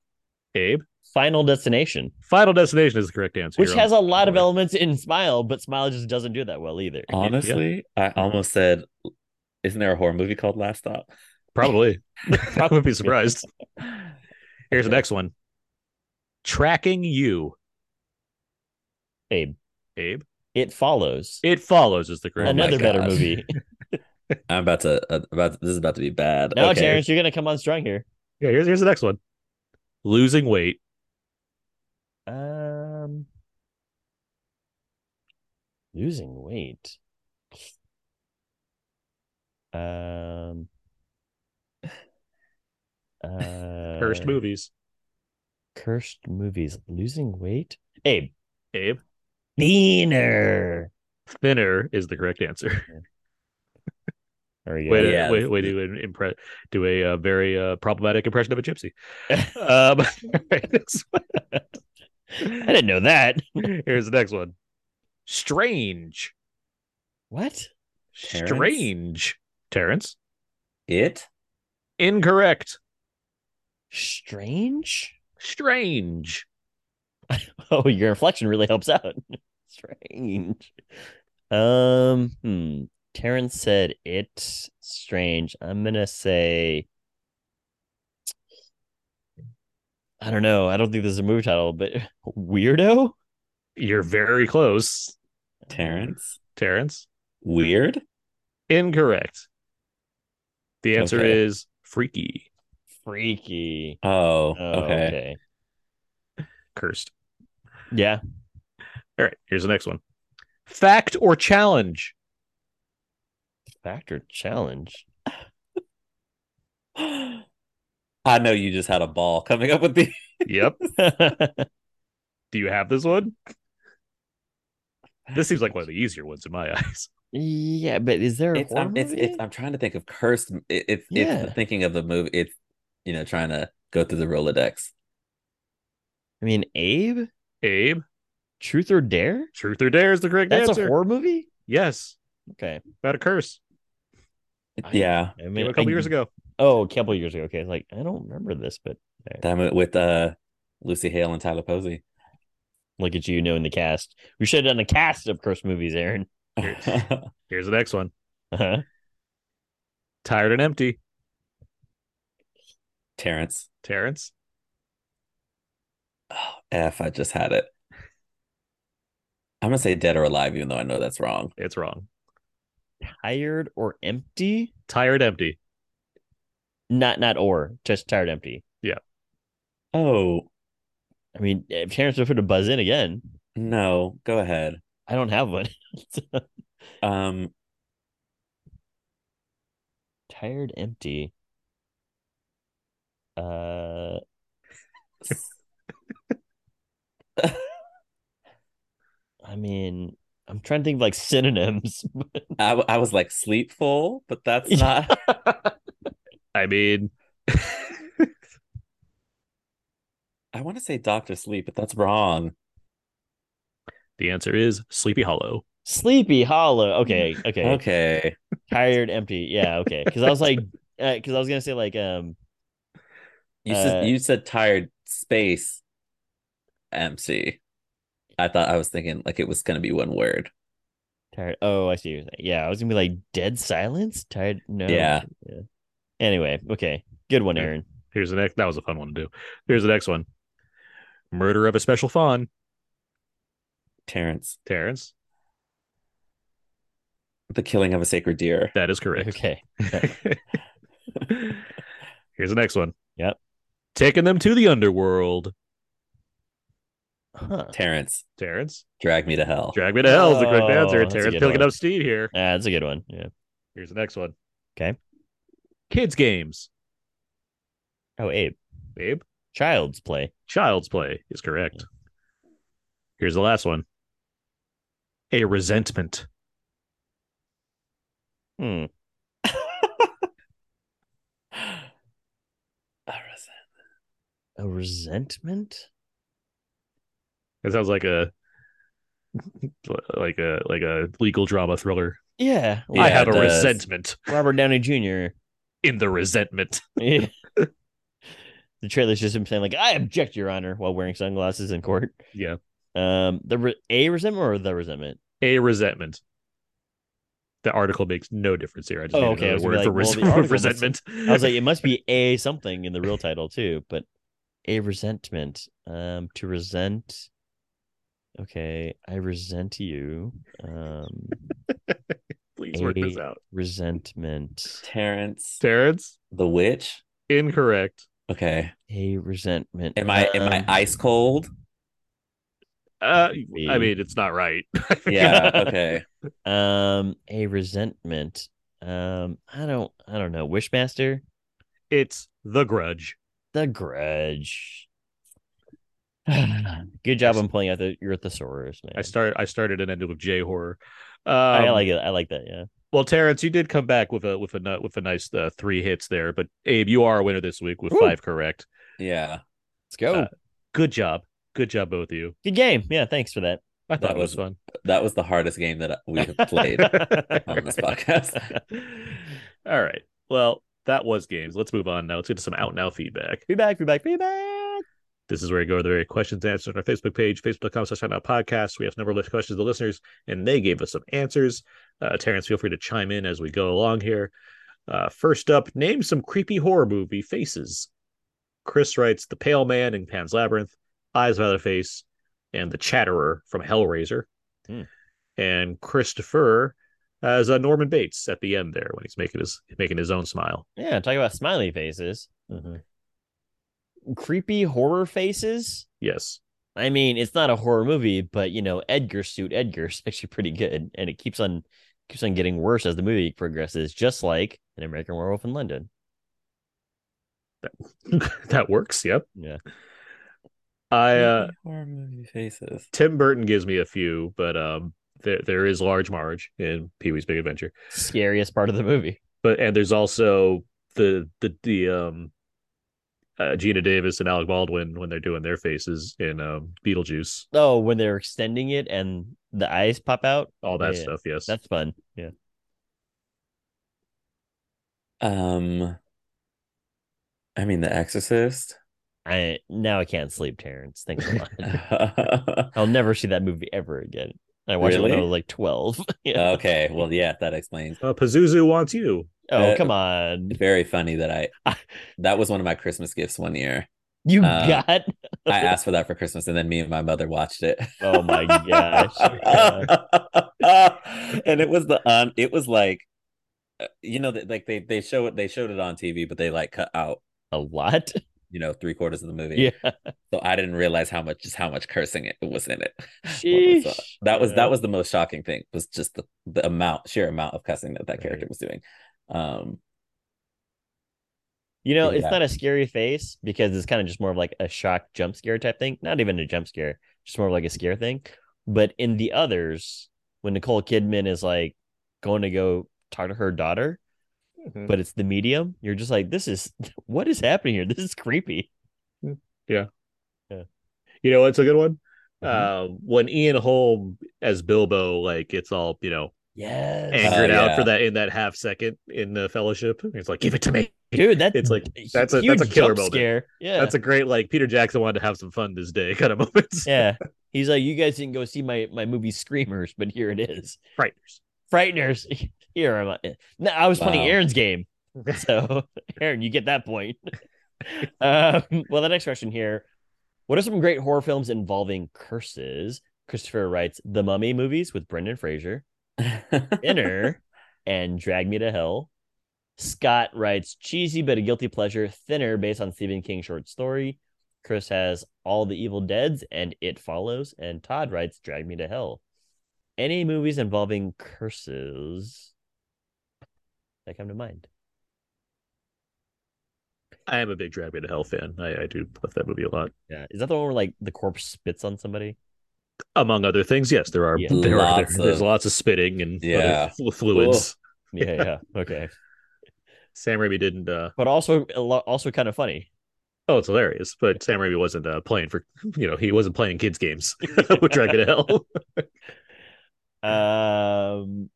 Abe. Final Destination, Final destination is the correct answer. which You're on has a lot of board. elements in Smile, but Smile just doesn't do that well either. Honestly, I almost said, "Isn't there a horror movie called Last Stop?" Probably. I wouldn't be surprised. Here's the next one. Tracking you. Abe, Abe. It Follows. It follows is the correct Oh Another better movie. I'm about to uh, about this is about to be bad. No, okay. Terrence, you're gonna come on strong here. Yeah, here's here's the next one. Losing weight. Um, losing weight. Um. Uh, Cursed movies. Cursed movies. Losing weight. Abe. Abe. Thinner. Thinner is the correct answer. There we go. Way to, Yeah. way, way to impre- do a uh, very uh, problematic impression of a gypsy. um, next one. I didn't know that. Here's the next one. Strange. What? Terrence? Strange. Terrence. It. Incorrect. Strange? Strange. Oh, your inflection really helps out. Strange. Um, hmm. Terrence said it's strange. I'm gonna say I don't know. I don't think this is a movie title, but weirdo. You're very close, Terrence. Terrence. Weird. Incorrect. The answer Okay. is freaky, Freaky. Oh, Oh, okay. okay. cursed. Yeah. All right, here's the next one. Fact or challenge? Fact or challenge. I know you just had a ball coming up with the. Yep. Do you have this one? This seems like one of the easier ones in my eyes. yeah, but is there a It's, horror I'm, it's, movie? it's, I'm trying to think of cursed. It, it's, Yeah. it's thinking of the movie. It's, you know, trying to go through the Rolodex. I mean, Abe, Abe, Truth or Dare? truth or dare is the correct That's answer. a horror movie. Yes, Okay. about a curse. Yeah. I Came mean, a couple I- years ago. Oh, a couple years ago. Okay, like I don't remember this, but That mo- with uh, Lucy Hale and Tyler Posey. look at you knowing the cast. We should have done a cast of cursed movies, Aaron. Here's the next one. Uh-huh. Tired and empty. Terrence. Terrence. Oh, F. I just had it. I'm gonna say dead or alive, even though I know that's wrong. It's wrong. Tired or empty? Tired empty. Not not or just tired empty. Yeah. Oh I mean, if Terrence would to buzz in again, no, go ahead. I don't have one. Um, tired empty. Uh, I mean, I'm trying to think of like synonyms. but- I, w- I was like sleepful, but that's not. I mean, I want to say Doctor Sleep, but that's wrong. the answer is Sleepy Hollow. Sleepy Hollow. Okay, okay. Okay. Tired empty. Yeah, okay. Because I was like, because I was gonna say like, um, You said Uh, you said tired space MC. I thought I was thinking like it was gonna be one word. tired. Oh, I see. What you're saying. Yeah, I was gonna be like dead silence. Tired. No. Yeah. yeah. Anyway, okay. Good one, Aaron. Here's the next. That was a fun one to do. Here's the next one. Murder of a special fawn. Terrence. Terrence. The killing of a sacred deer. That is correct. Okay. Here's the next one. Yep. Taking them to the underworld. Huh. Terrence. Terrence. Drag me to hell. Drag me to hell is the correct Oh, answer. that's Terrence picking one. up Steed here. Ah, that's a good one. Yeah. Here's the next one. Okay. Kids games. Oh, Abe. Babe. Child's Play. Child's play is correct. Here's the last one. A resentment. Hmm. A resentment. It sounds like a like a like a legal drama thriller. Yeah. Yeah, I have a resentment Robert Downey Jr. in the resentment. Yeah. the trailer's just him saying like, "I object, Your Honor," while wearing sunglasses in court. Yeah. Um, the re- a resentment or the resentment? A resentment. The article makes no difference here. I just Oh, okay. I word be for like, well, res- article must- resentment. I was like, it must be a something in the real title too, but a resentment. Um, to resent. Okay, I resent you. Um, Please work this a out. resentment. Terrence. Terrence, The witch. incorrect. Okay. A resentment. Am I am I Um, ice cold? Uh, I mean, it's not right. Yeah. Okay. Um, a resentment. Um, I don't, I don't know. Wishmaster, it's The Grudge. The Grudge. Good job on pulling out the your thesaurus, man. I start. I started and ended with J horror. Um, I like it. I like that. Yeah. Well, Terrence, you did come back with a with a nu- with a nice uh, three hits there, but Abe, you are a winner this week with Woo. five correct. Yeah. Let's go. Uh, Good job, good job, both of you. Good game. Yeah. Thanks for that. I thought That it was, was- fun. That was the hardest game that we have played on this podcast. All right. Well, that was games. Let's move on now. Let's get to some out now feedback. Feedback. Feedback. Feedback. This is where you go to the very questions and answers on our Facebook page, facebook.com slash podcast. We have a number of questions to the listeners, and they gave us some answers. Uh, Terrence, feel free to chime in as we go along here. Uh, first up, name some creepy horror movie faces. Chris writes The Pale Man in Pan's Labyrinth, Eyes of Leatherface, and The Chatterer from Hellraiser. Hmm. And Christopher has uh, Norman Bates at the end there when he's making his making his own smile. Yeah, talk about smiley faces. Creepy horror faces. Yes. I mean, it's not a horror movie, but you know, Edgar suit Edgar's actually pretty good, and it keeps on keeps on getting worse as the movie progresses, just like an American Werewolf in London. that works. Yep. Yeah. I uh horror movie faces. Tim Burton gives me a few, but um there there is Large Marge in Pee Wee's Big Adventure. Scariest part of the movie. But and there's also the the the um uh, Geena Davis and Alec Baldwin when they're doing their faces in um Beetlejuice. Oh, when they're extending it and the eyes pop out. All that Yeah, stuff, yes. That's fun. Yeah. Um, I mean, The Exorcist. I now I can't sleep, Terrence. Thanks a lot. I'll never see that movie ever again. I watched it when I was like twelve. yeah. okay, well, yeah, that explains. Uh, Pazuzu wants you. Oh Uh, come on! Very funny that I. That was one of my Christmas gifts one year. You uh, got. I asked for that for Christmas, and then me and my mother watched it. Oh my gosh! Yeah. and it was the un. It was like, uh, you know, that like they they show it. They showed it on TV, but they like cut out A lot. You know three quarters of the movie. Yeah. So I didn't realize how much just how much cursing it was in it. So that was Yeah. that was the most shocking thing was just the the amount sheer amount of cussing that that character was doing. Um, You know, it's not a scary face because it's kind of just more of like a shock jump scare type thing. Not even a jump scare, just more of like a scare thing. But in the others, when Nicole Kidman is like going to go talk to her daughter, Mm-hmm. but it's the medium, you're just like, this is what is happening here? This is creepy. Yeah. Yeah. You know what's a good one? Mhm. Uh, when Ian Holm as Bilbo, like it's all you know Yes. angered Oh, out for that in that half second in the Fellowship. It's like, "Give it to me." Dude, that It's like that's a that's a killer moment. scare. Yeah. That's a great like Peter Jackson wanted to have some fun this day kind of moments. yeah. He's like, you guys didn't go see my my movie Screamers, but here it is. Frighteners. Frighteners. Here I. No, I was playing Aaron's game. So, Aaron, you get that point. um, well, the next question here: What are some great horror films involving curses? Christopher writes The Mummy movies with Brendan Fraser, Thinner, and Drag Me to Hell. Scott writes cheesy but a guilty pleasure, Thinner, based on Stephen King's short story. Chris has All the Evil Deads and It Follows, and Todd writes Drag Me to Hell. Any movies involving curses that come to mind? I am a big Drag Me to Hell fan. I, I do love that movie a lot. Yeah, is that the one where like the corpse spits on somebody? Among other things, yes, there are Yeah. there are Lots there- there's lots of spitting and Yeah. other flu- fluids. Yeah, yeah, okay, Sam Raimi didn't. uh but also also kind of funny. Oh, it's hilarious. But Sam Raimi wasn't uh, playing for you know he wasn't playing kids games with Drag Me to Hell. Um,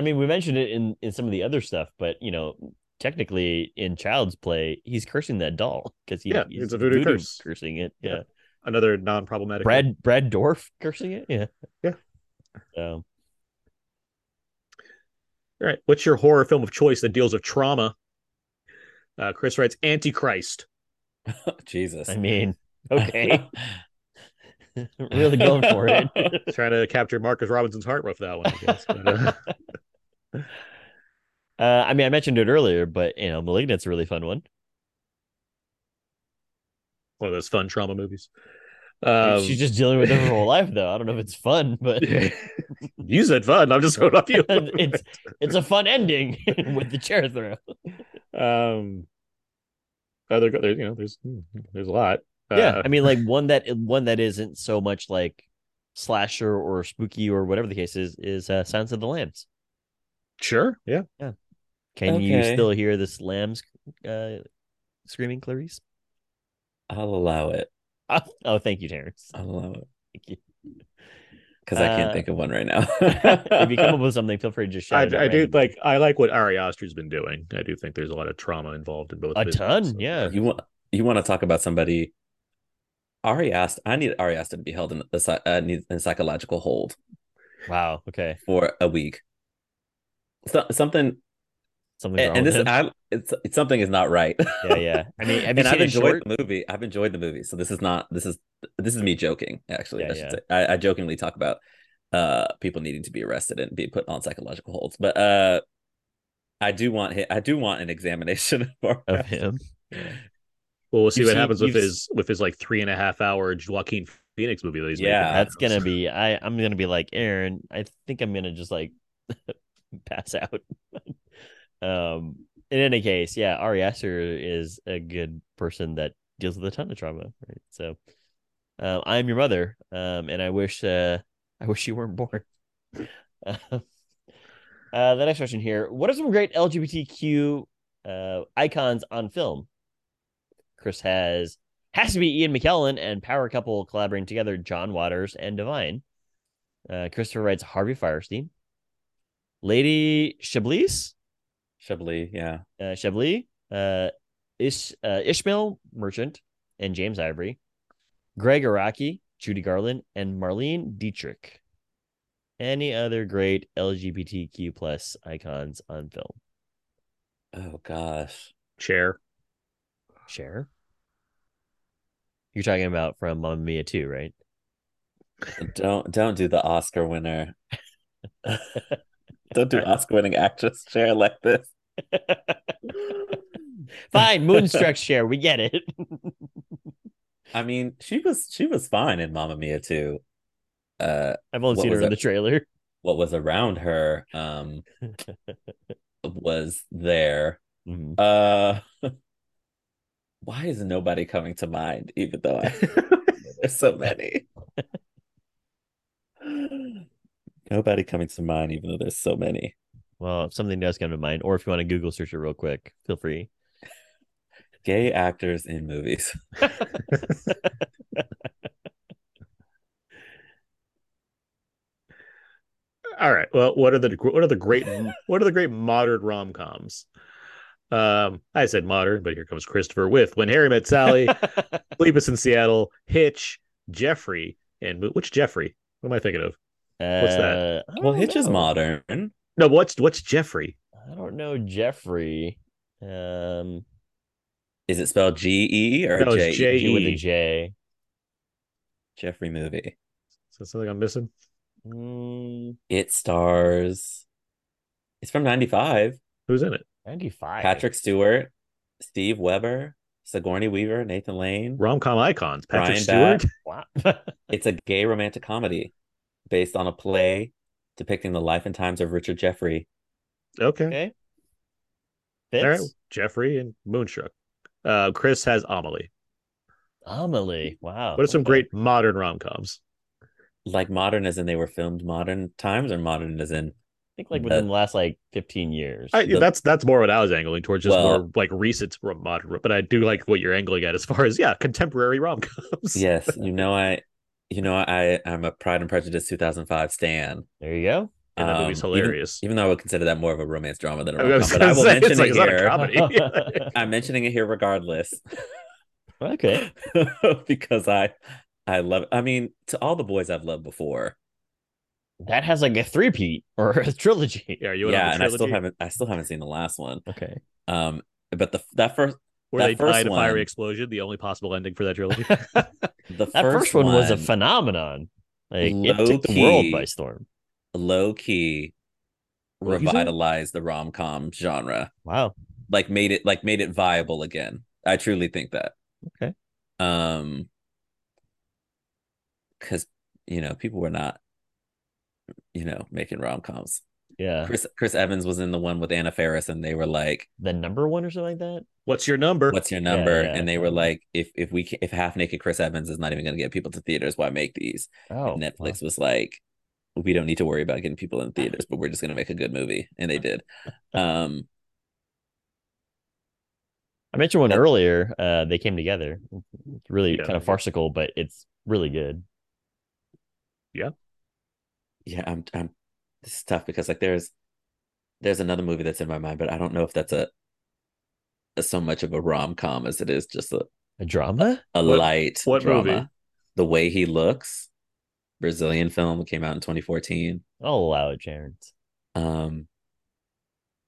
I mean, we mentioned it in in some of the other stuff, but you know, technically in Child's Play, he's cursing that doll because he, Yeah, he's it's a voodoo curse. cursing it. Yeah, Another non-problematic. Brad Brad Dourif cursing it. Yeah, Yeah. So All right. What's your horror film of choice that deals with trauma? Uh, Chris writes Antichrist. Jesus. I mean, okay, really going for it. Trying to capture Marcus Robinson's heart with that one, I guess. But, uh, Uh, I mean, I mentioned it earlier, but you know, Malignant's a really fun one. one of those fun trauma movies. Um, She's just dealing with it her whole life, though. I don't know if it's fun, but you said fun. I'm just throwing off you. it's it's a fun ending with the chair throw. um, other there, you know, there's there's a lot. yeah, Uh, I mean, like one that one that isn't so much like slasher or spooky or whatever the case is is uh, Sounds of the Lambs. Sure, yeah. Yeah. Can you still hear this lambs uh, screaming, Clarice? I'll allow it. Oh, oh, thank you, Terrence. I'll allow it Thank you. because I can't Uh, think of one right now. if you come up with something, feel free to just I, shout it. I do like I like what Ari Aster's been doing. I do think there's a lot of trauma involved in both. a ton. so- Yeah, you want you want to talk about somebody? Ari Aster. I need Ari Aster to be held in a, psy- uh, in psychological hold. Wow. Okay. for a week. So, something Something's wrong and, and with this him. I, it's, it's something is not right. Yeah, yeah. I mean, have you and I've enjoyed short? the movie. I've enjoyed the movie. So this is not this is this is me joking. Actually, Yeah, I should yeah. say. I, I jokingly talk about uh people needing to be arrested and be put on psychological holds, but uh I do want hi- I do want an examination of, of arrest. him. Well, we'll see You've what seen- happens with his with his like three and a half hour Joaquin Phoenix movie that he's Yeah. making. That's gonna be. I. I'm gonna be like Aaron. I think I'm gonna just like pass out. um. In any case, yeah, Ari Aster is a good person that deals with a ton of trauma. Right. So, um, I'm your mother. Um. And I wish. Uh. I wish you weren't born. uh, the next question here: What are some great LGBTQ uh icons on film? Chris has has to be Ian McKellen and power couple collaborating together, John Waters and Divine. Uh, Christopher writes Harvey Fierstein, Lady Chablis, Chablis, yeah. uh, Chablis, uh, Ish, uh, Ishmael Merchant, and James Ivory, Gregg Araki, Judy Garland, and Marlene Dietrich. Any other great LGBTQ plus icons on film? Oh gosh. Chair. Cher. You're talking about from Mamma Mia 2, right? Don't don't do the Oscar winner. don't do Oscar winning actress chair like this. Fine, Moonstruck Cher. We get it. I mean, she was she was fine in Mamma Mia too. Uh I've only seen her in it? the trailer. what was around her um was there. Mhm. Uh why is nobody coming to mind, even though I there's so many. Nobody coming to mind, even though there's so many. Well, if something does come to mind, or if you want to Google search it real quick, feel free. Gay actors in movies. All right. Well, what are the what are the great what are the great modern rom coms? Um, I said modern, but here comes Christopher with When Harry Met Sally, Sleepless in Seattle, Hitch, Jeffrey, and which Jeffrey? What am I thinking of? What's that? Uh, Well, don't Hitch is modern. No, what's what's Jeffrey? I don't know Jeffrey. Um, Is it spelled G E or No, it's J? E? G with a J.E.. J. Jeffrey movie. Is that something I'm missing? Mm, It stars. It's from '95. Who's in it? 95. Patrick Stewart, Steve Weber, Sigourney Weaver, Nathan Lane. Rom com icons. Patrick Brian Stewart. Wow. It's a gay romantic comedy based on a play depicting the life and times of Richard Jeffrey. Okay. okay. All right. Jeffrey and Moonstruck. Uh, Chris has Amelie. Amelie. Wow. What are some okay. great modern rom coms? Like modern as in they were filmed modern times or modern as in I think like within Uh, the last like 15 years. I, The- that's that's more what I was angling towards, just Well- more like recent rom- modern. But I do like what you're angling at as far as yeah, contemporary rom coms. yes, you know I you know I I'm a Pride and Prejudice 2005 stan. there you go. and that movie's Um, even- hilarious. Even, though I would consider that more of a romance drama than a I rom was but I will say, mention it's like, it is that a here. comedy? I'm mentioning it here regardless. Okay. because I I love I mean, to all the boys I've loved before. That has like a three-peat or a trilogy. yeah, you yeah, and the I still haven't I still haven't seen the last one. Okay. Um but the that first where that they first died in a fiery explosion, the only possible ending for that trilogy. the That first, one, was a phenomenon. Like it took the world by storm. low key What you say? revitalized the rom com genre. Wow. Like made it like made it viable again. I truly think that. Okay. Um because you know, people were not you know, making rom coms. Yeah. Chris Chris Evans was in the one with Anna Faris and they were like, The number one or something like that. What's your number? What's your number? yeah. And they were like, if if we ca- if half naked Chris Evans is not even gonna get people to theaters, why make these? Oh. And Netflix was like, we don't need to worry about getting people in theaters, but we're just gonna make a good movie. And they did. Um I mentioned one earlier. Uh, they came together. It's really Yeah. kind of farcical, but it's really good. Yeah. Yeah, I'm I'm this is tough because like there's there's another movie that's in my mind, but I don't know if that's a, a so much of a rom com as it is just a, A drama? a What- light what drama. movie? The way he looks. Brazilian film. Came out in 2014. I'll allow it, Terrence. Um,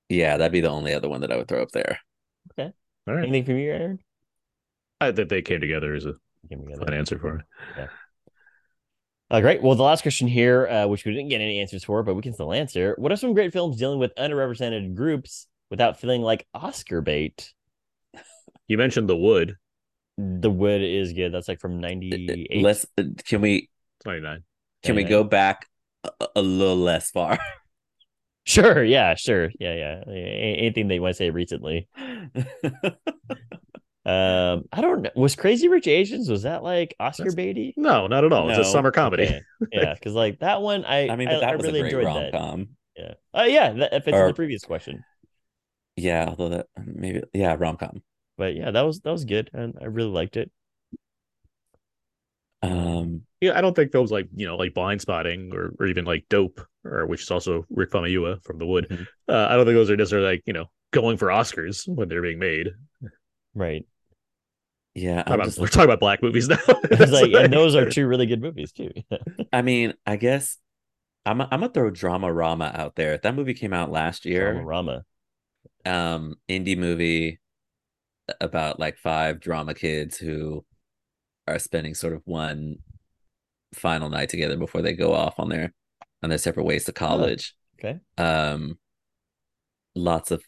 yeah, that'd be the only other one that I would throw up there. Okay. All right. Anything from you, Aaron? I think they came together as a Came together. fun answer for it. Uh, great. Well, the last question here, uh, which we didn't get any answers for, but we can still answer. What are some great films dealing with underrepresented groups without feeling like Oscar bait? You mentioned The Wood. The Wood is good. That's like from '98. Let's uh, can we 29. can we go back a, a little less far? Sure. Yeah. Sure. Yeah. Yeah. A- Anything they want to say recently. Um, I don't know. Was Crazy Rich Asians was that like Oscar baity? No, not at all. It's a summer comedy. Okay. Yeah, because like that one, I I mean, I, but that I was really a great enjoyed rom that. com. Yeah. Oh yeah, that fits in the previous question. Yeah, although that maybe yeah, rom com. But yeah, that was that was good, and I really liked it. Um, Yeah, I don't think films like you know, like Blindspotting or, or even like Dope, or which is also Rick Famuyiwa from The Wood. Mhm. Uh, I don't think those are necessarily like you know going for Oscars when they're being made. Right. Yeah, I'm about- we're talking about black movies now. Like, and those are two really good movies too. I mean, I guess I'm I'm gonna throw Dramarama out there. That movie came out last year. Dramarama. Um, indie movie about like five drama kids who are spending sort of one final night together before they go off on their on their separate ways to college. Okay. Um, lots of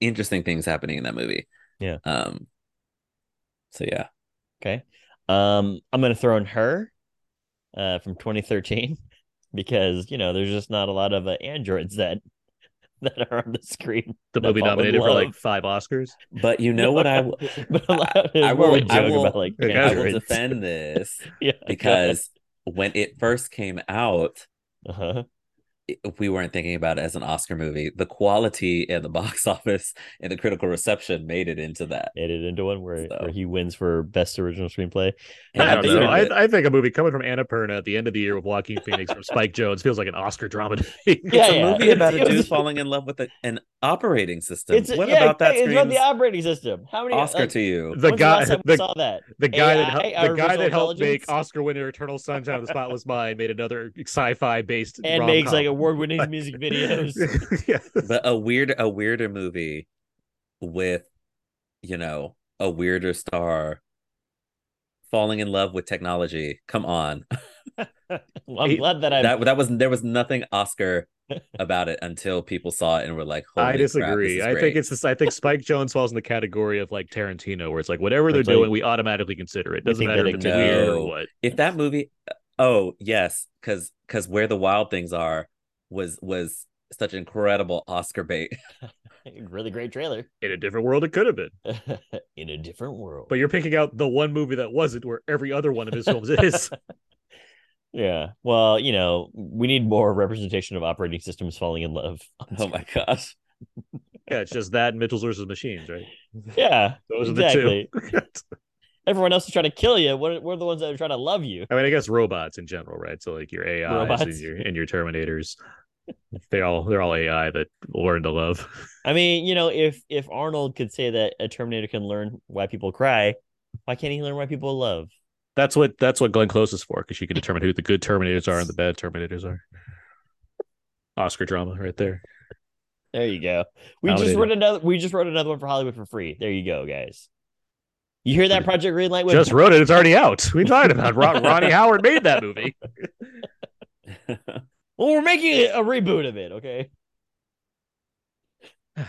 interesting things happening in that movie. Yeah. Um. So yeah. Okay. Um, I'm gonna throw in her, uh, from 2013, because you know there's just not a lot of uh, androids that that are on the screen. the that movie fall nominated for like five Oscars. But you know what I w- but I'm I it's more will- I joke will- about like I will defend this yeah, because when it first came out, uh-huh. It- we weren't thinking about it as an Oscar movie. The quality and the box office and the critical reception made it into that. made it into one where, So- where he wins for best original screenplay. And I at don't know. I, I think a movie coming from Annapurna at the end of the year with Joaquin Phoenix from Spike Jonze feels like an Oscar drama to me. Yeah, it's a yeah. movie about a dude falling in love with a, an operating system. It's what yeah, about that It's about the operating system. How many Oscar like, to you? The guy, last time we the, saw that? the guy that helped, the guy that helped make? Oscar winner Eternal Sunshine of the Spotless Mind made another sci-fi based and makes like award-winning music videos. yeah. but a weird a weirder movie with you know a weirder star falling in love with technology come on Well, I'm He- glad that I that that was there was nothing oscar about it until people saw it and were like Holy I disagree. is I think it's this. I think Spike Jonze falls in the category of like Tarantino, where it's like whatever they're like- doing, we automatically consider it. Doesn't matter if it's could- weird or what. if that movie oh yes because because where the wild things are was was such incredible oscar bait really great trailer In a different world, it could have been. in a different world. But you're picking out the one movie that wasn't, where every other one of his films is. yeah, well, you know, we need more representation of operating systems falling in love. oh my gosh Yeah, it's just that and Mitchell's versus Machines, right? Yeah, Those exactly. are the two. Everyone else is trying to kill you. What we're the ones that are trying to love you. I mean, I guess robots in general, right? So like your AIs Robots. and your and your Terminators, they all they're all AI that learn to love. I mean, you know, if if Arnold could say that a Terminator can learn why people cry, why can't he learn why people love? That's what that's what Glenn Close is for, because she can determine who the good Terminators are and the bad Terminators are. Oscar drama right there. There you go. We just wrote another. We just wrote another one for Hollywood for free. There you go, guys. You hear that Project Greenlight? with- Just wrote it. It's already out. We talked about Ron, Ronnie Howard made that movie. Well, we're making a reboot of it. Okay. All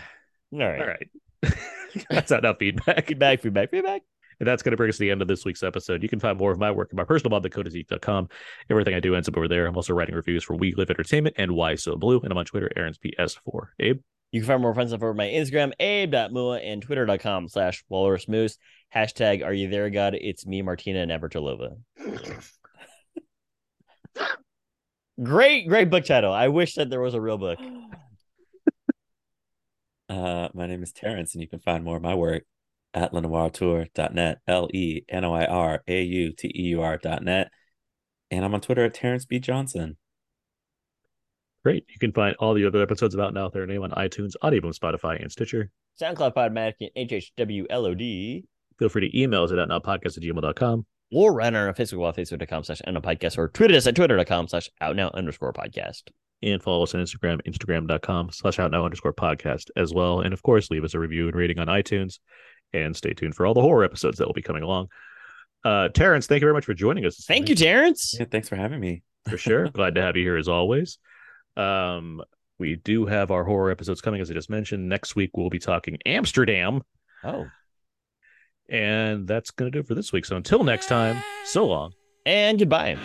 right. All right. that's enough feedback. Feedback. Feedback. Feedback. And that's going to bring us to the end of this week's episode. You can find more of my work at my personal blog, thecodeisgeek.com. Everything I do ends up over there. I'm also writing reviews for We Live Entertainment and Why So Blue. And I'm on Twitter, Aaron's PS4. Abe? You can find more fun stuff over my Instagram, abe.mua, and twitter.com slash walrus moose. Hashtag are you there, God? It's me, Martina and Navratilova. great, great book title. I wish that there was a real book. Uh, my name is Terrence, and you can find more of my work at lenoirauteur.net, L E N O I R A U T E U R.net. And I'm on Twitter at Terrence B. Johnson. Great. You can find all the other episodes about Now Their Name on iTunes, Audioboom, Spotify, and Stitcher. SoundCloud, Podomatic, and HHWLOD. Feel free to email us at nowpodcast at gmail.com. or right on our Facebook wall, facebook.com slash out now podcast, or tweet at us at twitter.com slash out now underscore podcast. And follow us on Instagram, instagram.com slash out now underscore podcast as well. And of course, leave us a review and rating on iTunes. And stay tuned for all the horror episodes that will be coming along. Uh, Terrence, thank you very much for joining us. Thank evening. you, Terrence. Yeah, thanks for having me. for sure. Glad to have you here as always. Um, we do have our horror episodes coming, as I just mentioned. Next week we'll be talking Amsterdam, Oh. And that's going to do it for this week. So until next time, so long. And goodbye.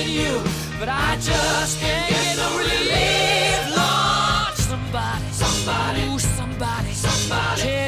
Believing you, but I just can't get no relief. Lord, somebody, somebody, somebody, somebody.